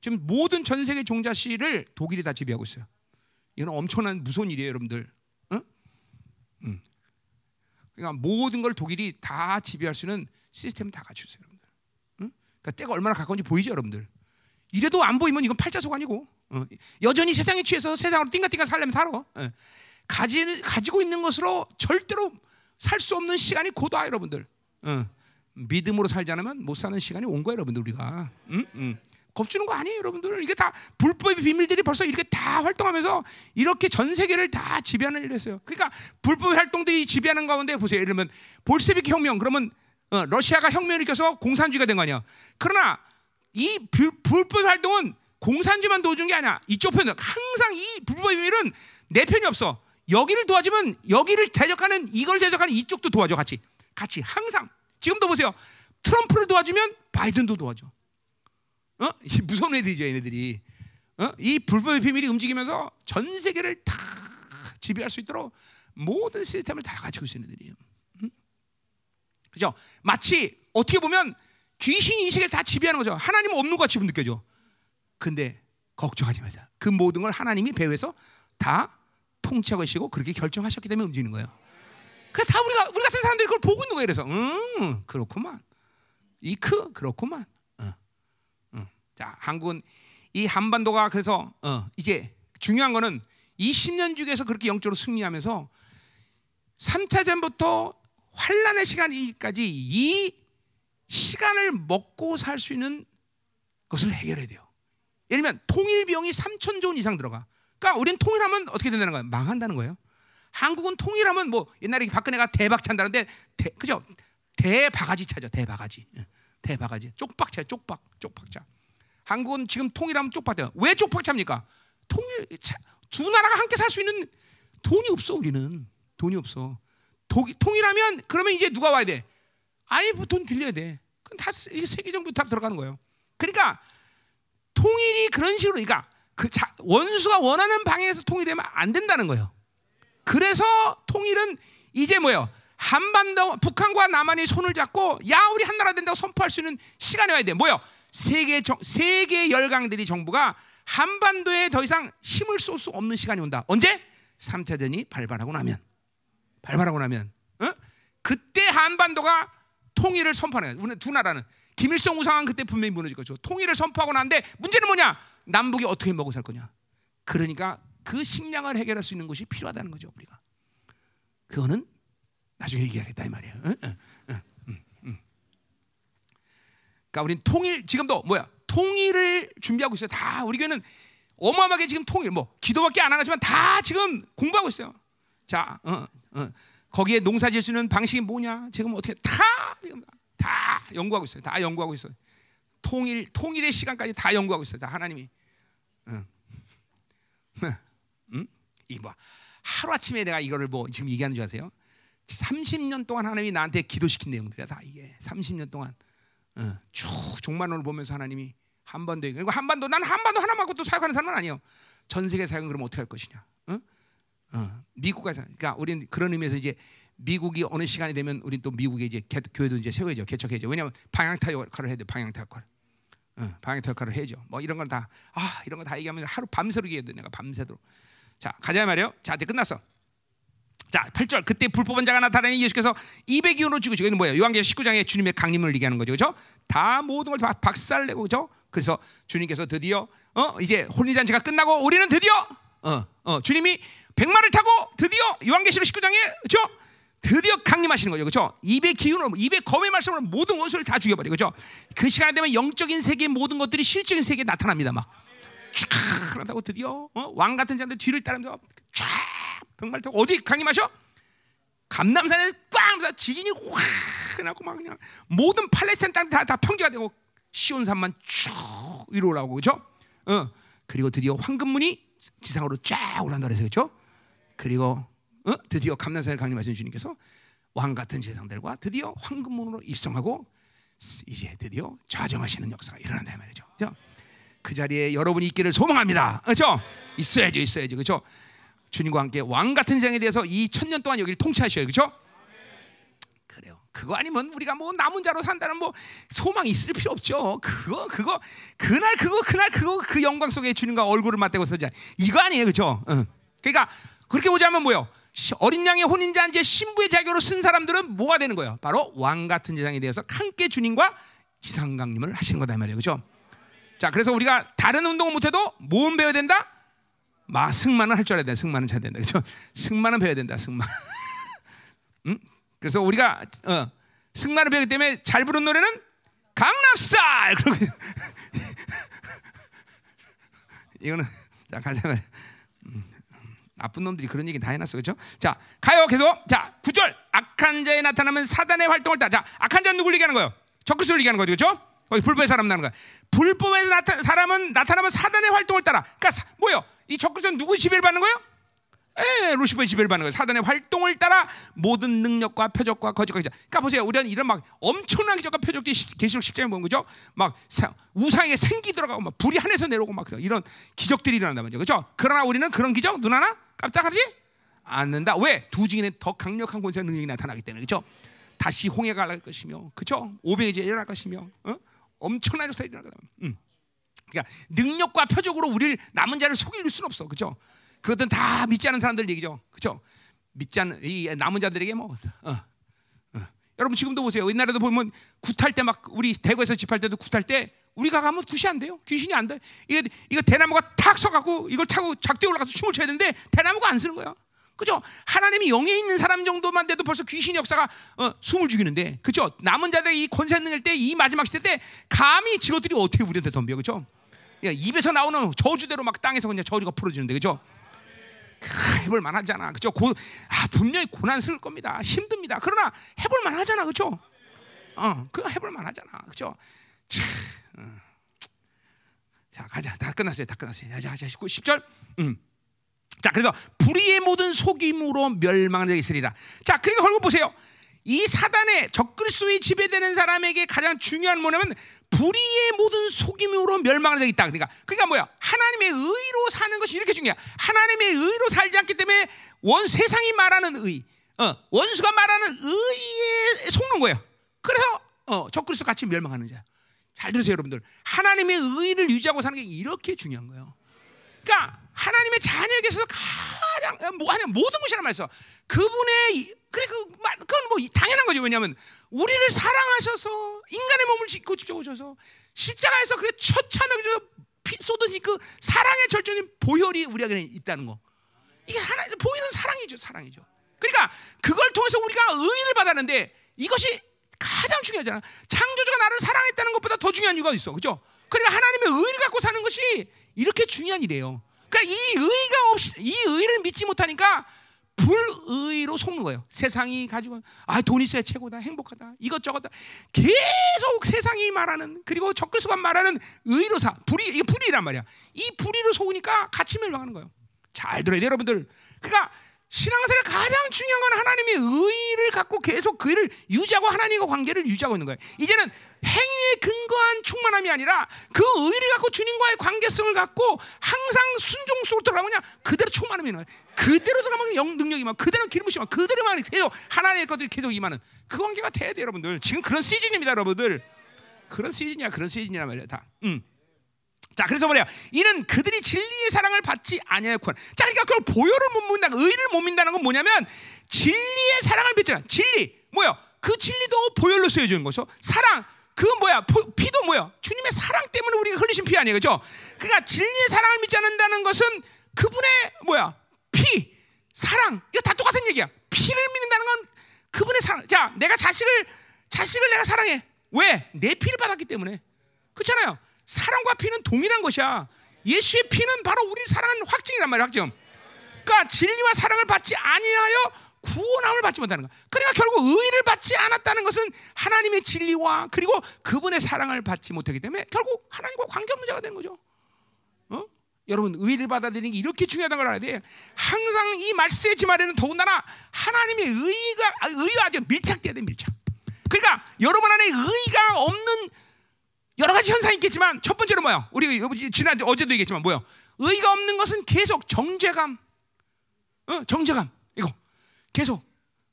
지금 모든 전 세계 종자 씨를 독일이 다 지배하고 있어요. 이건 엄청난 무서운 일이에요, 여러분들. 어? 음. 그러니까 모든 걸 독일이 다 지배할 수 있는 시스템 다 갖추세요, 여러분들. 응? 그러니까 때가 얼마나 가까운지 보이죠, 여러분들. 이래도 안 보이면 이건 팔자속 아니고 어. 여전히 세상에 취해서 세상으로 띵가띵가 살려면 살아. 어. 가지, 가지고 있는 것으로 절대로 살 수 없는 시간이 곧와 여러분들. 어. 믿음으로 살지 않으면 못 사는 시간이 온 거예요, 여러분들 우리가. 응? 응. 겁주는 거 아니에요, 여러분들. 이게 다 불법의 비밀들이 벌써 이렇게 다 활동하면서 이렇게 전 세계를 다 지배하는 일을 했어요. 그러니까 불법 활동들이 지배하는 가운데 보세요. 예를 들면 볼세비키 혁명 그러면 어, 러시아가 혁명을 일으켜서 공산주의가 된 거 아니야. 그러나 이 불, 불법 활동은 공산주의만 도와준 게 아니야. 이쪽 편은 항상 이 불법 비밀은 내 편이 없어. 여기를 도와주면 여기를 대적하는 이걸 대적하는 이쪽도 도와줘 같이. 같이 항상. 지금도 보세요. 트럼프를 도와주면 바이든도 도와줘. 어? 이 무서운 애들이죠, 얘네들이. 어? 이 불법의 비밀이 움직이면서 전 세계를 다 지배할 수 있도록 모든 시스템을 다 가지고 있는 애들이에요. 응? 그죠? 마치 어떻게 보면 귀신이 이 세계를 다 지배하는 거죠. 하나님은 없는 것 같이 느껴져. 근데 걱정하지 마세요. 그 모든 걸 하나님이 배후에서 다 통치하고 계시고 그렇게 결정하셨기 때문에 움직이는 거예요. 그다 우리가 우리 같은 사람들이 그걸 보고 있는 거예요. 그래서 음 그렇구만. 이크 그렇구만. 자 한국은 이 한반도가 그래서 어, 이제 중요한 거는 이 10년 중에서 그렇게 영적으로 승리하면서 3차전부터 환란의 시간까지 이 시간을 먹고 살 수 있는 것을 해결해야 돼요. 예를 들면 통일 비용이 3천 조 원 이상 들어가. 그러니까 우리는 통일하면 어떻게 된다는 거예요? 망한다는 거예요. 한국은 통일하면 뭐 옛날에 박근혜가 대박 찬다는데 대, 그죠? 대바가지 차죠. 대바가지. 예, 대바가지. 쪽박 차 쪽박. 쪽박차. 한국은 지금 통일하면 쪽박돼요. 왜 쪽박차입니까? 통일 두 나라가 함께 살 수 있는 돈이 없어 우리는. 돈이 없어. 도, 통일하면 그러면 이제 누가 와야 돼? 아예 뭐 돈 빌려야 돼. 그럼 다 세계 정부 다 들어가는 거예요. 그러니까 통일이 그런 식으로 그러니까 그 자, 원수가 원하는 방향에서 통일되면 안 된다는 거예요. 그래서 통일은 이제 뭐예요? 한반도 북한과 남한이 손을 잡고 야 우리 한 나라 된다고 선포할 수 있는 시간이 와야 돼. 뭐요? 세계 정, 세계 열강들이 정부가 한반도에 더 이상 힘을 쏠 수 없는 시간이 온다. 언제? 3차 전이 발발하고 나면 발발하고 나면 어? 그때 한반도가 통일을 선포하는 거예요. 두 나라는 김일성 우상은 그때 분명히 무너질 거죠. 통일을 선포하고 난데 문제는 뭐냐? 남북이 어떻게 먹고 살 거냐? 그러니까 그 식량을 해결할 수 있는 것이 필요하다는 거죠, 우리가. 그거는 나중에 얘기하겠다 이 말이에요. 응? 응, 응, 응. 그러니까 우리는 통일 지금도 뭐야? 통일을 준비하고 있어요. 다 우리 교회는 어마어마하게 지금 통일 뭐 기도밖에 안 하지만 다 지금 공부하고 있어요. 자, 어, 어. 거기에 농사 지을 수 있는 방식이 뭐냐? 지금 어떻게 다 지금 다 연구하고 있어요. 다 연구하고 있어요. 통일 통일의 시간까지 다 연구하고 있어요. 다 하나님이. 응. 응? 이뭐 하루 아침에 내가 이거를 뭐 지금 얘기하는 줄 아세요? 30년 동안 하나님이 나한테 기도시킨 내용들이야 다 이게 30년 동안 어, 쭉 종말론을 보면서 하나님이 한반도 그리고 한반도 난 한반도 하나 말고 또 사역하는 사람은 아니에요. 전 세계 사역은 그럼 어떻게 할 것이냐? 어? 어, 미국에서 그러니까 우리는 그런 의미에서 이제 미국이 어느 시간이 되면 우리 또 미국에 이제 개, 교회도 이제 세워야죠, 개척해야죠. 왜냐하면 방향타 역할을 해야 돼, 방향타 역할. 어, 방향타 역할을 해야죠. 뭐 이런 건 다 아 이런 거 다 얘기하면 하루 밤새도록 얘기해 내가 밤새도록. 자 가자 말이요. 자 이제 끝났어. 자 8절 그때 불법한 자가 나타나니 예수께서 200이온으로 죽으시고 이는 뭐예요? 요한계시록 19장에 주님의 강림을 얘기하는 거죠, 그렇죠? 다 모든 걸 박살내고 그렇죠? 그래서 주님께서 드디어 어 이제 혼인 잔치가 끝나고 우리는 드디어 어, 어 주님이 백마를 타고 드디어 요한계시록 19장에 그렇죠? 드디어 강림하시는 거죠. 그렇죠? 입의 기운으로 입의 검의 말씀으로 모든 원수를 다 죽여 버려. 그렇죠? 그 시간 되면 영적인 세계 모든 것들이 실적인 세계에 나타납니다. 막 쫙, 그러다고 드디어 어? 왕 같은 자들 뒤를 따르면서 쫙 타고 어디 강림하셔? 감남산에 꽝 지진이 확 나고 막 그냥 모든 팔레스타인 땅 다 다 평지가 되고 시온산만 쭉 위로 올라오고 그렇죠? 어 그리고 드디어 황금문이 지상으로 쫙 올라간다 그래서 그렇죠? 그리고 어? 드디어 감난산에 강림하신 주님께서 왕 같은 제상들과 드디어 황금문으로 입성하고 이제 드디어 좌정하시는 역사가 일어난다 말이죠. 그렇죠? 그 자리에 여러분이 있기를 소망합니다. 그렇죠? 있어야죠, 있어야죠. 그렇죠? 주님과 함께 왕 같은 장에 대해서 이 천년 동안 여기를 통치하셔요. 그렇죠? 그래요. 그거 아니면 우리가 뭐 남은 자로 산다는 뭐 소망이 있을 필요 없죠. 그거 그거 그날 그거 그날 그거 그 영광 속에 주님과 얼굴을 맞대고 서자. 이거 아니에요. 그렇죠? 응. 그러니까 그렇게 보자면 뭐요? 어린 양의 혼인잔치에 신부의 자격으로 쓴 사람들은 뭐가 되는 거예요? 바로 왕 같은 제장에 대해서 함께 주님과 지상강림을 하시는 거다 말이에요. 그렇죠? 자, 그래서 우리가 다른 운동을 못해도 모험 배워야 된다. 마 승만은 할 줄 알아야 돼. 승만은 잘 된다. 그렇죠? 승만은 배워야 된다. 승만. 응? 그래서 우리가 어, 승마를 배우기 때문에 잘 부른 노래는 강남스타일. 그러고 이거는 자 가자. 나쁜 놈들이 그런 얘기 다 해놨어, 그렇죠? 자, 가요 계속. 자, 9절. 악한 자에 나타나면 사단의 활동을 따. 자, 악한 자는 누굴 얘기하는 거예요? 적그리스도를 얘기하는 거죠, 그렇죠? 거기 불법의 사람 나는 거야. 불법의 나타, 사람은 나타나면 사단의 활동을 따라. 그러니까 사, 뭐요? 이 적그리스도는 누구 지배를 받는 거예요? 에, 루시퍼의 지배를 받는 거예요. 사단의 활동을 따라 모든 능력과 표적과 거짓과 기자. 그러니까 보세요. 우리는 이런 막 엄청난 기적과 표적들이 계시록 10장에 보는 거죠. 막 사, 우상에 생기 들어가고 막 불이 하늘에서 내려오고 막 이런 기적들이 일어난단 말이죠. 그렇죠? 그러나 우리는 그런 기적 눈 하나 깜짝하지 않는다. 왜? 두 증인의 더 강력한 권세 능력이 나타나기 때문에 그렇죠? 다시 홍해가 날 것이며, 그렇죠? 오병이 일어날 것이며, 어? 엄청난 일이 일어날 거다. 음. 그러니까 능력과 표적으로 우리를 남은 자를 속일 수는 없어, 그렇죠? 그것은 다 믿지 않은 사람들 얘기죠. 그렇죠? 믿지 않는 이 남은 자들에게 뭐 어, 어. 여러분 지금도 보세요. 옛날에도 보면 굿할 때 막 우리 대구에서 집할 때도 굿할 때 우리가 가면 굿이 안 돼요. 귀신이 안 돼. 이거 이거 대나무가 탁 서갖고 이걸 타고 작대 올라가서 춤을 춰야 되는데 대나무가 안 쓰는 거야. 그죠? 하나님이 영에 있는 사람 정도만 돼도 벌써 귀신 역사가 어, 숨을 죽이는데, 그죠? 남은 자들이 이 권세 능을 때, 이 마지막 시대 때, 감히 저것들이 어떻게 우리한테 덤벼, 그죠? 입에서 나오는 저주대로 막 땅에서 그냥 저주가 풀어지는데, 그죠? 해볼 만하잖아, 그죠? 고, 아 분명히 고난스러울 겁니다, 힘듭니다. 그러나 해볼 만하잖아, 그죠? 어, 그거 해볼 만하잖아, 그죠? 자, 어. 자 가자, 다 끝났어요, 다 끝났어요. 자, 자, 자, 10절. 음. 자, 그래서 불의의 모든 속임으로 멸망하게 있으리라. 자, 그러니까 결국 보세요. 이 사단의 적그리스도에 지배되는 사람에게 가장 중요한 뭐냐면 불의의 모든 속임으로 멸망하게 있다. 그러니까 그러니까 뭐야? 하나님의 의로 사는 것이 이렇게 중요해. 하나님의 의로 살지 않기 때문에 원 세상이 말하는 의, 어, 원수가 말하는 의에 속는 거예요. 그래서 어, 적그리스도 같이 멸망하는 자야. 잘 들으세요, 여러분들. 하나님의 의를 유지하고 사는 게 이렇게 중요한 거예요. 그러니까 하나님의 자녀에게서 가장 뭐 아니 모든 것이란 말이죠. 그분의 그래 그 그건 뭐 당연한 거죠. 왜냐하면 우리를 사랑하셔서 인간의 몸을 짓고 집어 오셔서 십자가에서 그 처참하게 피 쏟으신 그 사랑의 절정인 보혈이 우리에게 있다는 거. 이게 하나님 보이는 사랑이죠, 사랑이죠. 그러니까 그걸 통해서 우리가 의를 받았는데 이것이 가장 중요하잖아. 창조주가 나를 사랑했다는 것보다 더 중요한 이유가 있어, 그죠? 그러니까 하나님의 의를 갖고 사는 것이 이렇게 중요한 일이에요. 그러니까 이 의가 없이 이 의를 믿지 못하니까 불의로 속는 거예요. 세상이 가지고 아돈 있어야 최고다, 행복하다, 이것저것 계속 세상이 말하는 그리고 적그리스가 말하는 의로 사 불의 이게 불의란 말이야. 이 불의로 속으니까 같이 멸망하는 거예요. 잘 들어야 돼, 여러분들. 그러니까 신앙생활 가장 중요한 건 하나님의 의를 갖고 계속 그 일을 유지하고 하나님과 관계를 유지하고 있는 거예요. 이제는 행위에 근거한 충만함이 아니라 그 의를 갖고 주님과의 관계성을 갖고 항상 순종 속으로 들어가면 그대로 충만함이 거예요. 그대로 들어가면 영 능력이 막 그대로 기름 부심만 그대로만 계속 하나님의 것들이 계속 임하는 그 관계가 돼야 돼요, 여러분들. 지금 그런 시즌입니다, 여러분들. 그런 시즌이야, 그런 시즌이란 말이야, 다. 음. 자, 그래서 뭐래요? 이는 그들이 진리의 사랑을 받지 아니하였군. 자, 그러니까 그걸 보혈을 못 믿는다, 의를 못 믿는다는 건 뭐냐면 진리의 사랑을 믿잖아. 진리 뭐야? 그 진리도 보혈로 쓰여지는 거죠. 사랑. 그건 뭐야? 피도 뭐야? 주님의 사랑 때문에 우리가 흘리신 피 아니에요, 그죠? 그러니까 진리의 사랑을 믿지 않는다는 것은 그분의 뭐야? 피, 사랑. 이거 다 똑같은 얘기야. 피를 믿는다는 건 그분의 사랑. 자, 내가 자식을 자식을 내가 사랑해. 왜? 내 피를 받았기 때문에. 그렇잖아요. 사랑과 피는 동일한 것이야. 예수의 피는 바로 우리를 사랑하는 확증이란 말이야, 확증. 그러니까 진리와 사랑을 받지 아니하여 구원함을 받지 못하는 거야. 그러니까 결국 의를 받지 않았다는 것은 하나님의 진리와 그리고 그분의 사랑을 받지 못하기 때문에 결국 하나님과 관계 문제가 되는 거죠. 어? 여러분 의를 받아들이는 게 이렇게 중요하다는 걸 알아야 돼. 항상 이 말씀의 지말에는 더군다나 하나님의 의가 의와 아주 밀착돼야 돼, 밀착. 그러니까 여러분 안에 의가 없는 여러 가지 현상이 있겠지만 첫 번째로 뭐야? 우리 지난 어제도 얘기했지만 뭐야? 의가 없는 것은 계속 정죄감, 어, 정죄감 이거 계속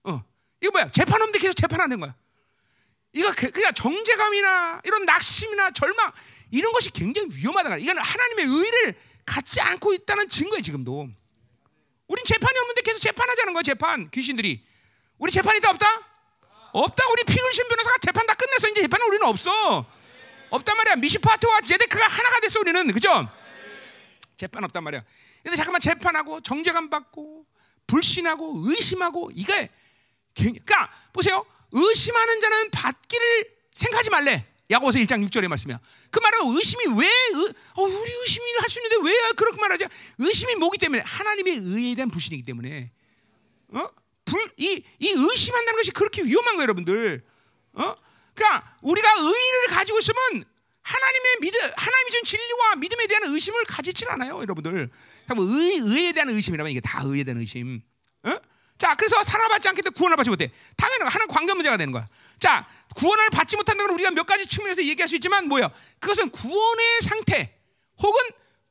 어 이거 뭐야? 재판 없는데 계속 재판하는 거야. 이거 그냥 그러니까 정죄감이나 이런 낙심이나 절망 이런 것이 굉장히 위험하다. 이건 하나님의 의를 갖지 않고 있다는 증거예 지금도. 우린 재판이 없는데 계속 재판하자는 거야 재판 귀신들이. 우리 재판이 다 없다? 없다. 우리 피글신 변호사가 재판 다 끝내서 이제 재판은 우리는 없어. 없단 말이야. 미시파트와 제데크가 하나가 됐어 우리는 그죠? 재판 없단 말이야. 근데 잠깐만 재판하고 정죄감 받고 불신하고 의심하고 이게 그러니까 보세요. 의심하는 자는 받기를 생각하지 말래. 야고보서 1장 6절의 말씀이야. 그 말은 의심이 왜 의, 어, 우리 의심이 할 수 있는데 왜 그렇게 말하지? 의심이 뭐기 때문에 하나님의 의에 대한 불신이기 때문에 어? 불, 이, 이 의심한다는 것이 그렇게 위험한 거예요, 여러분들. 어? 그러니까 우리가 의를 가지고 있으면 하나님의 믿음, 하나님이 준 진리와 믿음에 대한 의심을 가지질 않아요, 여러분들. 뭐 의, 의에 대한 의심이라면 이게 다 의에 대한 의심. 어? 자, 그래서 살아받지 않겠다 구원을 받지 못해. 당연히 하나는 관계 문제가 되는 거야. 자, 구원을 받지 못한다는 건 우리가 몇 가지 측면에서 얘기할 수 있지만 뭐야? 그것은 구원의 상태 혹은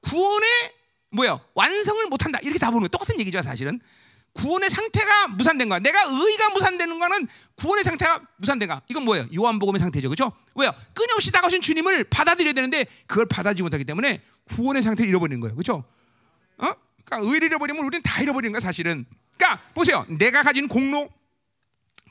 구원의 뭐야? 완성을 못한다. 이렇게 다 보는 거야. 똑같은 얘기죠, 사실은. 구원의 상태가 무산된 거야. 내가 의가 무산되는 거는 구원의 상태가 무산된 거야. 이건 뭐예요? 요한복음의 상태죠. 그죠? 왜요? 끊임없이 다가오신 주님을 받아들여야 되는데 그걸 받아들이지 못하기 때문에 구원의 상태를 잃어버리는 거예요. 그죠? 어? 그러니까 의를 잃어버리면 우리는 다 잃어버리는 거야, 사실은. 그러니까 보세요. 내가 가진 공로,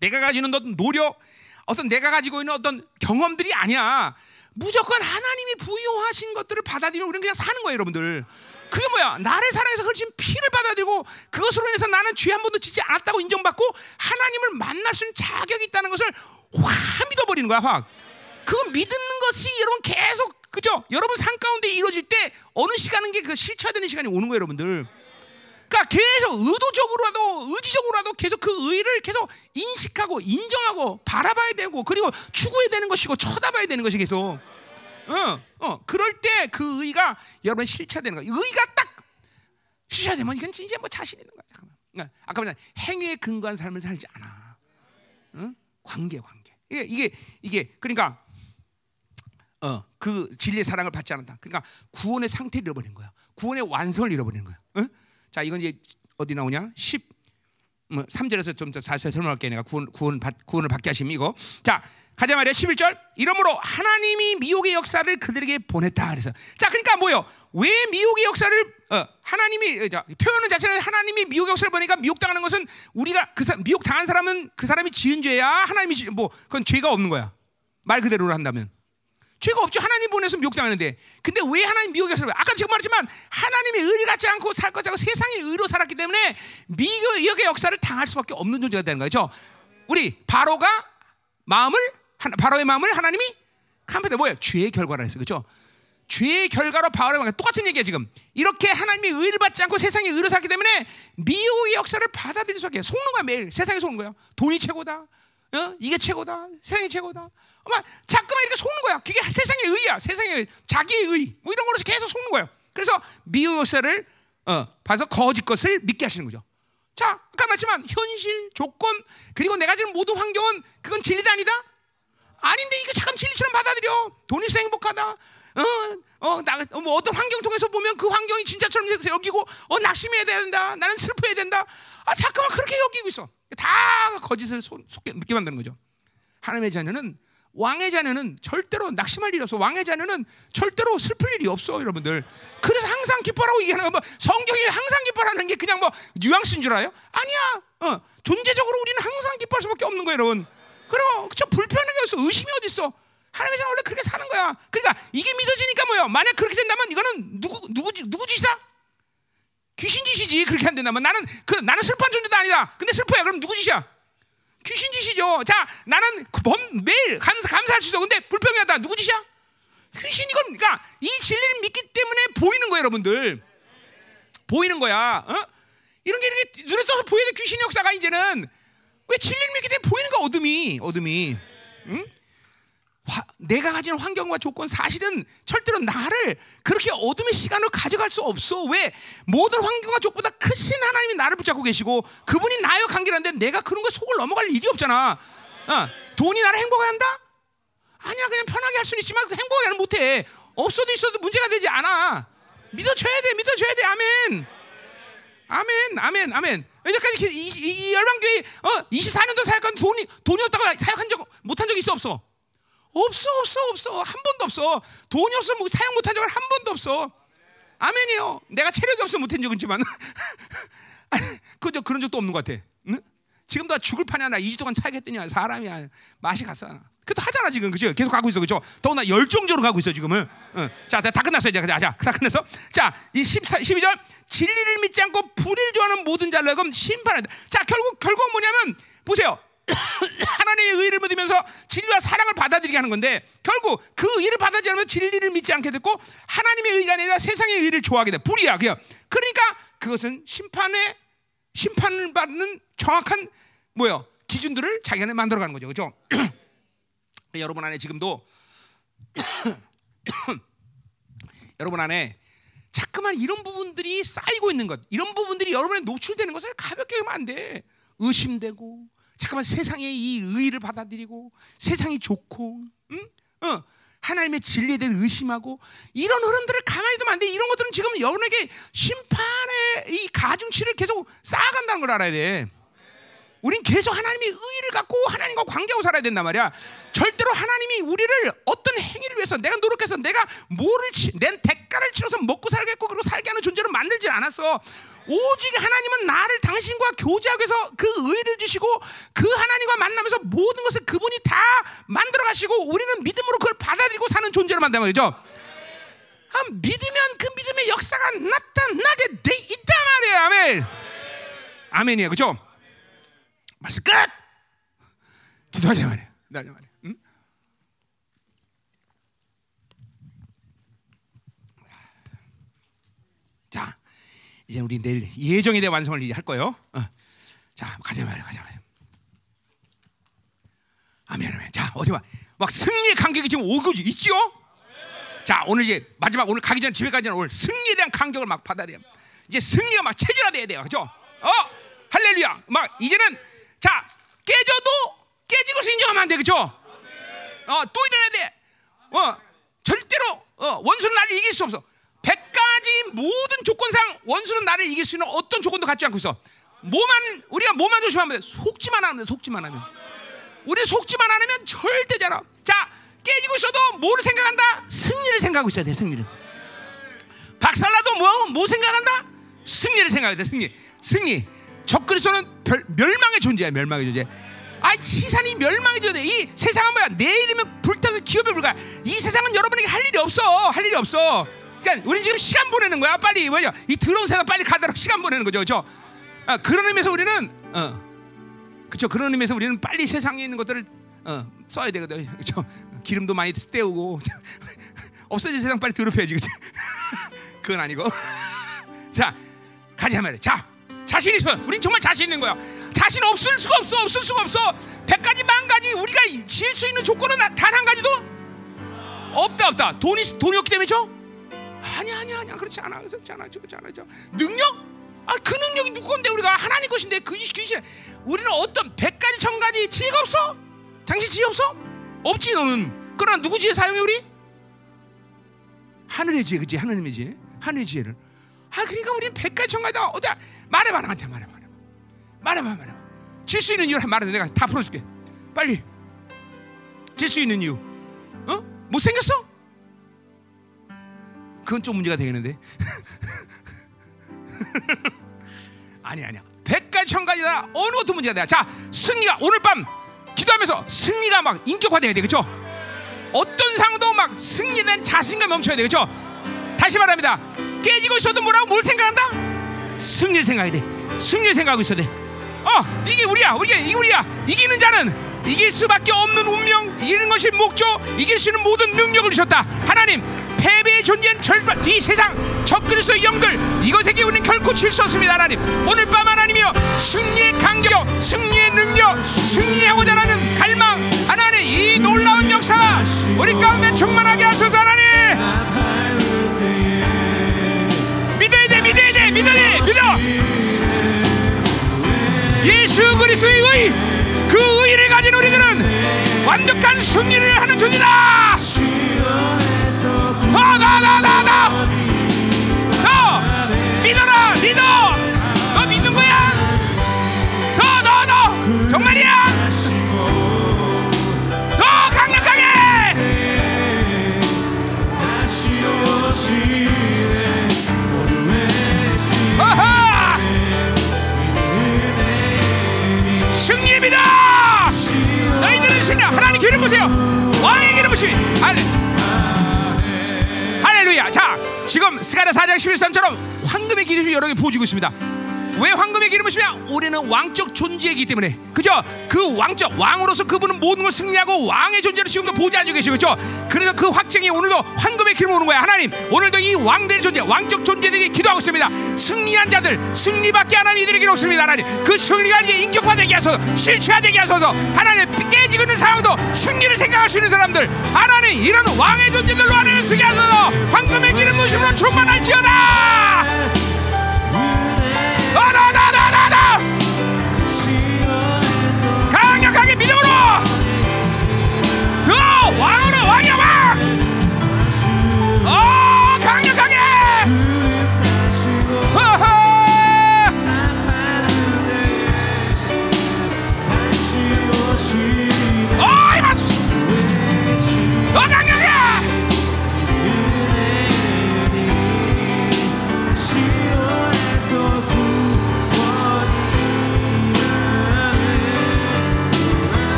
내가 가지는 어떤 노력, 어떤 내가 가지고 있는 어떤 경험들이 아니야. 무조건 하나님이 부여하신 것들을 받아들이면 우리는 그냥 사는 거예요, 여러분들. 그게 뭐야? 나를 사랑해서 흘린 피를 받아들이고 그것으로 인해서 나는 죄 한 번도 짓지 않았다고 인정받고 하나님을 만날 수 있는 자격이 있다는 것을 확 믿어버리는 거야, 확. 그거 믿는 것이 여러분 계속 그죠? 여러분 삶 가운데 이루어질 때 어느 시간은 게 그 실체되는 시간이 오는 거예요, 여러분들. 그러니까 계속 의도적으로라도 의지적으로라도 계속 그 의를 계속 인식하고 인정하고 바라봐야 되고 그리고 추구해야 되는 것이고 쳐다봐야 되는 것이 계속. 어, 어, 그럴 때 그 의가 여러분 실체되는 거야. 의가 딱 실체되면 이건 이제 뭐 자신 있는 거야. 잠깐만. 그러니까 아까 말한 행위에 근거한 삶을 살지 않아. 어? 관계, 관계. 이게 이게 이게 그러니까 어, 그 진리의 사랑을 받지 않았다. 그러니까 구원의 상태를 잃어버린 거야. 구원의 완성을 잃어버리는 거야. 어? 자, 이건 이제 어디 나오냐? 10 뭐 3절에서 좀 더 자세히 설명할게 내가 구원 구원 받, 구원을 받게 하심 이거. 자, 가자 말이야 11절. 이러므로 하나님이 미혹의 역사를 그들에게 보냈다 그래서. 자, 그러니까 뭐요? 왜 미혹의 역사를 어, 하나님이 어, 자, 표현은 자체는 하나님이 미혹의 역사를 보니까 미혹당하는 것은 우리가 그 사, 미혹 당한 사람은 그 사람이 지은 죄야. 하나님이 지, 뭐 그건 죄가 없는 거야. 말 그대로로 한다면. 죄가 없죠. 하나님 보내서 미혹당하는데. 근데 왜 하나님 역사를 아까 제가 말했지만 하나님의 의를 갖지 않고 살 것하고 세상의 의로 살았기 때문에 미혹의 역사를 당할 수밖에 없는 존재가 되는 거죠. 우리 바로가 마음을 바로의 마음을 하나님이 캄페다 뭐예요? 죄의 결과라 했어요. 그렇죠? 죄의 결과로 바로의 마음 똑같은 얘기야 지금. 이렇게 하나님의 의를 받지 않고 세상의 의로 살기 때문에 미혹의 역사를 받아들일 수밖에 속는 거야 매일 세상에 속는 거야. 돈이 최고다. 어? 이게 최고다. 세상이 최고다. 막 자꾸만 이렇게 속는 거야. 그게 세상의 의야. 세상의 의, 자기의 의. 뭐 이런 거로 계속 속는 거예요. 그래서 역사를 어, 봐서 거짓 것을 믿게 하시는 거죠. 자, 아까 말했지만 현실, 조건 그리고 내가 지금 모든 환경은 그건 진리다 아니다? 아닌데 이거 잠깐 진리처럼 받아들여. 돈이 있어 행복하다. 어, 어, 나, 어, 뭐 어떤 환경 통해서 보면 그 환경이 진짜처럼 여기고, 어, 낙심해야 된다. 나는 슬퍼야 된다. 아, 잠깐만 그렇게 여기고 있어. 다 거짓을 속, 속게 믿게 만드는 거죠. 하나님의 자녀는 왕의 자녀는 절대로 낙심할 일이 없어. 왕의 자녀는 절대로 슬플 일이 없어, 여러분들. 그래서 항상 기뻐라고 얘기하는 거, 뭐 성경이 항상 기뻐라는 게 그냥 뭐 뉘앙스인 줄 알아요? 아니야. 어, 존재적으로 우리는 항상 기뻐할 수밖에 없는 거예요, 여러분. 그리고 저 불편한 게 없어. 의심이 어디 있어? 하나님의 자녀 원래 그렇게 사는 거야. 그러니까 이게 믿어지니까 뭐야? 만약 그렇게 된다면 이거는 누구 누구 누구 짓이다? 귀신 짓이지. 그렇게 안 된다면 나는 그 나는 슬퍼한 존재도 아니다. 근데 슬퍼야. 그럼 누구 짓이야? 귀신 짓이죠. 자, 나는 범, 매일 감사, 감사할 수 있어. 근데 불평하다. 누구 짓이야? 귀신 이건 그러니까 이 진리를 믿기 때문에 보이는 거예요, 여러분들. 보이는 거야. 어? 이런 게 이렇게 눈에 떠서 보여야 귀신 역사가 이제는 왜 진리를 믿기 때문에 보이는 거야, 어둠이. 어둠이. 응? 화, 내가 가진 환경과 조건 사실은 절대로 나를 그렇게 어둠의 시간으로 가져갈 수 없어. 왜? 모든 환경과 조건보다 크신 하나님이 나를 붙잡고 계시고 그분이 나와 관계라는데 내가 그런 거 속을 넘어갈 일이 없잖아. 어, 돈이 나를 행복하게 한다? 아니야, 그냥 편하게 할 수는 있지만 행복하게는 못해. 없어도 있어도 문제가 되지 않아. 믿어줘야 돼, 믿어줘야 돼. 아멘. 아멘, 아멘, 아멘. 여기까지 이, 이, 이 열방교회 어, 24년도 사역한 돈이 돈이 없다고 사역한 적 못한 적 있어 없어? 없어 없어 없어. 한 번도 없어. 돈이 없어 뭐 사용 못한 적은 한 번도 없어. 아멘이요. 내가 체력이 없어 못한 적은 있지만. 그저 그런 적도 없는 것 같아. 응? 지금도 죽을 판이야 나 2주 동안 차겠더니 사람이 맛이 갔어. 그래도 하잖아 지금. 그죠? 계속 가고 있어 그죠? 더구나 열정적으로 가고 있어 지금은. 응. 자, 자, 다 끝났어요. 이제 자, 자, 다 끝났어? 자이 14, 12절. 진리를 믿지 않고 불의를 좋아하는 모든 자를 심판한다 자 결국 결국 뭐냐 뭐냐면 보세요. 하나님의 의를 믿으면서 진리와 사랑을 받아들이게 하는 건데 결국 그 의를 받아들이지 않으면 진리를 믿지 않게 됐고 하나님의 의가 아니라 세상의 의를 좋아하게 돼. 불이야. 그냥. 그러니까 그것은 심판의 심판을 받는 정확한 뭐요 기준들을 자기 안에 만들어가는 거죠. 그렇죠? 여러분 안에 지금도 여러분 안에 자꾸만 이런 부분들이 쌓이고 있는 것, 이런 부분들이 여러분에 노출되는 것을 가볍게 하면 안 돼. 의심되고, 잠깐만 세상의 이 의의를 받아들이고, 세상이 좋고, 응? 어, 하나님의 진리에 대해 의심하고, 이런 흐름들을 가만히 두면 안 돼. 이런 것들은 지금 여러분에게 심판의 이 가중치를 계속 쌓아간다는 걸 알아야 돼. 우린 계속 하나님의 의의를 갖고 하나님과 관계하고 살아야 된단 말이야. 절대로 하나님이 우리를 어떤 행위를 위해서 내가 노력해서 내가 뭐를 치, 낸 대가를 치러서 먹고 살겠고 그리고 살게 하는 존재로 만들지 않았어. 오직 하나님은 나를 당신과 교제하기 위해서 그 의를 주시고 그 하나님과 만나면서 모든 것을 그분이 다 만들어 가시고 우리는 믿음으로 그걸 받아들이고 사는 존재로 만든단 말이죠. 아, 믿으면 그 믿음의 역사가 나타나게 돼 있단 말이에요. 아멘. 아멘이에요. 그죠? 말씀 끝! 기도하자 말이야. 기도하자 말이야. 응? 자, 이제 우리 내일 예정에 대한 완성을 이제 할 거예요. 어. 자, 가자 말이야. 가자 말이야. 아멘, 아멘. 자, 어디 봐. 막 승리의 간격이 지금 오고 있지요? 자, 오늘 이제 마지막 오늘 가기 전 집에 가기 전 오늘 승리에 대한 간격을 막 받아야 돼요. 이제 승리가 막 체질화돼야 돼요. 그죠? 어? 할렐루야. 막 이제는 자, 깨져도 깨지고서 인정하면 안 돼. 그죠? 어, 또 일어나야 돼. 어, 절대로 어, 원수는 나를 이길 수 없어. 백 가지 모든 조건상 원수는 나를 이길 수 있는 어떤 조건도 갖지 않고 있어. 뭐만 우리가 뭐만 조심하면 돼. 속지만 하면 돼. 속지만 하면. 우리 속지만 않으면 절대잖아. 자, 깨지고 있어도 뭐를 생각한다? 승리를 생각하고 있어야 돼. 승리를. 박살나도 뭐, 뭐 생각한다? 승리를 생각해야 돼. 승리. 승리. 적그리스도는 별, 멸망의 존재야. 멸망의 존재. 아, 시산이 멸망의 존재. 이 세상은 뭐야? 내일이면 불타서 기업에 불가. 이 세상은 여러분에게 할 일이 없어. 할 일이 없어. 그러니까 우리 지금 시간 보내는 거야. 빨리 뭐야? 이 더러운 세상 빨리 가도록 시간 보내는 거죠. 그렇죠? 아, 그런 의미에서 우리는 어. 그렇죠. 그런 의미에서 우리는 빨리 세상에 있는 것들을 어, 써야 되거든. 그렇죠. 기름도 많이 때우고 없어질 세상 빨리 더럽혀야지. 그렇죠. 그건 아니고. 자, 가자 말이야. 자, 자신 있어. 우린 정말 자신 있는 거야. 자신 없을 수가 없어. 없을 수가 없어. 백 가지 만 가지 우리가 지을 수 있는 조건은 단 한 가지도 없다 없다. 돈이 돈이 없기 때문이죠? 아니 아니 아니야. 그렇지 않아. 그렇지 않아. 그렇지 않아. 능력? 아, 그 능력이 누구 건데 우리가 하나님 것인데 그 귀신 우리는 어떤 백 가지 천 가지 지혜가 없어? 당신 지혜 없어? 없지 너는. 그러나 누구 지혜 사용해 우리? 하늘의 지혜 그지 하나님의 지혜 하늘의 지혜를. 아 그러니까 우리는 백 가지 천 가지 다 어디 말해봐 나한테 말해봐 말해봐 말해봐. 질 수 있는 이유를 말해 내가 다 풀어줄게. 빨리. 질 수 있는 이유. 어? 못 생겼어? 그건 좀 문제가 되겠는데. 아니 아니야. 백가지 천가지다 어느 것도 문제가 돼. 자 승리가 오늘 밤 기도하면서 승리가 막 인격화돼야 돼, 그렇죠? 어떤 상황도 막 승리에 대한 자신감이 넘쳐야 돼, 그렇죠? 다시 말합니다. 깨지고 있어도 뭐라고 뭘 생각한다? 승리를 생각해야 돼. 승리를 생각하고 있어야 돼. 어, 이게 우리야, 우리가 이게 우리야. 이기는 자는 이길 수밖에 없는 운명, 이기는 것이 목적, 이길 수 있는 모든 능력을 주셨다. 하나님, 패배의 존재는 절반 이 세상 적그리스도의 영들 이것에게 우리는 결코 질 수 없습니다 하나님 오늘 밤 하나님이여 승리의 간격 승리의 능력 승리하고자 하는 갈망 하나님 이 놀라운 역사 우리 가운데 충만하게 하소서 하나님 믿어야 돼 믿어! 예수 그리스도의 의, 그 의를 가진 우리들은 완벽한 승리를 하는 존재다! 나나나나 너 믿어라 믿어 보세요. 왕의 기름 보시 할렐 할렐루야. 자 지금 스가랴 4장 11절처럼 황금의 기름이 여러 개 부어지고 있습니다 왜 황금의 기름을 부시냐? 우리는 왕적 존재이기 때문에. 그죠? 그 왕적 왕으로서 그분은 모든 걸 승리하고 왕의 존재를 지금도 보좌하고 계시고 그죠? 그래서 그 확증이 오늘도 황금의 기름 오는 거야. 하나님 오늘도 이 왕들의 존재 왕적 존재들이 기도하고 있습니다. 승리한 자들 승리밖에 하나님 이들에게 없습니다 하나님. 그 승리가 이제 인격화되게 하소서 실체화되게 하소서. 하나님 깨지고 있는 상황도 승리를 생각할 수 있는 사람들. 하나님 이런 왕의 존재들로 하나님 쓰게 하소서. 황금의 기름 부심으로 충만할지어다 나나나나나나! 강력하게 믿음으로 더 왕으로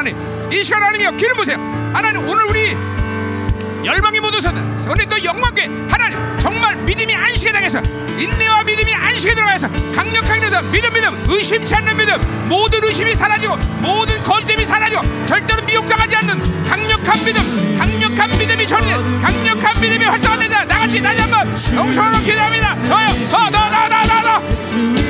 하나님 이 시간 하나님이여 기름 보세요. 하나님 오늘 우리 열방의 모든 사람 오늘 또 영광께 하나님 정말 믿음이 안식에 당해서 인내와 믿음이 안식에 들어가서 강력하게 돼서 믿음 믿음 의심치 않는 믿음 모든 의심이 사라지고 모든 거짓됨이 사라지고 절대로 미혹당하지 않는 강력한 믿음 강력한 믿음이 전해 강력한 믿음이 활성화되자 나같이 다시 한번 영성으로 기도합니다. 더요 더더더더더 더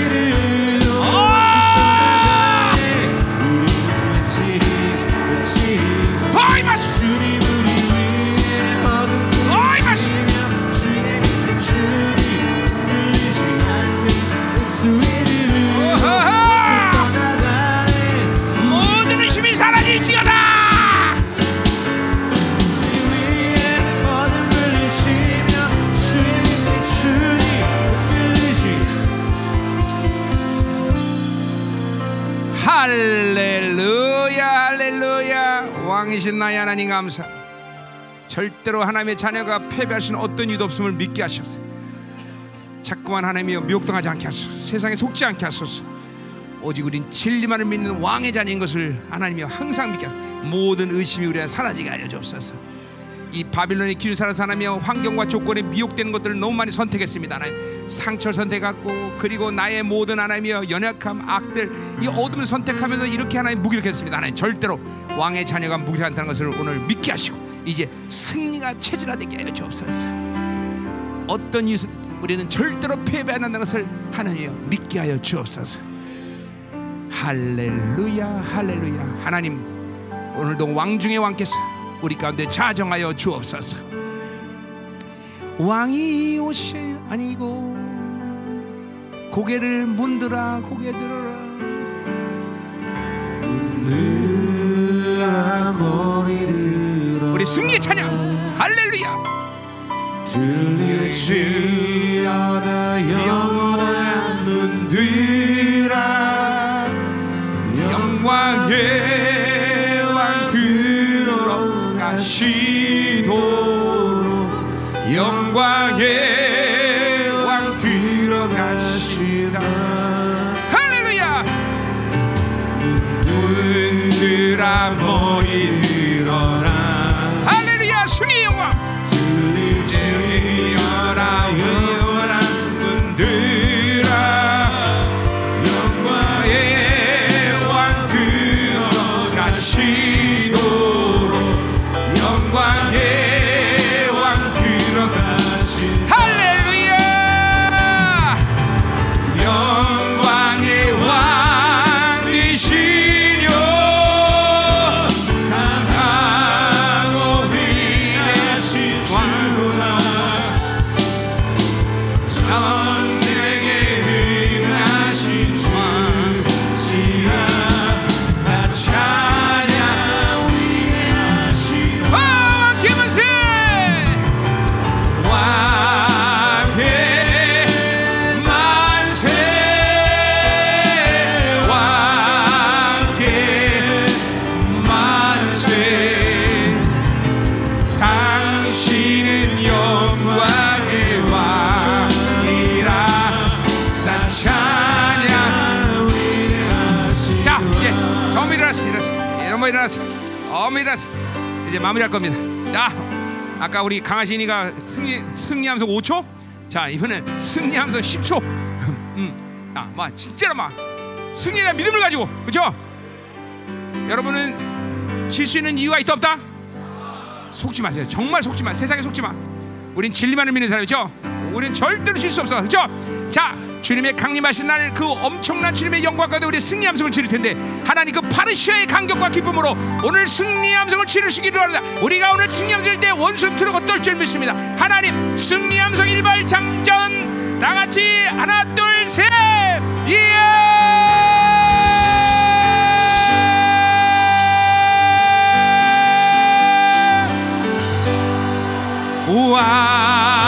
하나님 감사. 절대로 하나님의 자녀가 패배할 수는 어떤 이도 없음을 믿게 하시옵소서. 자꾸만 하나님이여 미혹당하지 않게 하소서. 세상에 속지 않게 하소서. 오직 우린 진리만을 믿는 왕의 자녀인 것을 하나님이여 항상 믿게 하소서. 모든 의심이 우리 안에 사라지게 하여 주옵소서 이 바빌론의 길을 살아서 하나님이여 환경과 조건에 미혹되는 것들을 너무 많이 선택했습니다. 하나님 상처를 선택했고 그리고 나의 모든 하나님이여 연약함 악들 이 어둠을 선택하면서 이렇게 하나님 무기력했습니다. 하나님 절대로 왕의 자녀가 무기력하다는 것을 오늘 믿게 하시고 이제 승리가 체질화되게 하여 주옵소서. 어떤 이유 우리는 절대로 패배 안 한다는 것을 하나님이여 믿게 하여 주옵소서. 할렐루야 할렐루야. 하나님 오늘도 왕 중의 왕께서 우리 가운데 자정하여 주옵소서. 왕이 오실 아니고 고개를 문드라 고개 들어라. 우리 승리의 찬양. 할렐루야. 들릴지어다 영원한 문들 문들 마무리할 겁니다. 자, 아까 우리 강하신이가 승리 승리함성 5초. 자, 이번엔 승리함성 10초. 음, 아, 막 진짜로 막 승리에 믿음을 가지고, 그렇죠? 여러분은 질 수 있는 이유가 있다 없다? 속지 마세요. 정말 속지 마. 세상에 속지 마. 우린 진리만을 믿는 사람이죠. 우린 절대로 질 수 없어. 그렇죠? 자, 주님의 강림하신 날 그 엄청난 주님의 영광 가운데 우리 승리 함성을 지를 텐데 하나님 그 파르시아의 간격과 기쁨으로 오늘 승리 함성을 지르시기를 바랍니다. 우리가 오늘 승리 함성을 때 원수 트럭 떨줄 믿습니다. 하나님 승리 함성 일발 장전 다 같이 하나 둘 셋. 이야! 왕